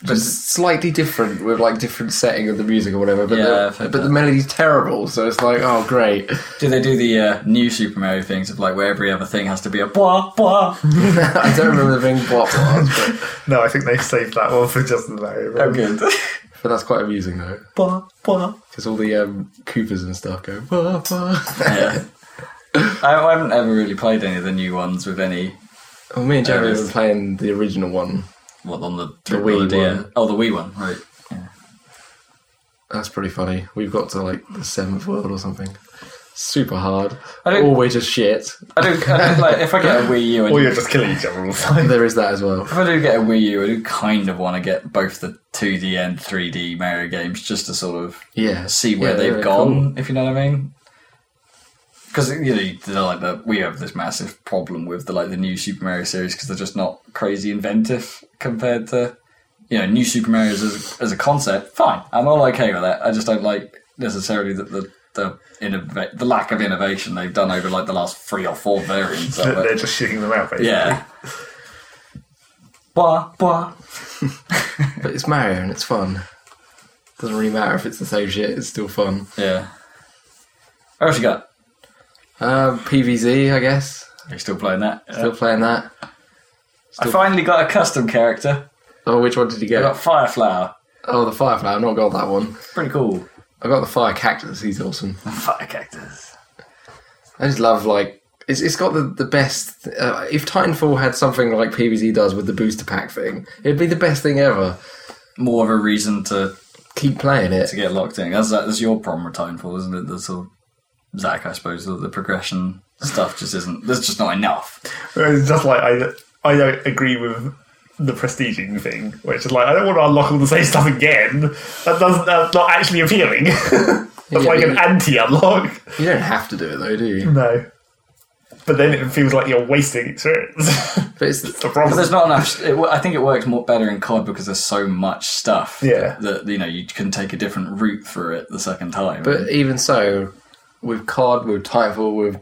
just slightly different with like different setting of the music or whatever. But, Yeah, the, but the melody's terrible, so it's like, oh great. Do they do the uh, new Super Mario things of like where every other thing has to be a blah blah? *laughs* I don't remember the being blah blah, but, No, I think they saved that one for just the Mario. Oh, good. *laughs* but that's quite amusing though, blah blah. because all the um, Koopas and stuff go blah blah. Yeah. I, I haven't ever really played any of the new ones with any. Well, me and Jeremy There have is. been playing the original one. What on the The or Wii DS? one. Oh, the Wii one, right? Yeah. That's pretty funny. We've got to like the seventh world or something. Super hard. I don't- Always just shit. I do. I do like if I get a Wii U, I *laughs* Or you're just killing each other all the time. *laughs* There is that as well. if I do get a Wii U, I do kind of want to get both the 2D and 3D Mario games just to sort of Yeah. see where Yeah, they've they're gone, if you know what I mean. Because you know, they're like the, we have this massive problem with the like the new Super Mario series because they're just not crazy inventive compared to you know, new Super Mario as, as a concept, fine. I'm all okay with that. I just don't like necessarily the the the, innova- the lack of innovation they've done over like the last three or four variants of They're it. just shooting them out, basically. Yeah. Blah, blah. *laughs* But it's Mario and it's fun. Doesn't really matter if it's the same shit. It's still fun. Yeah. What else you got? Um, PVZ, I guess. Are still playing that? Still playing that. I finally got a custom character. Oh, which one did you get? I got Fireflower. Oh, the Firefly. I've not got that one. Pretty cool. I got the Fire Cactus. He's awesome. *laughs* Fire cactus. I just love like it's, it's got the the best. Uh, if Titanfall had something like PVZ does with the booster pack thing, it'd be the best thing ever. More of a reason to, Keep playing it. to get locked in. That's that's your problem with Titanfall, isn't it? The sort of Zac, I suppose, the, the progression stuff just isn't. There's just not enough. Uh, it's just like I, I don't agree with the prestiging thing, which is like I don't want to unlock all the same stuff again. That doesn't. That's not actually appealing. *laughs* that's Yeah, like an anti-unlock. You don't have to do it though, do you? No. But then it feels like you're wasting experience. But it's *laughs* the But problem. there's not enough. It, I think it works more better in COD because there's so much stuff. Yeah. That, you know you can take a different route through it the second time. But even so, with COD, with Titanfall, with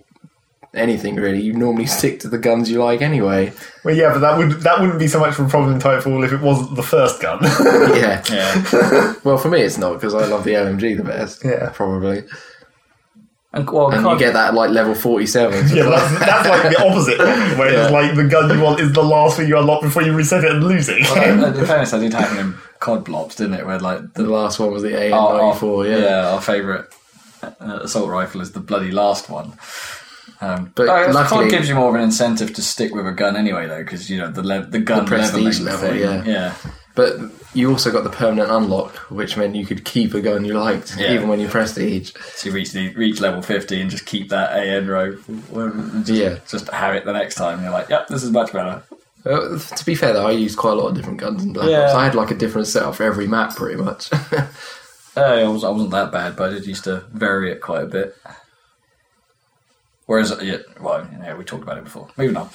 anything really, you normally *laughs* stick to the guns you like anyway. Well, yeah, but that would that wouldn't be so much of a problem in Titanfall if it wasn't the first gun. *laughs* yeah. yeah. Well, for me, it's not because I love the LMG the best. Yeah. Probably. And well, And COD, you get that at like level forty-seven. *laughs* yeah, that's, that's like the opposite, problem, where it's like the gun you want is the last thing you unlock before you reset it and lose it. Well, in fairness, I did happen in COD blobs, didn't it? Where like The the last one was the AN our- our- ninety-four. Yeah. our favourite assault rifle is the bloody last one. Um, But but luckily- COD gives you more of an incentive to stick with a gun anyway, though, because you know the le- the gun The prestige level, thing. yeah. yeah. But you also got the permanent unlock, which meant you could keep a gun you liked, Yeah. even when you prestige. So you reach the reach level fifty and just keep that AN and Just, Yeah. just have it the next time. You're like, yep, this is much better. Uh, to be fair, though, I used quite a lot of different guns in Black Yeah. Ops. I had like a different setup for every map, pretty much. *laughs* Uh, I, was, I wasn't that bad, but I did used to vary it quite a bit. Whereas, yeah, well, yeah, we talked about it before. Moving on. Uh, *laughs*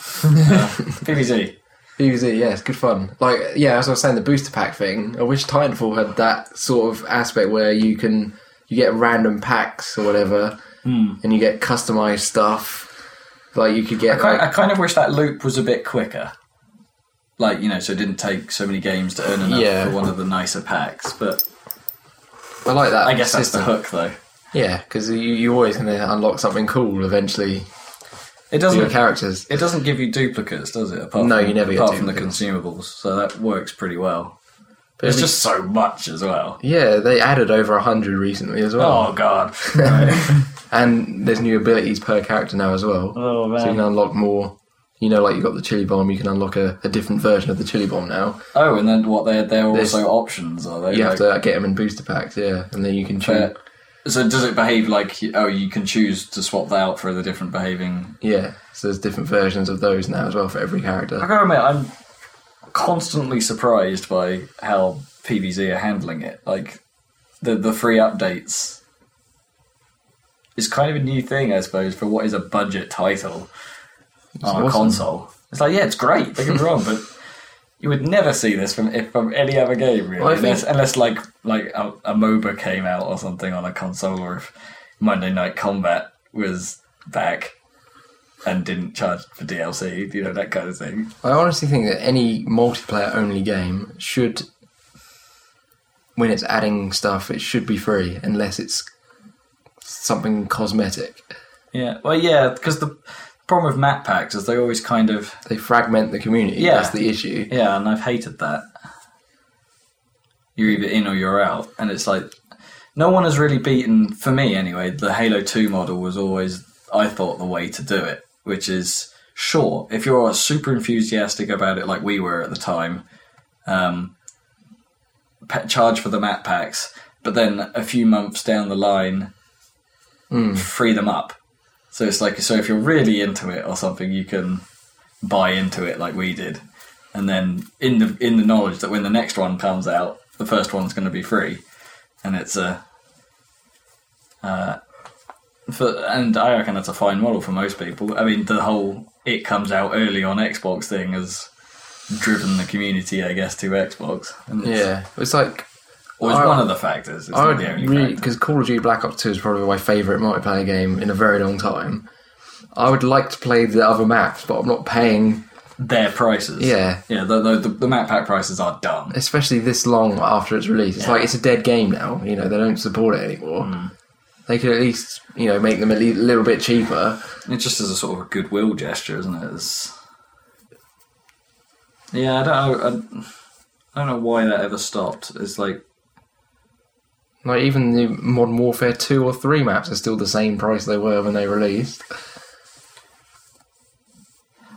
PVZ. PvZ, yeah, it's good fun. Like, yeah, as I was saying, the booster pack thing. I wish Titanfall had that sort of aspect where you can you get random packs or whatever, and you get customized stuff. Like you could Hmm. I get kind, like I kind of wish that loop was a bit quicker. Like, you know, so it didn't take so many games to earn enough Yeah. for one of the nicer packs. But I like that. I guess that's the hook, though. Yeah, because you, you're always going to unlock something cool eventually It doesn't. characters. It doesn't give you duplicates, does it? Apart No, from, you never get apart from the consumables, so that works pretty well. But There's just so much as well. yeah, they added over hundred recently as well, Oh god. *laughs* and there's new abilities per character now as well. oh man! So you can unlock more. You know, like you got the chili bomb, you can unlock a, a different version of the chili bomb now. Oh, and then what? They're they're There's- also options, are they? You have Like- to get them in booster packs, yeah, and then you can choose. Fair. So does it behave like oh you can choose to swap that out for the different behaving? Yeah, so there's different versions of those now as well for every character. I character. gotta admit I'm constantly surprised by how PVZ are handling it. Like the the free updates is kind of a new thing, I suppose, for what is a budget title on a console. It's like yeah, it's great. Don't get me wrong, but. You would never see this from if, from any other game, really, Well, unless, unless like like a, a MOBA came out or something on a console, or if Monday Night Combat was back and didn't charge for DLC, you know that kind of thing. I honestly think that any multiplayer only game should, when it's adding stuff, it should be free unless it's something cosmetic. Yeah, well, yeah, because the problem with map packs is they always kind of They fragment the community. Yeah. That's the issue. yeah, and I've hated that. You're either in or you're out, and it's like no one has really beaten for me anyway. The Halo Two model was always I thought the way to do it, which is sure if you're super enthusiastic about it like we were at the time, um, pa- charge for the map packs, but then a few months down the line, free them up. So it's like so if you're really into it or something, you can buy into it like we did, and then in the in the knowledge that when the next one comes out, the first one's going to be free, and it's a. Uh, for, and I reckon that's a fine model for most people. I mean, the whole it comes out early on Xbox thing has driven the community, I guess, to Xbox. And it's, Yeah, it's like Or it's I- one of the factors. It's I not the only really because Call of Duty Black Ops Two is probably my favorite multiplayer game in a very long time. I would like to play the other maps, but I'm not paying, Their prices. Yeah. Yeah, the, the, the, map pack prices are dumb. especially this long after its release. It's like it's a dead game now. You know they don't support it anymore. Hmm. They could at least you know make them a li- little bit cheaper. It's just as a sort of a goodwill gesture, isn't it? It's... Yeah, I don't know. I, I don't know why that ever stopped. It's like Like even the Modern Warfare two or three maps are still the same price they were when they released.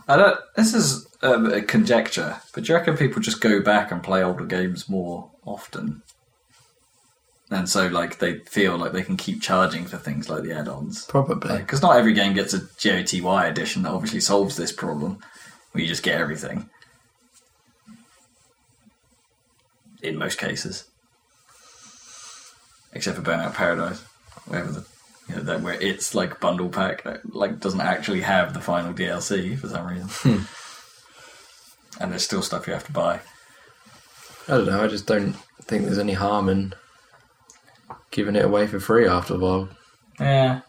I don't. This is um, a conjecture, but do you reckon people just go back and play older games more often? And so, like, they feel like they can keep charging for things like the add-ons. Probably. Because not every game gets a JOTY edition that obviously solves this problem, where you just get everything. In most cases, except for Burnout Paradise, wherever the you know, that where it's like bundle pack that like doesn't actually have the final DLC for some reason, hmm. and there's still stuff you have to buy. I don't know. I just don't think there's any harm in giving it away for free after a while. Yeah,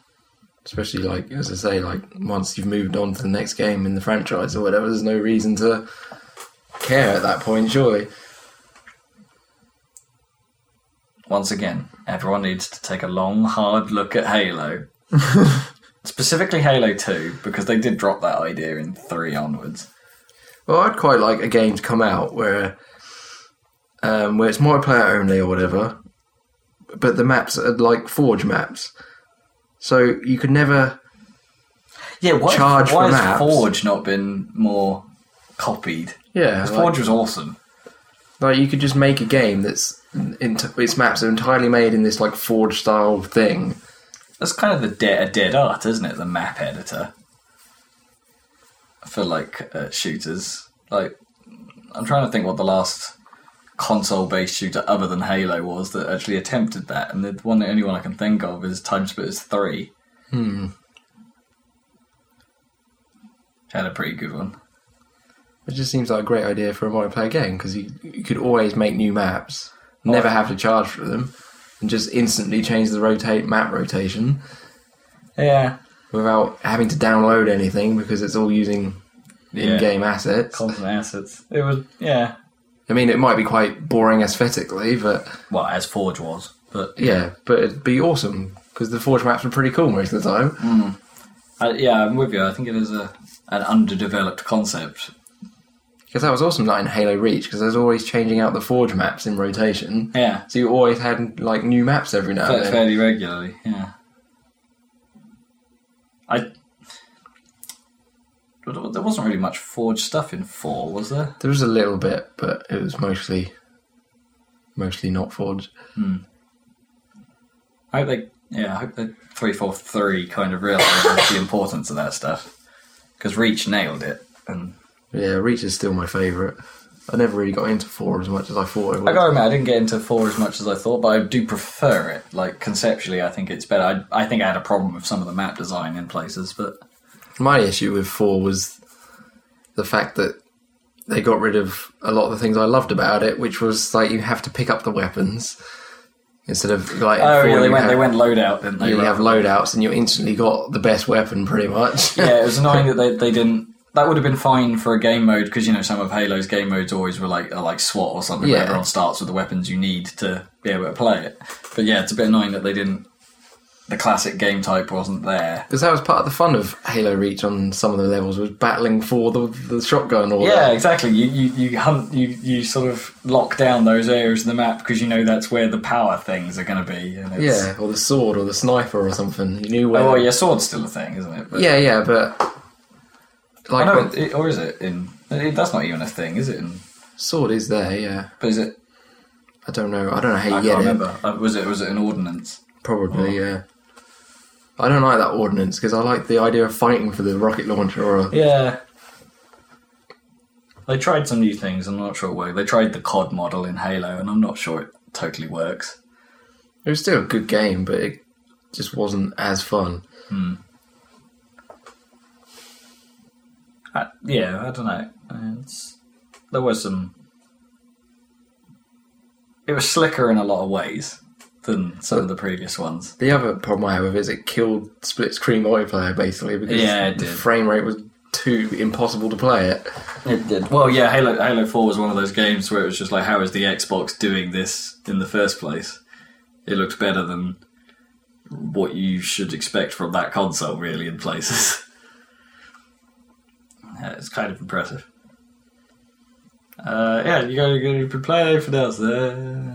Especially like as I say, like once you've moved on to the next game in the franchise or whatever, there's no reason to care at that point. Surely. once again, everyone needs to take a long, hard look at Halo. *laughs* Specifically Halo 2, because they did drop that idea in 3 onwards. Well, I'd quite like a game to come out where, um, where it's multiplayer only or whatever, but the maps are like Forge maps, so you could never. Yeah, why, Charge why for has maps. Forge not been more copied? Yeah, like, Forge was awesome. like you could just make a game that's its maps are entirely made in this like Forge style thing. That's kind of the de- a dead art, isn't it? The map editor. For like uh, shooters, like I'm trying to think what the last console-based shooter other than Halo was that actually attempted that, and the one, the only one I can think of is TimeSplitters Three. Hmm. Had a pretty good one. It just seems like a great idea for a multiplayer game because you, you could always make new maps, never have to charge for them, and just instantly change the rotate map rotation Yeah, without having to download anything because it's all using Yeah. in-game assets. content assets. It was yeah. I mean, it might be quite boring aesthetically, but Well, as Forge was, but yeah, but it'd be awesome because the Forge maps are pretty cool most of the time. uh, yeah, I'm with you. I think it is a an underdeveloped concept. Because that was awesome, like in Halo Reach, because there's always changing out the Forge maps in rotation. Yeah, So you always had like new maps every now and then. fairly regularly. Yeah. I. But there wasn't really much Forge stuff in four, was there? There was a little bit, but it was mostly mostly not Forge. Hmm. I hope they, yeah, I hope they three four three kind of realised the importance of that stuff because Reach nailed it, and Yeah, Reach is still my favourite. I never really got into four as much as I thought I I gotta admit I didn't get into four as much as I thought, but I do prefer it. Like conceptually, I think it's better. I, I think I had a problem with some of the map design in places, but My issue with four was the fact that they got rid of a lot of the things I loved about it, which was like you have to pick up the weapons instead of like. oh yeah, they went have, they went loadout, didn't they? You have loadouts, and you instantly got the best weapon, pretty much. yeah, it *laughs* was annoying that they, they didn't. That would have been fine for a game mode because you know some of Halo's game modes always were like are like SWAT or something where everyone starts with the weapons you need to be able to play it. But yeah, it's a bit annoying that they didn't. The classic game type wasn't there. Because that was part of the fun of Halo Reach on some of the levels was battling for the, the shotgun or Yeah, exactly. You, you you hunt you you sort of lock down those areas of the map because you know that's where the power things are going to be. Yeah, or the sword or the sniper or something. You knew where. Oh well, yeah, sword's still a thing, isn't it? But, yeah, yeah, but like know, when- it, or is it in? It, that's not even a thing, is it? In, sword is there. Yeah, but is it? I don't know. I don't know how you I get can't it. remember. Uh, was it was it an ordnance? Probably, yeah. I don't like that ordnance because I like the idea of fighting for the rocket launcher or a, Yeah. They tried some new things. I'm not sure where. They tried the COD model in Halo, and I'm not sure it totally works. It was still a good game, but it just wasn't as fun. I, yeah, I don't know. It's, there was some. It was slicker in a lot of ways than some of the previous ones. The other problem I have with it is it killed split screen multiplayer basically because Yeah, the frame rate was too impossible to play it. It did. Well, yeah, Halo Halo Four was one of those games where it was just like, how is the Xbox doing this in the first place? It looked better than what you should expect from that console, really, in places. *laughs* it's kind of impressive. Uh, yeah, you gotta go to play anything else there.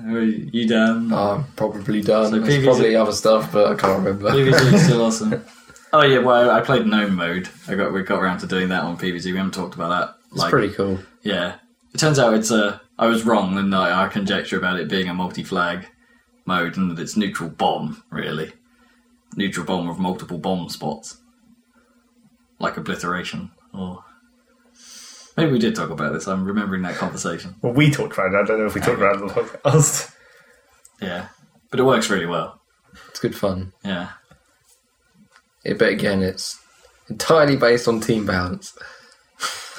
Or you done? I'm probably done. So There's PvZ probably other stuff, but I can't remember. PvZ is *laughs* still awesome. Oh yeah, well I played gnome mode. I got we got around to doing that on PvZ. We haven't talked about that. It's pretty cool. Yeah, it turns out it's a. I was wrong in I, our conjecture about it being a multi-flag mode, and that it's neutral bomb really, neutral bomb with multiple bomb spots, like obliteration. Or maybe we did talk about this. I'm remembering that conversation. Well, we talked about it. I don't know if we talked about it on the podcast. Yeah, but it works really well. It's good fun. Yeah, Yeah, but again, it's entirely based on team balance.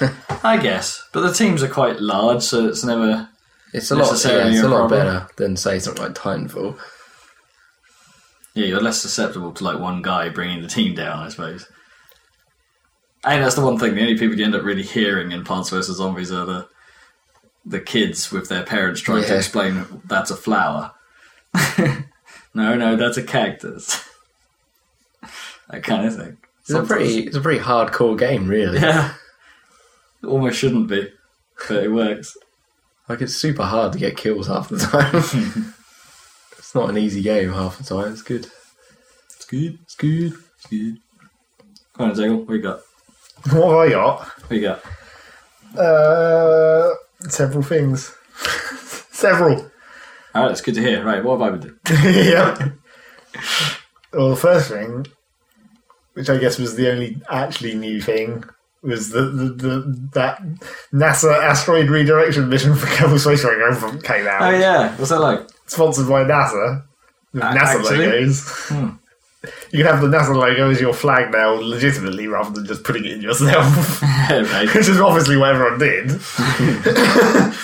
*laughs* I guess. But the teams are quite large, so it's never. It's a lot. Yeah, it's a a lot problem. better than say something like Titanfall. Yeah, you're less susceptible to like one guy bringing the team down, I suppose. And that's the one thing. The only people you end up really hearing in Plants vs Zombies are the the kids with their parents trying to explain that's a flower. *laughs* no, no, that's a cactus. *laughs* that kind of thing. It's a pretty. It's a pretty hardcore game, really. Yeah. It almost shouldn't be, but it works. Like it's super hard to get kills half the *laughs* time. it's not an easy game half the time. It's good. It's good. It's good. It's good. Come on, Jiggle. What you got? What have I got? What you got? Uh, several things. *laughs* several. All right, it's good to hear. Right, what have I been doing? *laughs* yeah. Well, the first thing, which I guess was the only actually new thing, was the, the, the that NASA asteroid redirection mission for Kerbal Space Program came out. Oh yeah, what's that like? Sponsored by NASA. With NASA actually? logos. Hmm. You can have the NASA logo as your flag now, legitimately, rather than just putting it in yourself. *laughs* right. which is obviously what everyone did. *laughs*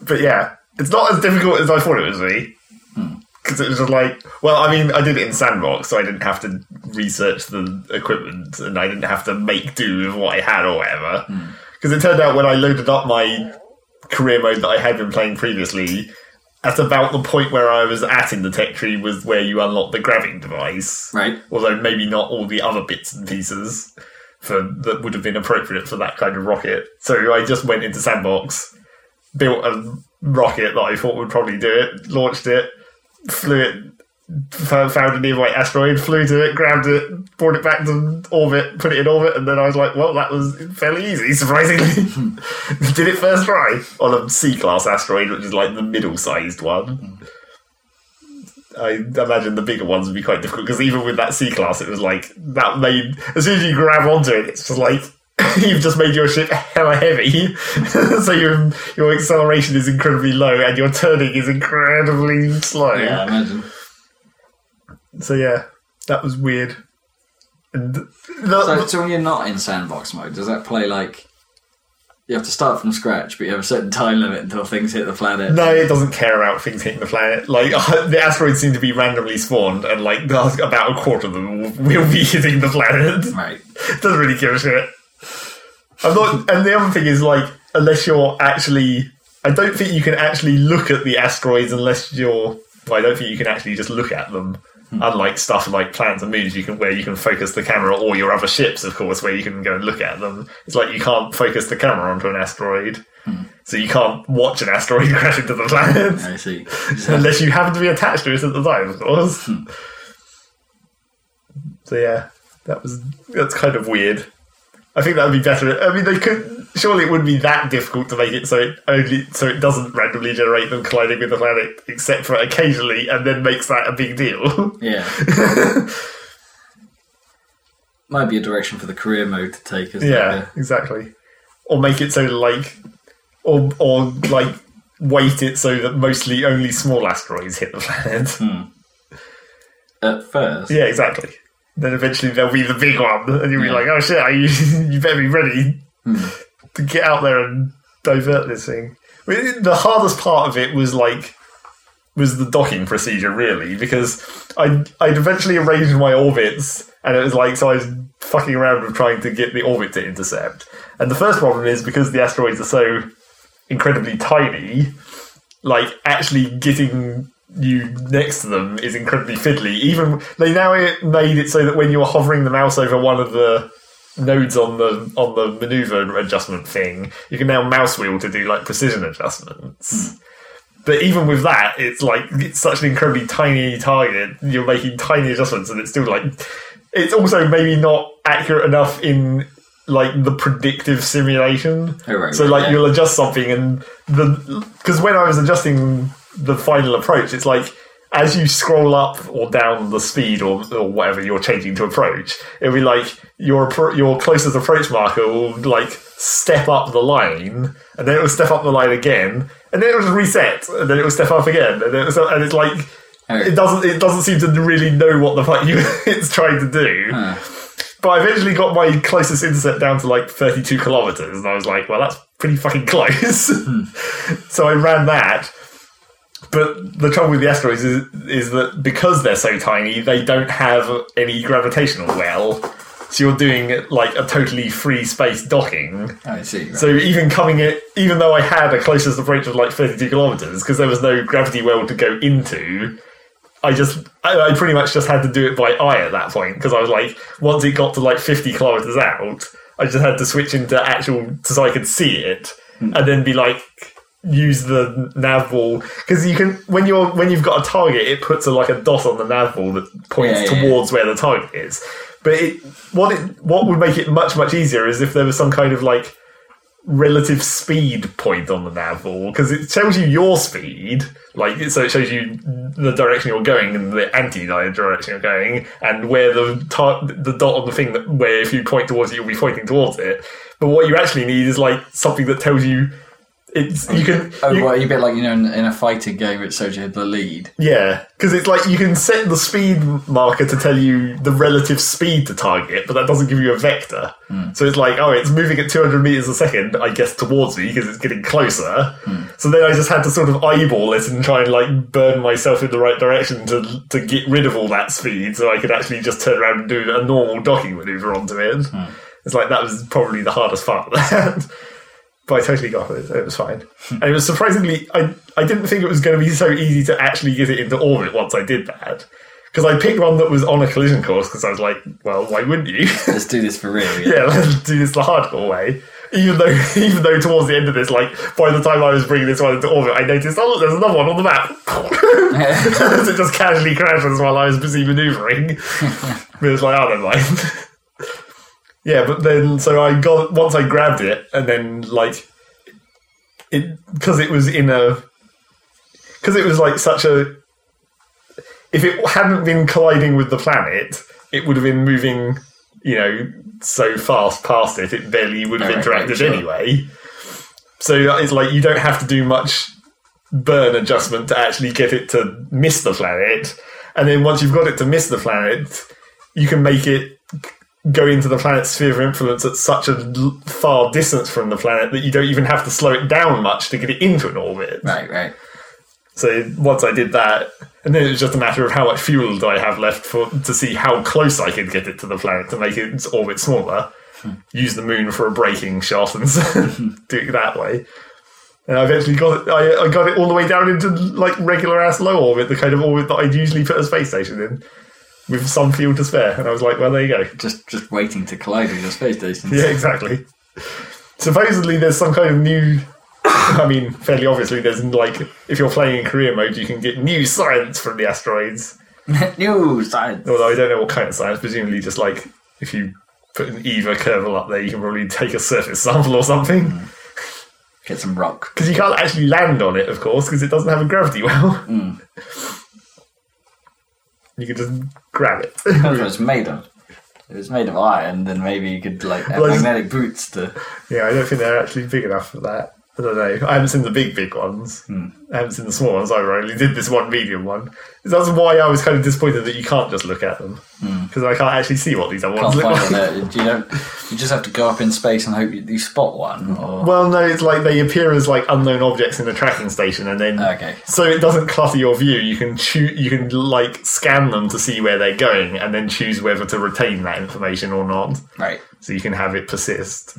but yeah, it's not as difficult as I thought it would be. Hmm. Because it was just like, well, I mean, I did it in Sandbox, so I didn't have to research the equipment and I didn't have to make do with what I had or whatever. Hmm. Because it turned out when I loaded up my career mode that I had been playing previously, at about the point where I was at in the tech tree was where you unlock the grabbing device Right. although maybe not all the other bits and pieces for that would have been appropriate for that kind of rocket. So I just went into sandbox, built a rocket that I thought would probably do it, launched it, flew it, found a nearby asteroid, flew to it, grabbed it, brought it back to orbit, put it in orbit, and then I was like, well, that was fairly easy, *laughs* surprisingly. *laughs* Did it first try on a C class asteroid, which is like the middle sized one. I imagine the bigger ones would be quite difficult because even with that C class, it was like that made as soon as you grab onto it, it's just like *laughs* you've just made your ship hella heavy, so your your acceleration is incredibly low and your turning is incredibly slow. Yeah, I imagine. So yeah, that was weird. And the, So, so when you're not in sandbox mode, does that play like you have to start from scratch, but you have a certain time limit until things hit the planet? no, it doesn't care about things hitting the planet. Like *laughs* the asteroids seem to be randomly spawned, and like about a quarter of them will, will be *laughs* hitting the planet. Right. *laughs* doesn't really give a shit. I'm not, and the other thing is like, unless you're actually, I don't think you can actually look at the asteroids unless you're. Well, I don't think you can actually just look at them. Hmm. Unlike stuff like planets and moons, you can where you can focus the camera, or your other ships, of course, where you can go and look at them. It's like you can't focus the camera onto an asteroid, hmm. so you can't watch an asteroid *laughs* crash into the planet I see. *laughs* Unless you happen to be attached to it at the time, of course. Hmm. so yeah, that was that's kind of weird. I think that would be better. I mean, they could surely it wouldn't be that difficult to make it so it only so it doesn't randomly generate them colliding with the planet, except for occasionally, and then makes that a big deal. yeah. *laughs* Might be a direction for the career mode to take, isn't yeah, it? exactly. Or make it so like, or or like weight it so that mostly only small asteroids hit the planet. Hmm. At first. Yeah, exactly. Then eventually there'll be the big one, and you'll be like, "Oh shit! I, *laughs* you better be ready to get out there and divert this thing. I mean, the hardest part of it was like was the docking procedure really because I I'd eventually arranged my orbits and it was like so I was fucking around with trying to get the orbit to intercept. And the first problem is because the asteroids are so incredibly tiny, like actually getting you next to them is incredibly fiddly. Even they now made it so that when you were hovering the mouse over one of the nodes on the on the maneuver adjustment thing, you can now mouse wheel to do like precision adjustments. Hmm. But even with that, it's like it's such an incredibly tiny target. You're making tiny adjustments, and it's still like it's also maybe not accurate enough in like the predictive simulation. Oh, right, so like yeah. you'll adjust something, and the because when I was adjusting the final approach, it's like as you scroll up or down the speed or, or whatever you're changing to approach, it'll be like your your closest approach marker will like step up the line, and then it will step up the line again, and then it will just reset, and then it will step up again, and, then it's, and it's like it doesn't it doesn't seem to really know what the fuck *laughs* you it's trying to do. But I eventually got my closest intercept down to like 32 kilometers, and I was like, well, that's pretty fucking *laughs* close. Hmm. so I ran that. But the trouble with the asteroids is, is that because they're so tiny, they don't have any gravitational well. So you're doing like a totally free space docking. I see. Right. So even coming it, even though I had a closest approach of like 32 kilometers, because there was no gravity well to go into, I just, I, I pretty much just had to do it by eye at that point because I was like, once it got to like 50 kilometers out, I just had to switch into actual so I could see it, hmm. and then be like, use the nav ball because you can when you're when you've got a target, it puts a like a dot on the nav ball that points Yeah, yeah, yeah. towards where the target is. But it, what it what would make it much much easier is if there was some kind of like relative speed point on the nav ball because it tells you your speed, like so it shows you the direction you're going and the anti direction you're going, and where the tar- the dot on the thing that where if you point towards it, you'll be pointing towards it. But what you actually need is like something that tells you it's oh, you can Oh, you- well, you bit like you know in, in a fighting game, it shows you the lead. yeah, because it's like you can set the speed marker to tell you the relative speed to target, but that doesn't give you a vector. Hmm. So it's like, oh, it's moving at 200 meters a second, I guess, towards me because it's getting closer. Hmm. So then I just had to sort of eyeball it and try and like burn myself in the right direction to to get rid of all that speed, so I could actually just turn around and do a normal docking maneuver onto it. Hmm. It's like that was probably the hardest part of that. *laughs* But I totally got it. It was fine. and it was surprisingly, I, I didn't think it was going to be so easy to actually get it into orbit once I did that. Because I picked one that was on a collision course because I was like, well, why wouldn't you? *laughs* Let's do this for real. Yeah. yeah, let's do this the hardcore way. Even though, *laughs* even though towards the end of this, like by the time I was bringing this one into orbit, I noticed, oh look, there's another one on the map. *laughs* It just casually crashes while I was busy manoeuvring. it was like, oh, never mind. Yeah, but then so I got once I grabbed it, and then like it because it was in a because it was like such a if it hadn't been colliding with the planet, it would have been moving, you know, so fast past it, it barely would have oh, Right, interacted right, sure. anyway. So uh, it's like you don't have to do much burn adjustment to actually get it to miss the planet. And then once you've got it to miss the planet, you can make it go into the planet's sphere of influence at such a far distance from the planet that you don't even have to slow it down much to get it into an orbit. Right, right. So once I did that, and then it was just a matter of how much fuel do I have left for to see how close I could get it to the planet to make its orbit smaller. Hmm. Use the moon for a braking shot and *laughs* do it that way. And I eventually got it. I, I got it all the way down into like regular ass low orbit, the kind of orbit that I'd usually put a space station in, with some fuel to spare. And I was like, well, there you go. Just just waiting to collide with your space station. Yeah, exactly. Supposedly, there's some kind of new. I mean, fairly obviously, there's like if you're playing in career mode, you can get new science from the asteroids. *laughs* New science. Although I don't know what kind of science. Presumably, just like if you put an EVA Kerbal up there, you can probably take a surface sample or something. Hmm. Get some rock. Because you can't actually land on it, of course, because it doesn't have a gravity well. Hmm. You could just grab it. That's what *laughs* it's made of. If it's made of iron, then maybe you could like have Well, magnetic boots to. yeah, I don't think they're actually big enough for that. I don't know. I haven't seen the big, big ones. Hmm. I haven't seen the small ones either. I only did this one medium one. That's why I was kind of disappointed that you can't just look at them because I can't actually see what these other ones Hmm. Look like. You don't. You just have to go up in space and hope you, you spot one. Or Well, no, it's like they appear as like unknown objects in a tracking station, and then Okay. so it doesn't clutter your view. You can choose, you can like scan them to see where they're going, and then choose whether to retain that information or not. right. So you can have it persist.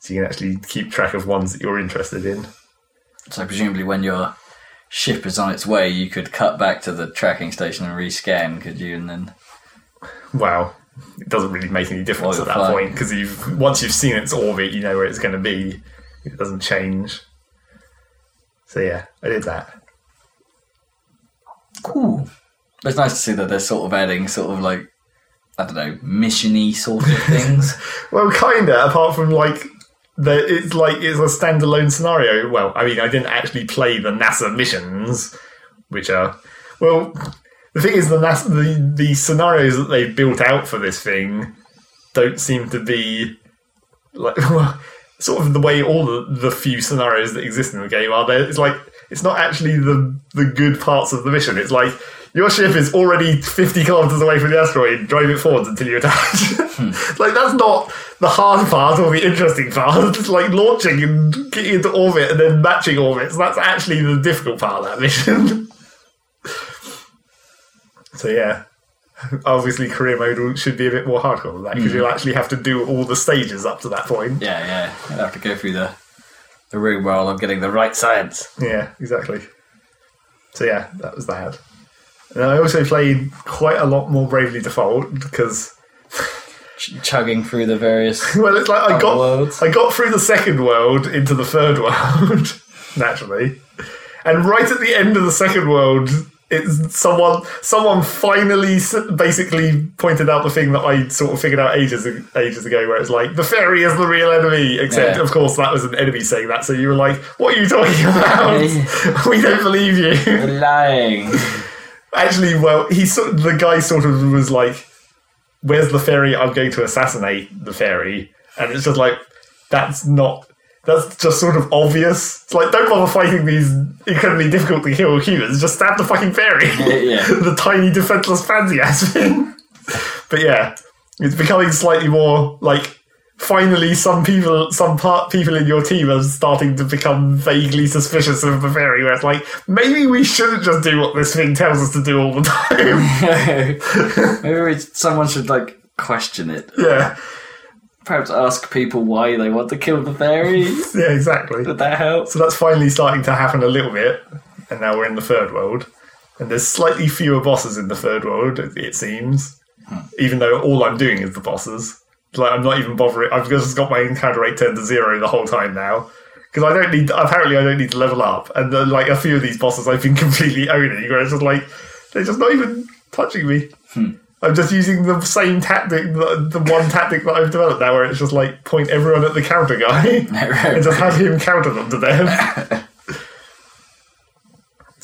So you can actually keep track of ones that you're interested in. So presumably, when your ship is on its way, you could cut back to the tracking station and rescan, could you? And then Wow, it doesn't really make any difference at that flying. point because you've once you've seen its orbit, you know where it's going to be. It doesn't change. So yeah, I did that. cool. It's nice to see that they're sort of adding sort of like I don't know missiony sort of *laughs* things. Well, kinda. Apart from like the, it's like it's a standalone scenario. Well, I mean, I didn't actually play the NASA missions, which are well. The thing is, the NASA, the the scenarios that they've built out for this thing don't seem to be like *laughs* sort of the way all the, the few scenarios that exist in the game are. There, it's like it's not actually the the good parts of the mission. It's like your ship is already fifty kilometers away from the asteroid. Drive it forwards until you attach. Hmm. *laughs* like that's not the hard part or the interesting part. It's like launching and getting into orbit and then matching orbits. That's actually the difficult part of that mission. *laughs* so yeah. Obviously, career mode should be a bit more hardcore than that because hmm. you'll actually have to do all the stages up to that point. yeah, yeah. You have to go through the the room where I'm getting the right science. Yeah, exactly. So yeah, that was that. And I also played quite a lot more Bravely Default because Ch- chugging through the various. *laughs* well, it's like I got worlds. I got through the second world into the third world *laughs* naturally, and right at the end of the second world. It's someone. Someone finally, basically pointed out the thing that I sort of figured out ages ages ago, where it's like the fairy is the real enemy. Except, Yeah. of course, that was an enemy saying that. So you were like, "What are you talking *laughs* about? we don't believe you." You're lying. Actually, well, he sort the guy sort of was like, "Where's the fairy? I'm going to assassinate the fairy," and it's just like that's not. That's just sort of obvious. It's like don't bother fighting these incredibly difficult to kill humans. Just stab the fucking fairy, yeah. *laughs* the tiny defenseless pansy ass thing. *laughs* but yeah, it's becoming slightly more like. Finally, some people, some part people in your team are starting to become vaguely suspicious of the fairy. Where it's like, maybe we shouldn't just do what this thing tells us to do all the time. *laughs* Maybe we- someone should like question it. yeah, Perhaps ask people why they want to kill the fairy. *laughs* yeah, exactly. Would that help? So that's finally starting to happen a little bit, and now we're in the third world, and there's slightly fewer bosses in the third world. It it seems, hmm. even though all I'm doing is the bosses. Like I'm not even bothering. I've just got my encounter rate turned to zero the whole time now. Because I don't need, apparently, I don't need to level up, and like a few of these bosses, I've been *laughs* completely owning. Where it's just like they're just not even touching me. Hmm. I'm just using the same tactic, the, the one tactic that I've developed now, where it's just like point everyone at the counter guy *laughs* and just have him counter them to death. *laughs*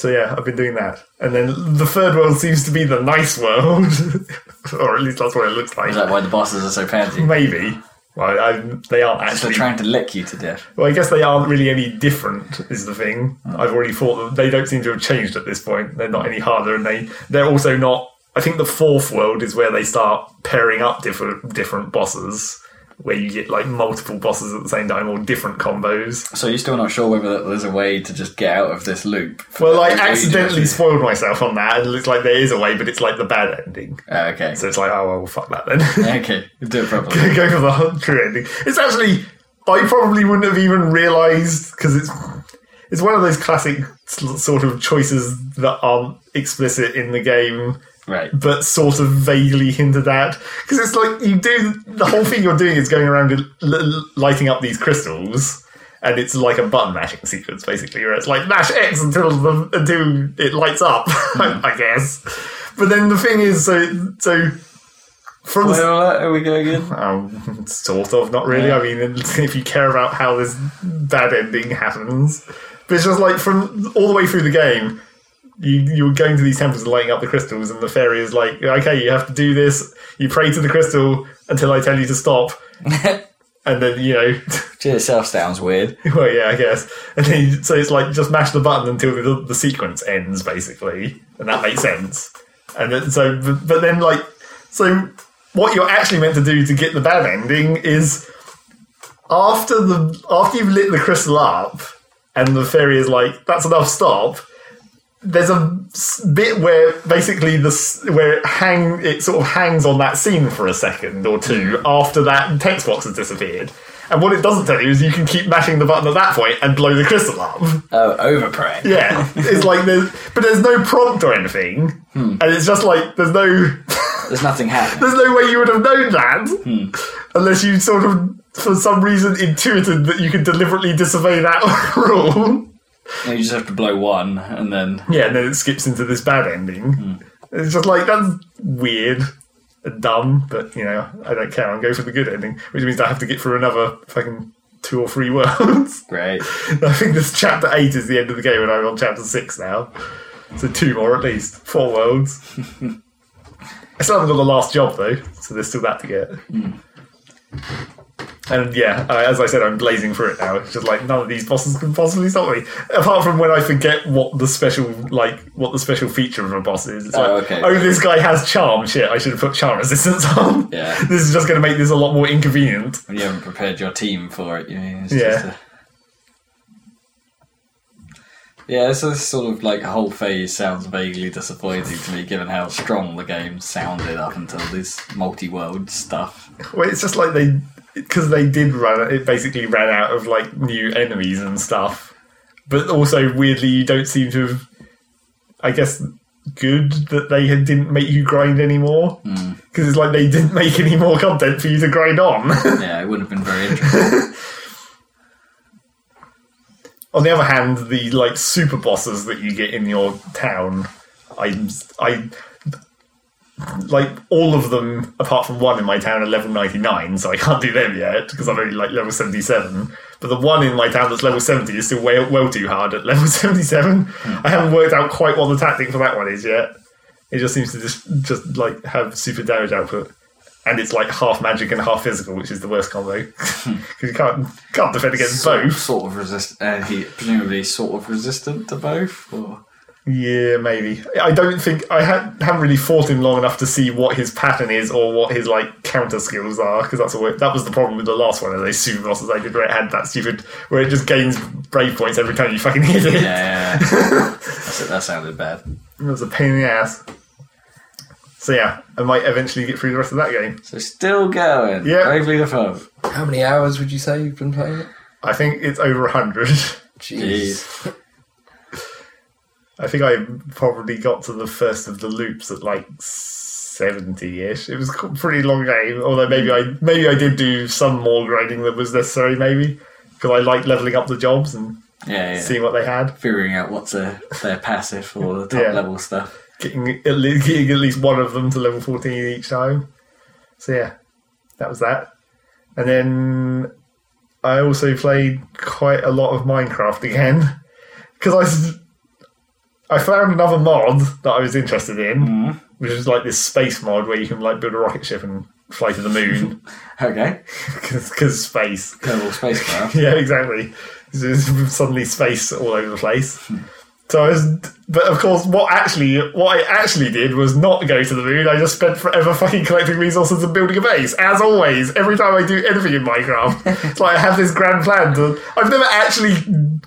so yeah, I've been doing that, and then the third world seems to be the nice world, *laughs* or at least that's what it looks like. Is that why the bosses are so pansy? Maybe. Well, I, they aren't They're actually. trying to lick you to death. Well, I guess they aren't really any different. Is the thing. I've already thought that they don't seem to have changed at this point. They're not any harder, and they they're also not. I think the fourth world is where they start pairing up different different bosses, where you get like multiple bosses at the same time or different combos. So you're still not sure whether there's a way to just get out of this loop? Well, I you accidentally just- spoiled myself on that, and it looks like there is a way, but it's like the bad ending. Oh, okay. So it's like, oh well, fuck that then. *laughs* okay. Do it *laughs* properly. go for the true ending. It's actually I probably wouldn't have even realised because it's it's one of those classic sort of choices that aren't explicit in the game, Right. but sort of vaguely hinted at. Because it's like you do the whole thing you're doing is going around l- lighting up these crystals. And it's like a button mashing sequence, basically, where it's like mash X until the, until it lights up, *laughs* I guess. But then the thing is, so so from the Wait, what? Are we going in? um, *laughs* sort of, not really. I mean, *laughs* if you care about how this bad ending happens, but it's just like from all the way through the game, you you're going to these temples and lighting up the crystals, and the fairy is like, okay, you have to do this. You pray to the crystal until I tell you to stop, *laughs* and then you know, Which itself sounds weird. *laughs* well, yeah, I guess. And then you, so it's like just mash the button until the, the sequence ends, basically, and that makes sense. And then, so, but, but then like, so what you're actually meant to do to get the bad ending is after the after you've lit the crystal up, and the fairy is like, "That's enough, stop." There's a bit where basically the where it hang it sort of hangs on that scene for a second or two mm. after that text box has disappeared. And what it doesn't tell you is you can keep mashing the button at that point and blow the crystal up. Oh, overpraying. Yeah, *laughs* it's like there's, but there's no prompt or anything, hmm. and it's just like there's no, *laughs* There's nothing happening. there's no way you would have known that hmm. unless you sort of, for some reason, intuited that you could deliberately disobey that *laughs* rule. You just have to blow one, and then Yeah, and then it skips into this bad ending. Hmm. It's just like that's weird and dumb, but you know I don't care. I'm going for the good ending, which means I have to get through another fucking two or three *laughs* worlds. great. I think this chapter eight is the end of the game, and I'm on chapter six now. So two more at least, four worlds. *laughs* I still haven't got the last job though, so there's still that to get. Hmm. And yeah, uh, as I said, I'm blazing through it now. It's just like none of these bosses can possibly stop me, apart from when I forget what the special like what the special feature of a boss is. It's Oh, like, okay. oh, this guy has charm. Shit, I should have put charm resistance *laughs* on. Yeah. this is just going to make this a lot more inconvenient. You haven't prepared your team for it, you mean? It's Yeah. Just a... Yeah, so this sort of like whole phase sounds vaguely disappointing to me, given how strong the game sounded up until this multi-world stuff. Well, it's just like they because they did run it. Basically, ran out of like new enemies and stuff. But also, weirdly, you don't seem to have. I guess good that they had, didn't make you grind anymore hmm. because it's like they didn't make any more content for you to grind on. *laughs* Yeah, it would have been very interesting. on the other hand, the like super bosses that you get in your town, I I like all of them apart from one in my town are level 99 so i can't do them yet because i'm only like level 77 but the one in my town that's level 70 is still way, well too hard at *laughs* level 77 i haven't worked out quite what the tactic for that one is yet. It just seems to just just like have super damage output. And it's like half magic and half physical which is the worst combo. *laughs* *laughs* Because you can't can't defend against sort, both. sort of resist. Uh, he presumably sort of resistant to both. Or... Yeah, maybe. I don't think I ha- haven't really fought him long enough to see what his pattern is or what his like counter skills are because that's all. That was the problem with the last one of those super bosses I did, where it had that stupid where it just gains brave points every time you fucking hit it. Yeah, yeah, yeah. *laughs* That's it, that sounded bad. It was a pain in the ass. So yeah, I might eventually get through the rest of that game. So still going. Yeah. Bravely Default. How many hours would you say you've been playing it? I think it's over a hundred. Jeez. *laughs* I think I probably got to the first of the loops at like seventy-ish. It was a pretty long game, although maybe I maybe I did do some more grinding than was necessary. Maybe because I like leveling up the jobs and Yeah, yeah. seeing what they had, Figuring out what's a, their passive or the top *laughs* Yeah. level stuff. getting at, least, getting at least one of them to level fourteen each time. So yeah, that was that. And then I also played quite a lot of Minecraft again because I found another mod that I was interested in, mm. which is like this space mod where you can like build a rocket ship and fly to the moon *laughs* *laughs* Okay. because space. Spacecraft. *laughs* Yeah, exactly. There's suddenly space all over the place. Hmm. So I was, but of course, what actually, what I actually did was not go to the moon. I just spent forever fucking collecting resources and building a base. As always, every time I do anything in Minecraft, it's like I have this grand plan to. I've never actually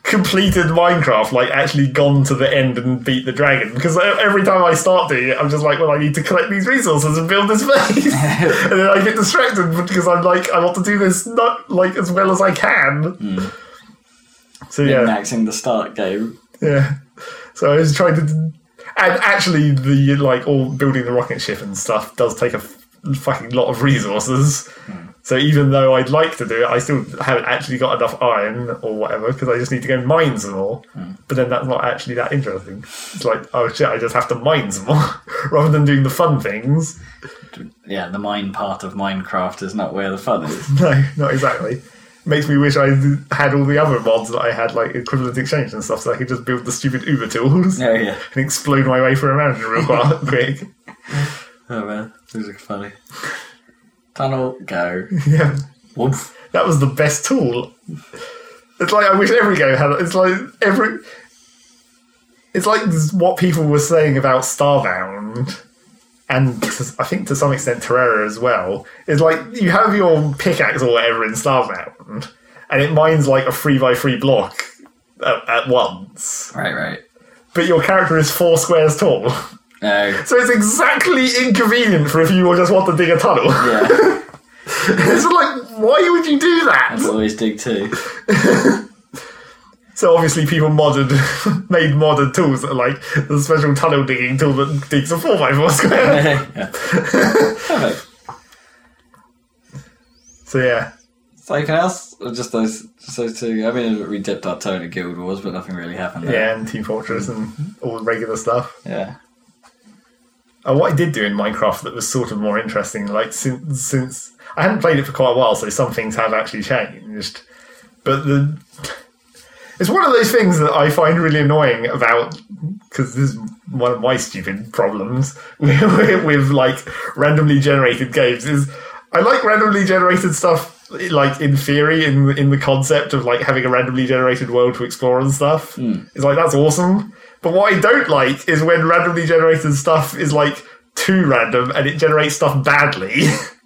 completed Minecraft, like actually gone to the end and beat the dragon, because every time I start doing it, I'm just like, well, I need to collect these resources and build this base, *laughs* and then I get distracted because I'm like, I want to do this not like as well as I can. Hmm. So yeah, Maxing the start game. yeah. So I was trying to, and actually, the like all building the rocket ship and stuff does take a f- fucking lot of resources. Hmm. So even though I'd like to do it, I still haven't actually got enough iron or whatever because I just need to go mine some more. Hmm. But then that's not actually that interesting. It's like, oh shit, I just have to mine some more *laughs* rather than doing the fun things. Yeah, the mine part of Minecraft is not where the fun is. *laughs* No, not exactly. Makes me wish I had all the other mods that I had, like equivalent exchange and stuff, so I could just build the stupid Uber tools Oh, yeah. *laughs* and explode my way through a mountain real *laughs* quick. Oh, man. These are funny. Tunnel, go. Yeah. Woof. that was the best tool. It's like I wish every game had. It's like every. It's like what people were saying about Starbound, and to- I think to some extent Terraria as well. Is like you have your pickaxe or whatever in Starbound, and it mines like a three by three block at, at once, Right, right. but your character is four squares tall. Oh, So it's exactly inconvenient for if you just want to dig a tunnel. yeah. *laughs* it's like, why would you do that? That's always dig too. *laughs* So obviously people modded, *laughs* made modded tools that are like the special tunnel digging tool that digs a 4x4 square. *laughs* *laughs* so yeah. So anything else? Or just those, just those two? I mean, we dipped our toe into Guild Wars, but nothing really happened there. Yeah, and Team Fortress and all the regular stuff. Yeah. Uh, what I did do in Minecraft that was sort of more interesting, like since since I hadn't played it for quite a while, so some things have actually changed. But the it's one of those things that I find really annoying about because this is one of my stupid problems *laughs* with, with like randomly generated games is I like randomly generated stuff like in theory in in the concept of like having a randomly generated world to explore and stuff. Hmm. It's like that's awesome. But what I don't like is when randomly generated stuff is like too random and it generates stuff badly. *laughs*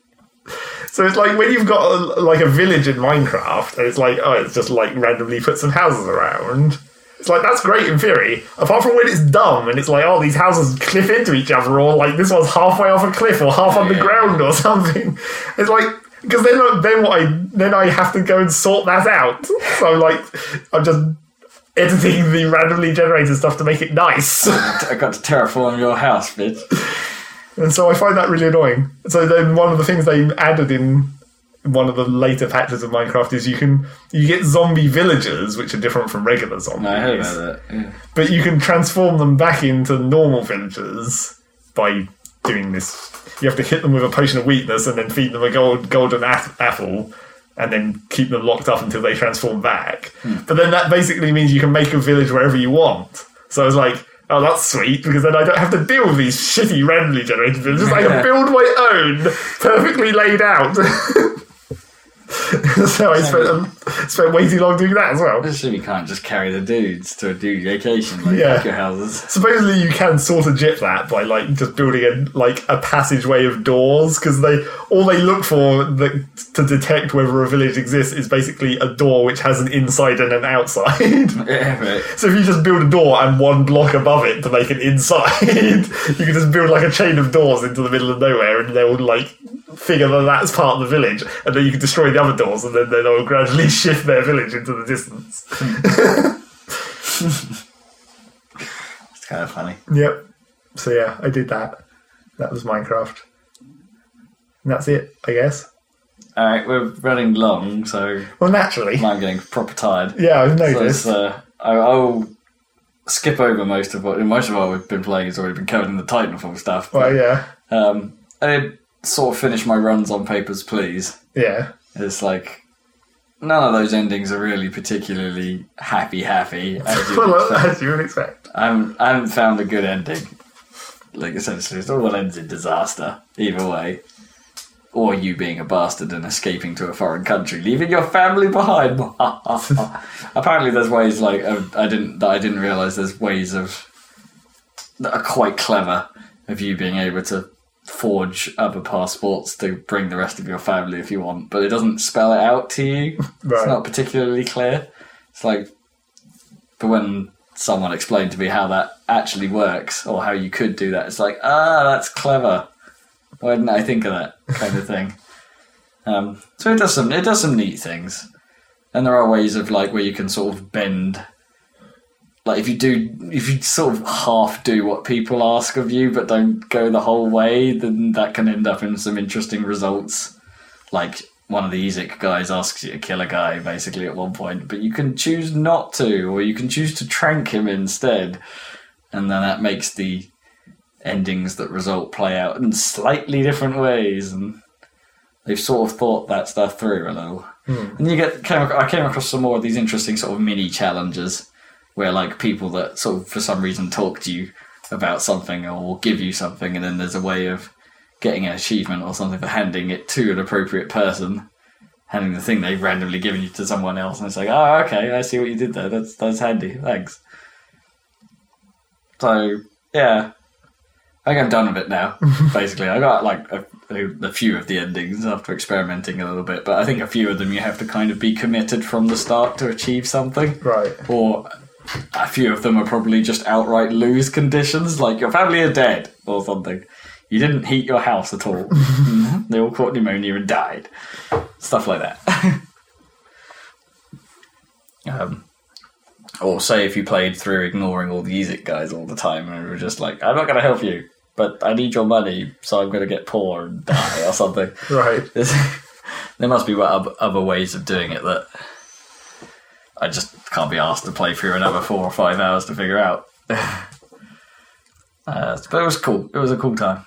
so it's like when you've got a, like a village in Minecraft and it's like oh it's just like randomly put some houses around. It's like that's great in theory, apart from when it's dumb and it's like oh these houses cliff into each other or like this one's halfway off a cliff or half underground or *laughs* something. It's like because then uh, then what I then I have to go and sort that out. So like I'm just editing the randomly generated stuff to make it nice. *laughs* I got to terraform your house, bitch. *laughs* And so I find that really annoying. So then one of the things they added in one of the later patches of Minecraft is you can you get zombie villagers, which are different from regular zombies. I heard about that. Yeah. But you can transform them back into normal villagers by doing this. You have to hit them with a potion of weakness and then feed them a gold, golden a- apple and then keep them locked up until they transform back. Hmm. But then that basically means you can make a village wherever you want. So I was like, oh, that's sweet because then I don't have to deal with these shitty randomly generated villages. I can build my own, perfectly laid out. *laughs* *laughs* so I spent, um, spent way too long doing that as well. Especially you can't just carry the dudes to a dude vacation like Yeah. your houses. Supposedly you can sort of jip that by like just building a like a passageway of doors because they all they look for the, to detect whether a village exists is basically a door which has an inside and an outside. *laughs* Yeah, right. so if you just build a door and one block above it to make an inside, *laughs* you can just build like a chain of doors into the middle of nowhere and they'll like figure that that's part of the village and then you can destroy the other doors and then they'll gradually *laughs* shift their village into the distance. It's kind of funny. Yep. So yeah, I did that. That was Minecraft. And that's it, I guess. All right, we're running long, so Well, naturally. I'm getting proper tired. Yeah, I've noticed. it's, uh, I, I'll skip over most of what most of what we've been playing has already been covered in the Titanfall stuff. but, well, yeah, um, I did sort of finish my runs on Papers, Please. yeah. It's like none of those endings are really particularly happy, happy. As you *laughs* would Well, expect. as you would expect. I haven't, I haven't found a good ending. Like essentially, it all ends in disaster either way, or you being a bastard and escaping to a foreign country, leaving your family behind. *laughs* Apparently, there's ways like of- I didn't that I didn't realize there's ways of that are quite clever of you being able to forge other passports to bring the rest of your family if you want, but it doesn't spell it out to you. *laughs* It's not particularly clear. It's like, but when someone explained to me how that actually works or how you could do that, it's like, ah, that's clever. Why didn't I think of that kind of thing? *laughs* Um, so it does some it does some neat things, and there are ways of like where you can sort of bend. Like if you do, if you sort of half do what people ask of you, but don't go the whole way, then that can end up in some interesting results. Like one of the EZIC guys asks you to kill a guy basically at one point, but you can choose not to, or you can choose to trank him instead, and then that makes the endings that result play out in slightly different ways, and they've sort of thought that stuff through a little. Hmm. And you get came, I came across some more of these interesting sort of mini challenges where like people that sort of for some reason talk to you about something or give you something, and then there's a way of getting an achievement or something for handing it to an appropriate person. handing the thing they've randomly given you to someone else, and it's like, oh, okay, I see what you did there. That's that's handy. Thanks. So yeah, I think I'm done with it now. *laughs* basically, I got like a, a, a few of the endings after experimenting a little bit, but I think a few of them you have to kind of be committed from the start to achieve something Right. or a few of them are probably just outright lose conditions, like your family are dead or something. You didn't heat your house at all. *laughs* they all caught pneumonia and died. Stuff like that. *laughs* um, or say if you played through ignoring all the EZIC guys all the time and were just like, I'm not going to help you, but I need your money, so I'm going to get poor and die or something. *laughs* Right. There's, there must be other ways of doing it that I just can't be asked to play through another four or five hours to figure out. *sighs* uh, but it was cool. It was a cool time,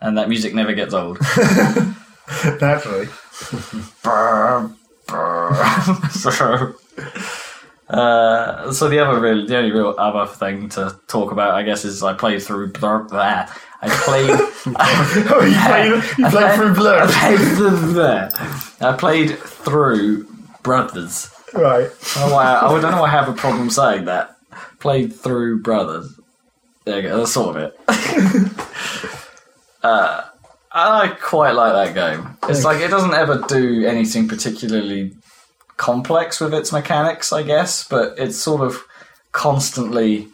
and that music never gets old. *laughs* Naturally. Brr, brr. *laughs* so, uh, so the other real, the only real other thing to talk about, I guess, is I played through Blur. That I played. *laughs* Oh, you played, you played through Blur. I played through Brothers. Right. I don't, know I have a problem saying that. Played through Brothers. There you go, that's sort of it. *laughs* uh, I quite like that game. It's like it doesn't ever do anything particularly complex with its mechanics, I guess, but it's sort of constantly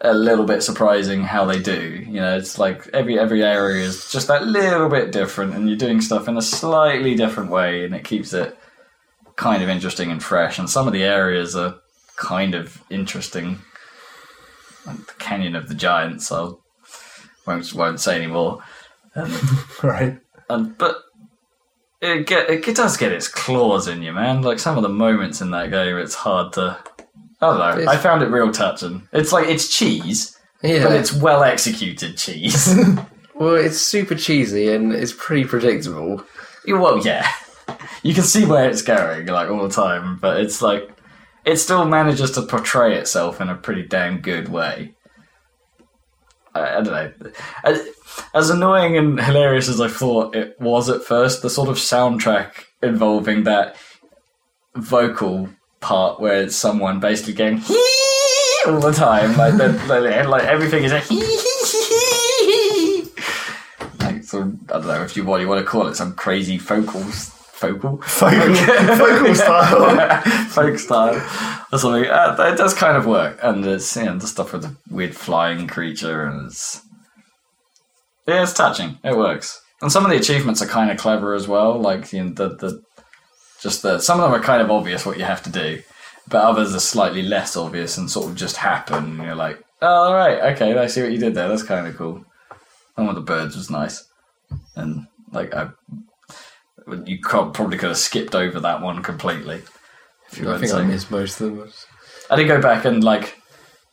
a little bit surprising how they do. You know, it's like every every area is just that little bit different, and you're doing stuff in a slightly different way, and it keeps it kind of interesting and fresh. And some of the areas are kind of interesting, like the Canyon of the Giants. I won't won't say anymore. Um, and, *laughs* Right. and but it get it does get its claws in you, man. Like some of the moments in that game, it's hard to. I don't know. It's- I found it real touching. It's like it's cheese, Yeah. but it's well executed cheese. *laughs* well, it's super cheesy and it's pretty predictable. well, yeah, you can see where it's going like all the time, but it's like it still manages to portray itself in a pretty damn good way. I, I don't know. As annoying and hilarious as I thought it was at first, the sort of soundtrack involving that vocal part where it's someone basically going *laughs* all the time, like the, like, everything is a. Like some, I don't know if you what you want to call it, some crazy vocals, vocal, Focal, focal *laughs* style. *laughs* folk style or something. It does kind of work, and it's you know, the stuff with the weird flying creature, and it's yeah, it's touching. It works, and some of the achievements are kind of clever as well. Like you know, the the just the some of them are kind of obvious what you have to do, but others are slightly less obvious and sort of just happen. You're like, oh, all right, okay, I see what you did there. That's kind of cool. And one of the birds was nice, and like I. You probably could have skipped over that one completely. If you I think I missed most of them. I did go back and like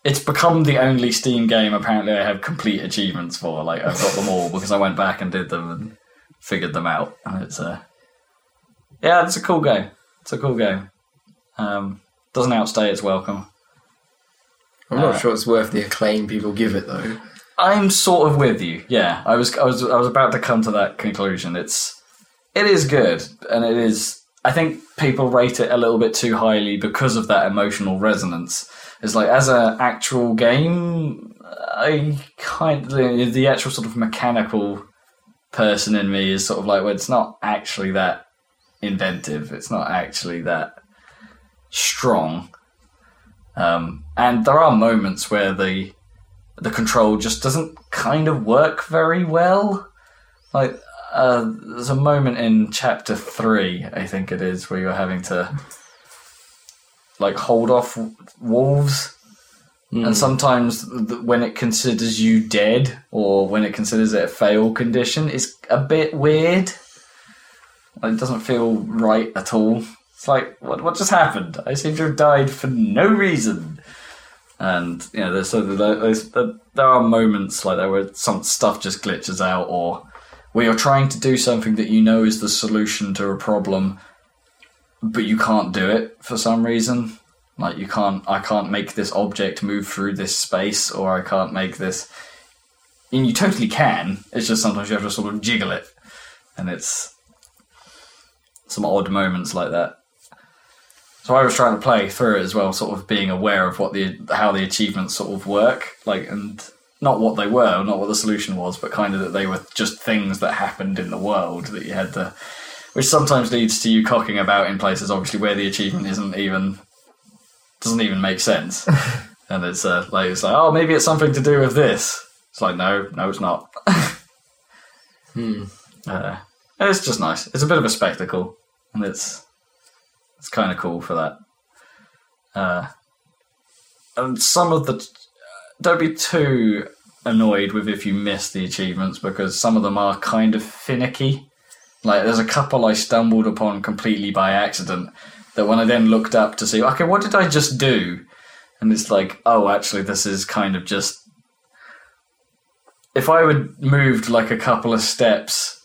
it's become the only Steam game apparently I have complete achievements for. Like I've got them all because I went back and did them and figured them out. And it's a yeah, it's a cool game. It's a cool game. Um, doesn't outstay its welcome. I'm not Uh, sure it's worth the acclaim people give it though. I'm sort of with you. Yeah, I was, I was, I was about to come to that conclusion. It's, it is good, and it is. I think people rate it a little bit too highly because of that emotional resonance. It's like as an actual game, I kind the, the actual sort of mechanical person in me is sort of like, well, it's not actually that inventive. It's not actually that strong. Um, and there are moments where the the control just doesn't kind of work very well. Like, uh, there's a moment in chapter three, I think it is, where you're having to like hold off wolves, and sometimes th- when it considers you dead or when it considers it a fail condition, it's a bit weird. Like, it doesn't feel right at all. It's like, what what just happened? I seem to have died for no reason and you know there's so there- there's, there there are moments like that where some stuff just glitches out or where you're trying to do something that you know is the solution to a problem but you can't do it for some reason like you can't i can't make this object move through this space or i can't make this and you totally can it's just sometimes you have to sort of jiggle it and it's some odd moments like that. So I was trying to play through it as well, sort of being aware of what the how the achievements sort of work, like and not what they were, not what the solution was, but kind of that they were just things that happened in the world that you had to, which sometimes leads to you cocking about in places obviously where the achievement isn't even doesn't even make sense, *laughs* and it's uh, like it's like oh maybe it's something to do with this. It's like no, no, it's not. *laughs* Uh, it's just nice. It's a bit of a spectacle, and it's it's kind of cool for that. Uh, and some of the don't be too annoyed with if you miss the achievements because some of them are kind of finicky. Like there's a couple I stumbled upon completely by accident that when I then looked up to see, okay, what did I just do? And it's like, oh, actually, this is kind of just. If I would moved like a couple of steps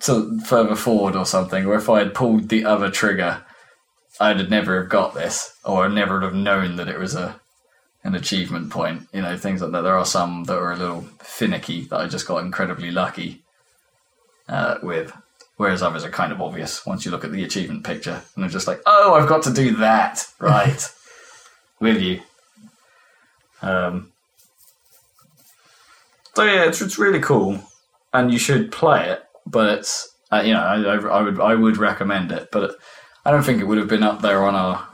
to further forward or something, or if I had pulled the other trigger, I'd never have got this, or I'd never have known that it was a an achievement point. You know, things like that. There are some that are a little finicky that I just got incredibly lucky uh, with, whereas others are kind of obvious once you look at the achievement picture, and they're just like, oh, I've got to do that, *laughs* right? with you. Um, so yeah, it's, it's really cool, and you should play it. But uh, you know, I, I, I would I would recommend it, but I don't think it would have been up there on our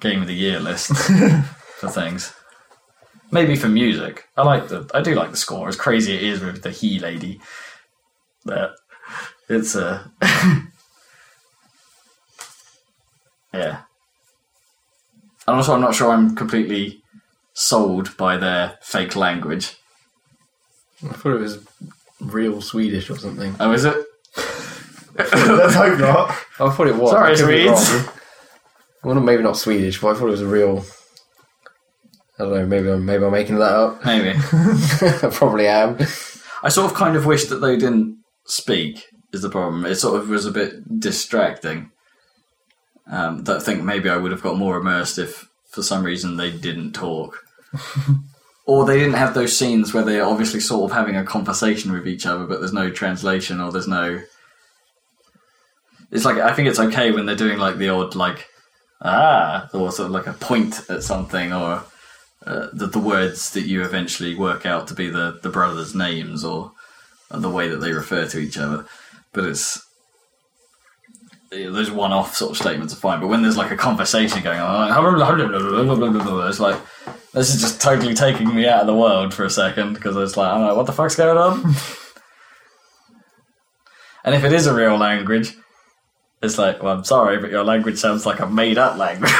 game of the year list *laughs* for things. Maybe for music, I like the I do like the score. As crazy it is with the he lady, that it's uh, a *laughs* yeah. And also, I'm not sure I'm completely sold by their fake language. I thought it was real Swedish or something. Oh, is it? *laughs* Let's hope not. I thought it was. Sorry, I Swedes. Well, maybe not Swedish, but I thought it was a real. I don't know. Maybe I'm maybe I'm making that up. Maybe. I *laughs* probably am. I sort of kind of wish that they didn't speak. Is the problem? It sort of was a bit distracting. Um, that I think maybe I would have got more immersed if, for some reason, they didn't talk, *laughs* or they didn't have those scenes where they're obviously sort of having a conversation with each other, but there's no translation or there's no. It's like I think it's okay when they're doing like the odd like ah or sort of like a point at something or uh, the, the words that you eventually work out to be the, the brothers' names or, the way that they refer to each other. But it's those one-off sort of statements are fine. But when there's like a conversation going on, it's like this is just totally taking me out of the world for a second because it's like I'm like, what the fuck's going on? *laughs* and if it is a real language. It's like, well, I'm sorry, but your language sounds like a made-up language. *laughs*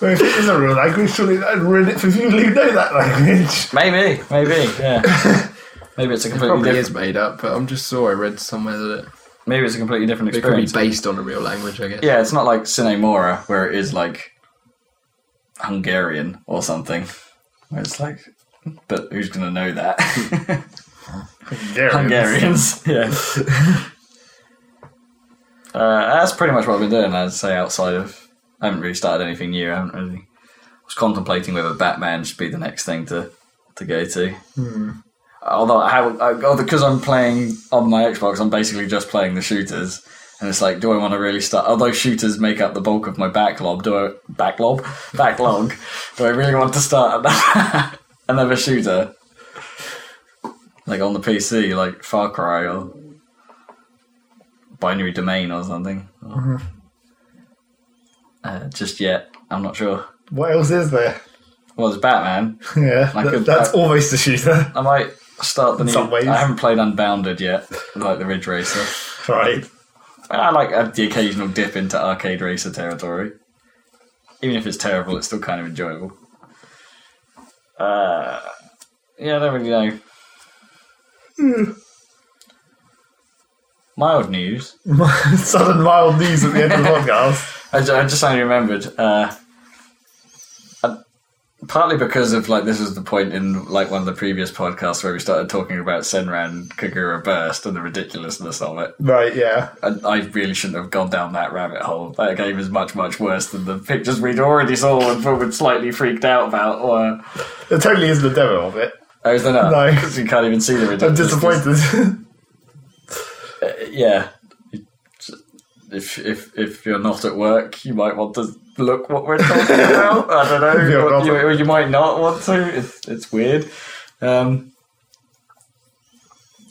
Well, if it is a real language, surely that'd ruin it for people who know that language. maybe, maybe, yeah. *laughs* Maybe it's a completely Probably different. is made up, but I'm just sure I read somewhere that it, Maybe it's a completely different it could be based on a real language. I guess. Yeah, it's not like Sine Mora where it is like Hungarian or something. Where it's like, but who's going to know that? *laughs* Hungarians, yeah. Uh, that's pretty much what I've been doing. I'd say outside of, I haven't really started anything new. I haven't really. I was contemplating whether Batman should be the next thing to to go to. Although I have, I, because I'm playing on my Xbox, I'm basically just playing the shooters. And it's like, do I want to really start? Although shooters make up the bulk of my backlog, do I backlog *laughs* backlog? do I really want to start *laughs* another shooter, like on the PC, like Far Cry or Binary Domain or something? Uh, just yet, I'm not sure. What else is there? Well, it's Batman. *laughs* Yeah, that- could- that's I- almost a shooter. I might start the new. some ways. I haven't played Unbounded yet, like the Ridge Racer. Right. I like uh, the occasional dip into arcade racer territory. Even if it's terrible, it's still kind of enjoyable. Uh, yeah, I don't really know. Mild news. *laughs* Sudden mild news at the end of the podcast. *laughs* I, ju- I just only remembered. Uh, uh, partly because of like this was the point in like one of the previous podcasts where we started talking about Senran Kagura Burst and the ridiculousness of it. Right, yeah. I, I really shouldn't have gone down that rabbit hole. That game is much, much worse than the pictures we'd already saw and were slightly freaked out about. Or, There totally isn't a demo of it. oh, is there not? No. *laughs* Because you can't even see the I'm ridiculousness. disappointed. Yeah. If if if you're not at work, you might want to look what we're talking *laughs* about. I don't know. you're What- not you, or you might not want to. It's it's weird. Um,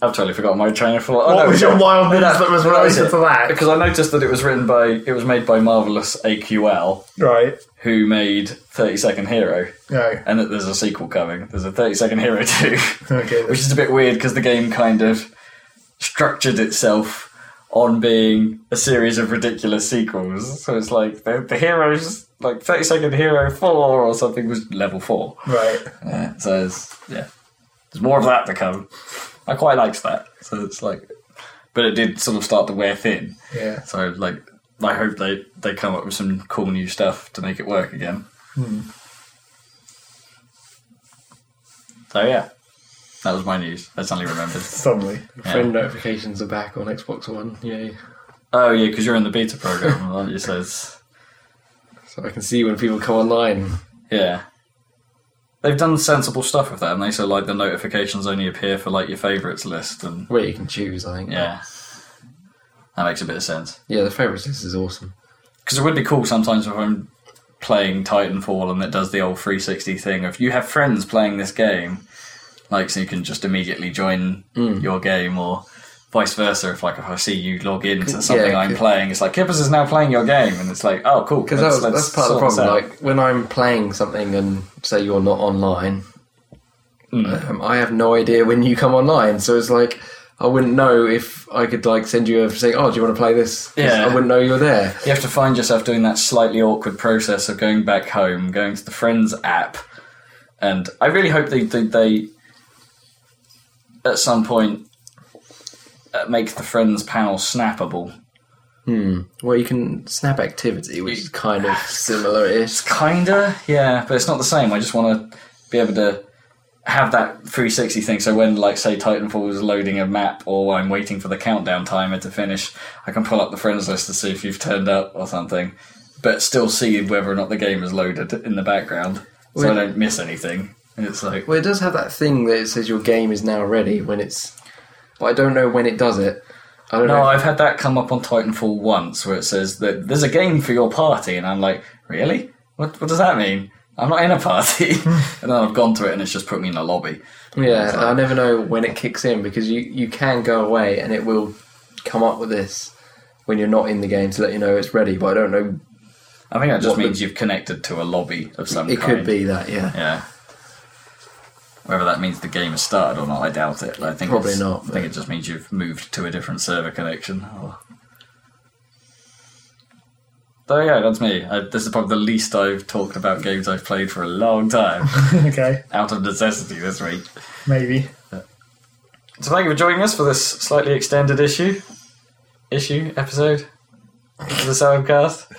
I've totally forgotten my train of thought. Oh, What no, was your wild news that- that was related to that? Because I noticed that it was written by it was made by Marvelous AQL, Right. who made Thirty Second Hero, No. and that there's a sequel coming. There's a Thirty Second Hero *laughs* two. Okay. which is a bit weird because the game kind of structured itself on being a series of ridiculous sequels. So it's like the, the heroes, like 30 Second Hero 4 or something, was level 4. Right. Yeah, so it's, yeah, there's more of that to come. I quite liked that. So it's like, but it did sort of start to wear thin. Yeah. So like, I hope they, they come up with some cool new stuff to make it work again. Hmm. So yeah, that was my news. I *laughs* suddenly remembered. Suddenly. Friend notifications are back on Xbox One. Yay! Oh yeah, because you're in the beta program, *laughs* aren't you? So it's, So I can see when people come online. yeah, they've done sensible stuff with that, haven't they? So like the notifications only appear for like your favourites list, and Where you can choose, I think. yeah, that makes a bit of sense. Yeah, the favourites list is awesome. Because it would be cool sometimes if I'm playing Titanfall and it does the old 360 thing. If you have friends playing this game, like so you can just immediately join your game, or vice versa. If like if I see you log in to something yeah, I'm playing, it's like Kippers is now playing your game, and it's like oh cool. Because let's- that's, part of the problem. Like when I'm playing something and say you're not online, Mm. um, I have no idea when you come online. So it's like I wouldn't know if I could like send you a say, "Oh, do you want to play this? Yeah. I wouldn't know you're there. You have to find yourself doing that slightly awkward process of going back home, going to the Friends app, and I really hope they they, they at some point uh, make the Friends panel snappable. Well, you can snap activity, which is kind of *laughs* similar-ish. Kinda, yeah, but it's not the same. I just want to be able to have that 360 thing. So when, like, say, Titanfall is loading a map, or I'm waiting for the countdown timer to finish, I can pull up the friends list to see if you've turned up or something, but still see whether or not the game is loaded in the background, so I don't miss anything. And it's like, Well, it does have that thing that it says your game is now ready when it's. But I don't know when it does it. I don't no, know. I've had that come up on Titanfall once, where it says that there's a game for your party, and I'm like, really? What, what does that mean? I'm not in a party. *laughs* and then I've gone to it, and it's just put me in a lobby. Yeah, I never know when it kicks in because you, you can go away and it will come up with this when you're not in the game to let you know it's ready. But I don't know. I think that just What the- means you've connected to a lobby of some It kind. could be that, yeah. Yeah. Whether that means the game has started or not, I doubt it. I think Probably not, I think it just means you've moved to a different server connection. Or... So yeah, that's me. I, this is probably the least I've talked about games I've played for a long time, *laughs* okay. out of necessity this week. Maybe. So thank you for joining us for this slightly extended issue, issue episode of the Saladcast.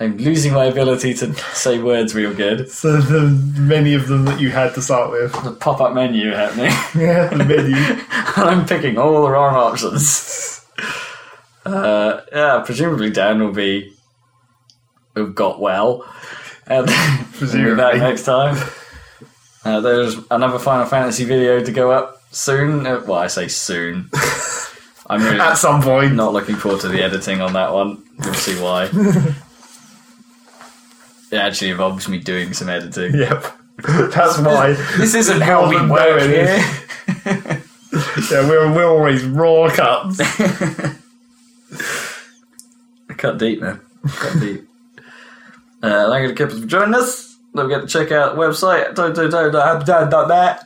I'm losing my ability to say words real good. So the many of them that you had to start with. The pop-up menu happening. *laughs* Yeah, the menu. *laughs* and I'm picking all the wrong options. *laughs* Uh, yeah, presumably Dan will be who got well, and be back next time. Uh, there's another Final Fantasy video to go up soon. Uh, well, I say soon. I'm really At some point. not looking forward to the editing on that one. You'll see why. It actually involves me doing some editing. Yep. That's why. This isn't how we work here. Yeah, we're, we're always raw cuts. Cut deep, man. Cut deep. Uh, thank you to Kippers for joining us. Don't forget to check out the website www.happysalad.net.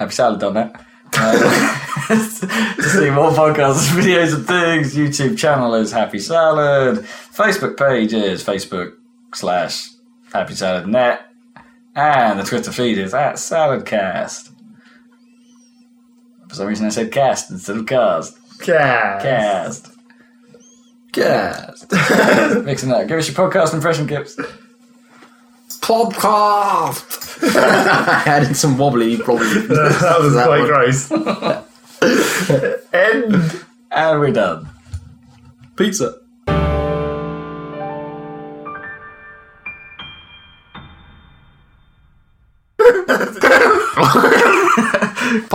Happysalad.net. Uh, to see more podcasts, videos, and things. YouTube channel is Happy Salad. Facebook page is Facebook slash Happy Salad Net. And the Twitter feed is at Saladcast. For some reason I said cast instead of cast. Yeah. Cast. Cast. *laughs* Mixing that. Give us your podcast impression, Gibbs. Podcast. I added some wobbly, probably. *laughs* that was That quite one. gross. *laughs* End. And we're done. Pizza.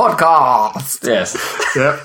Podcast. Yes. Yep.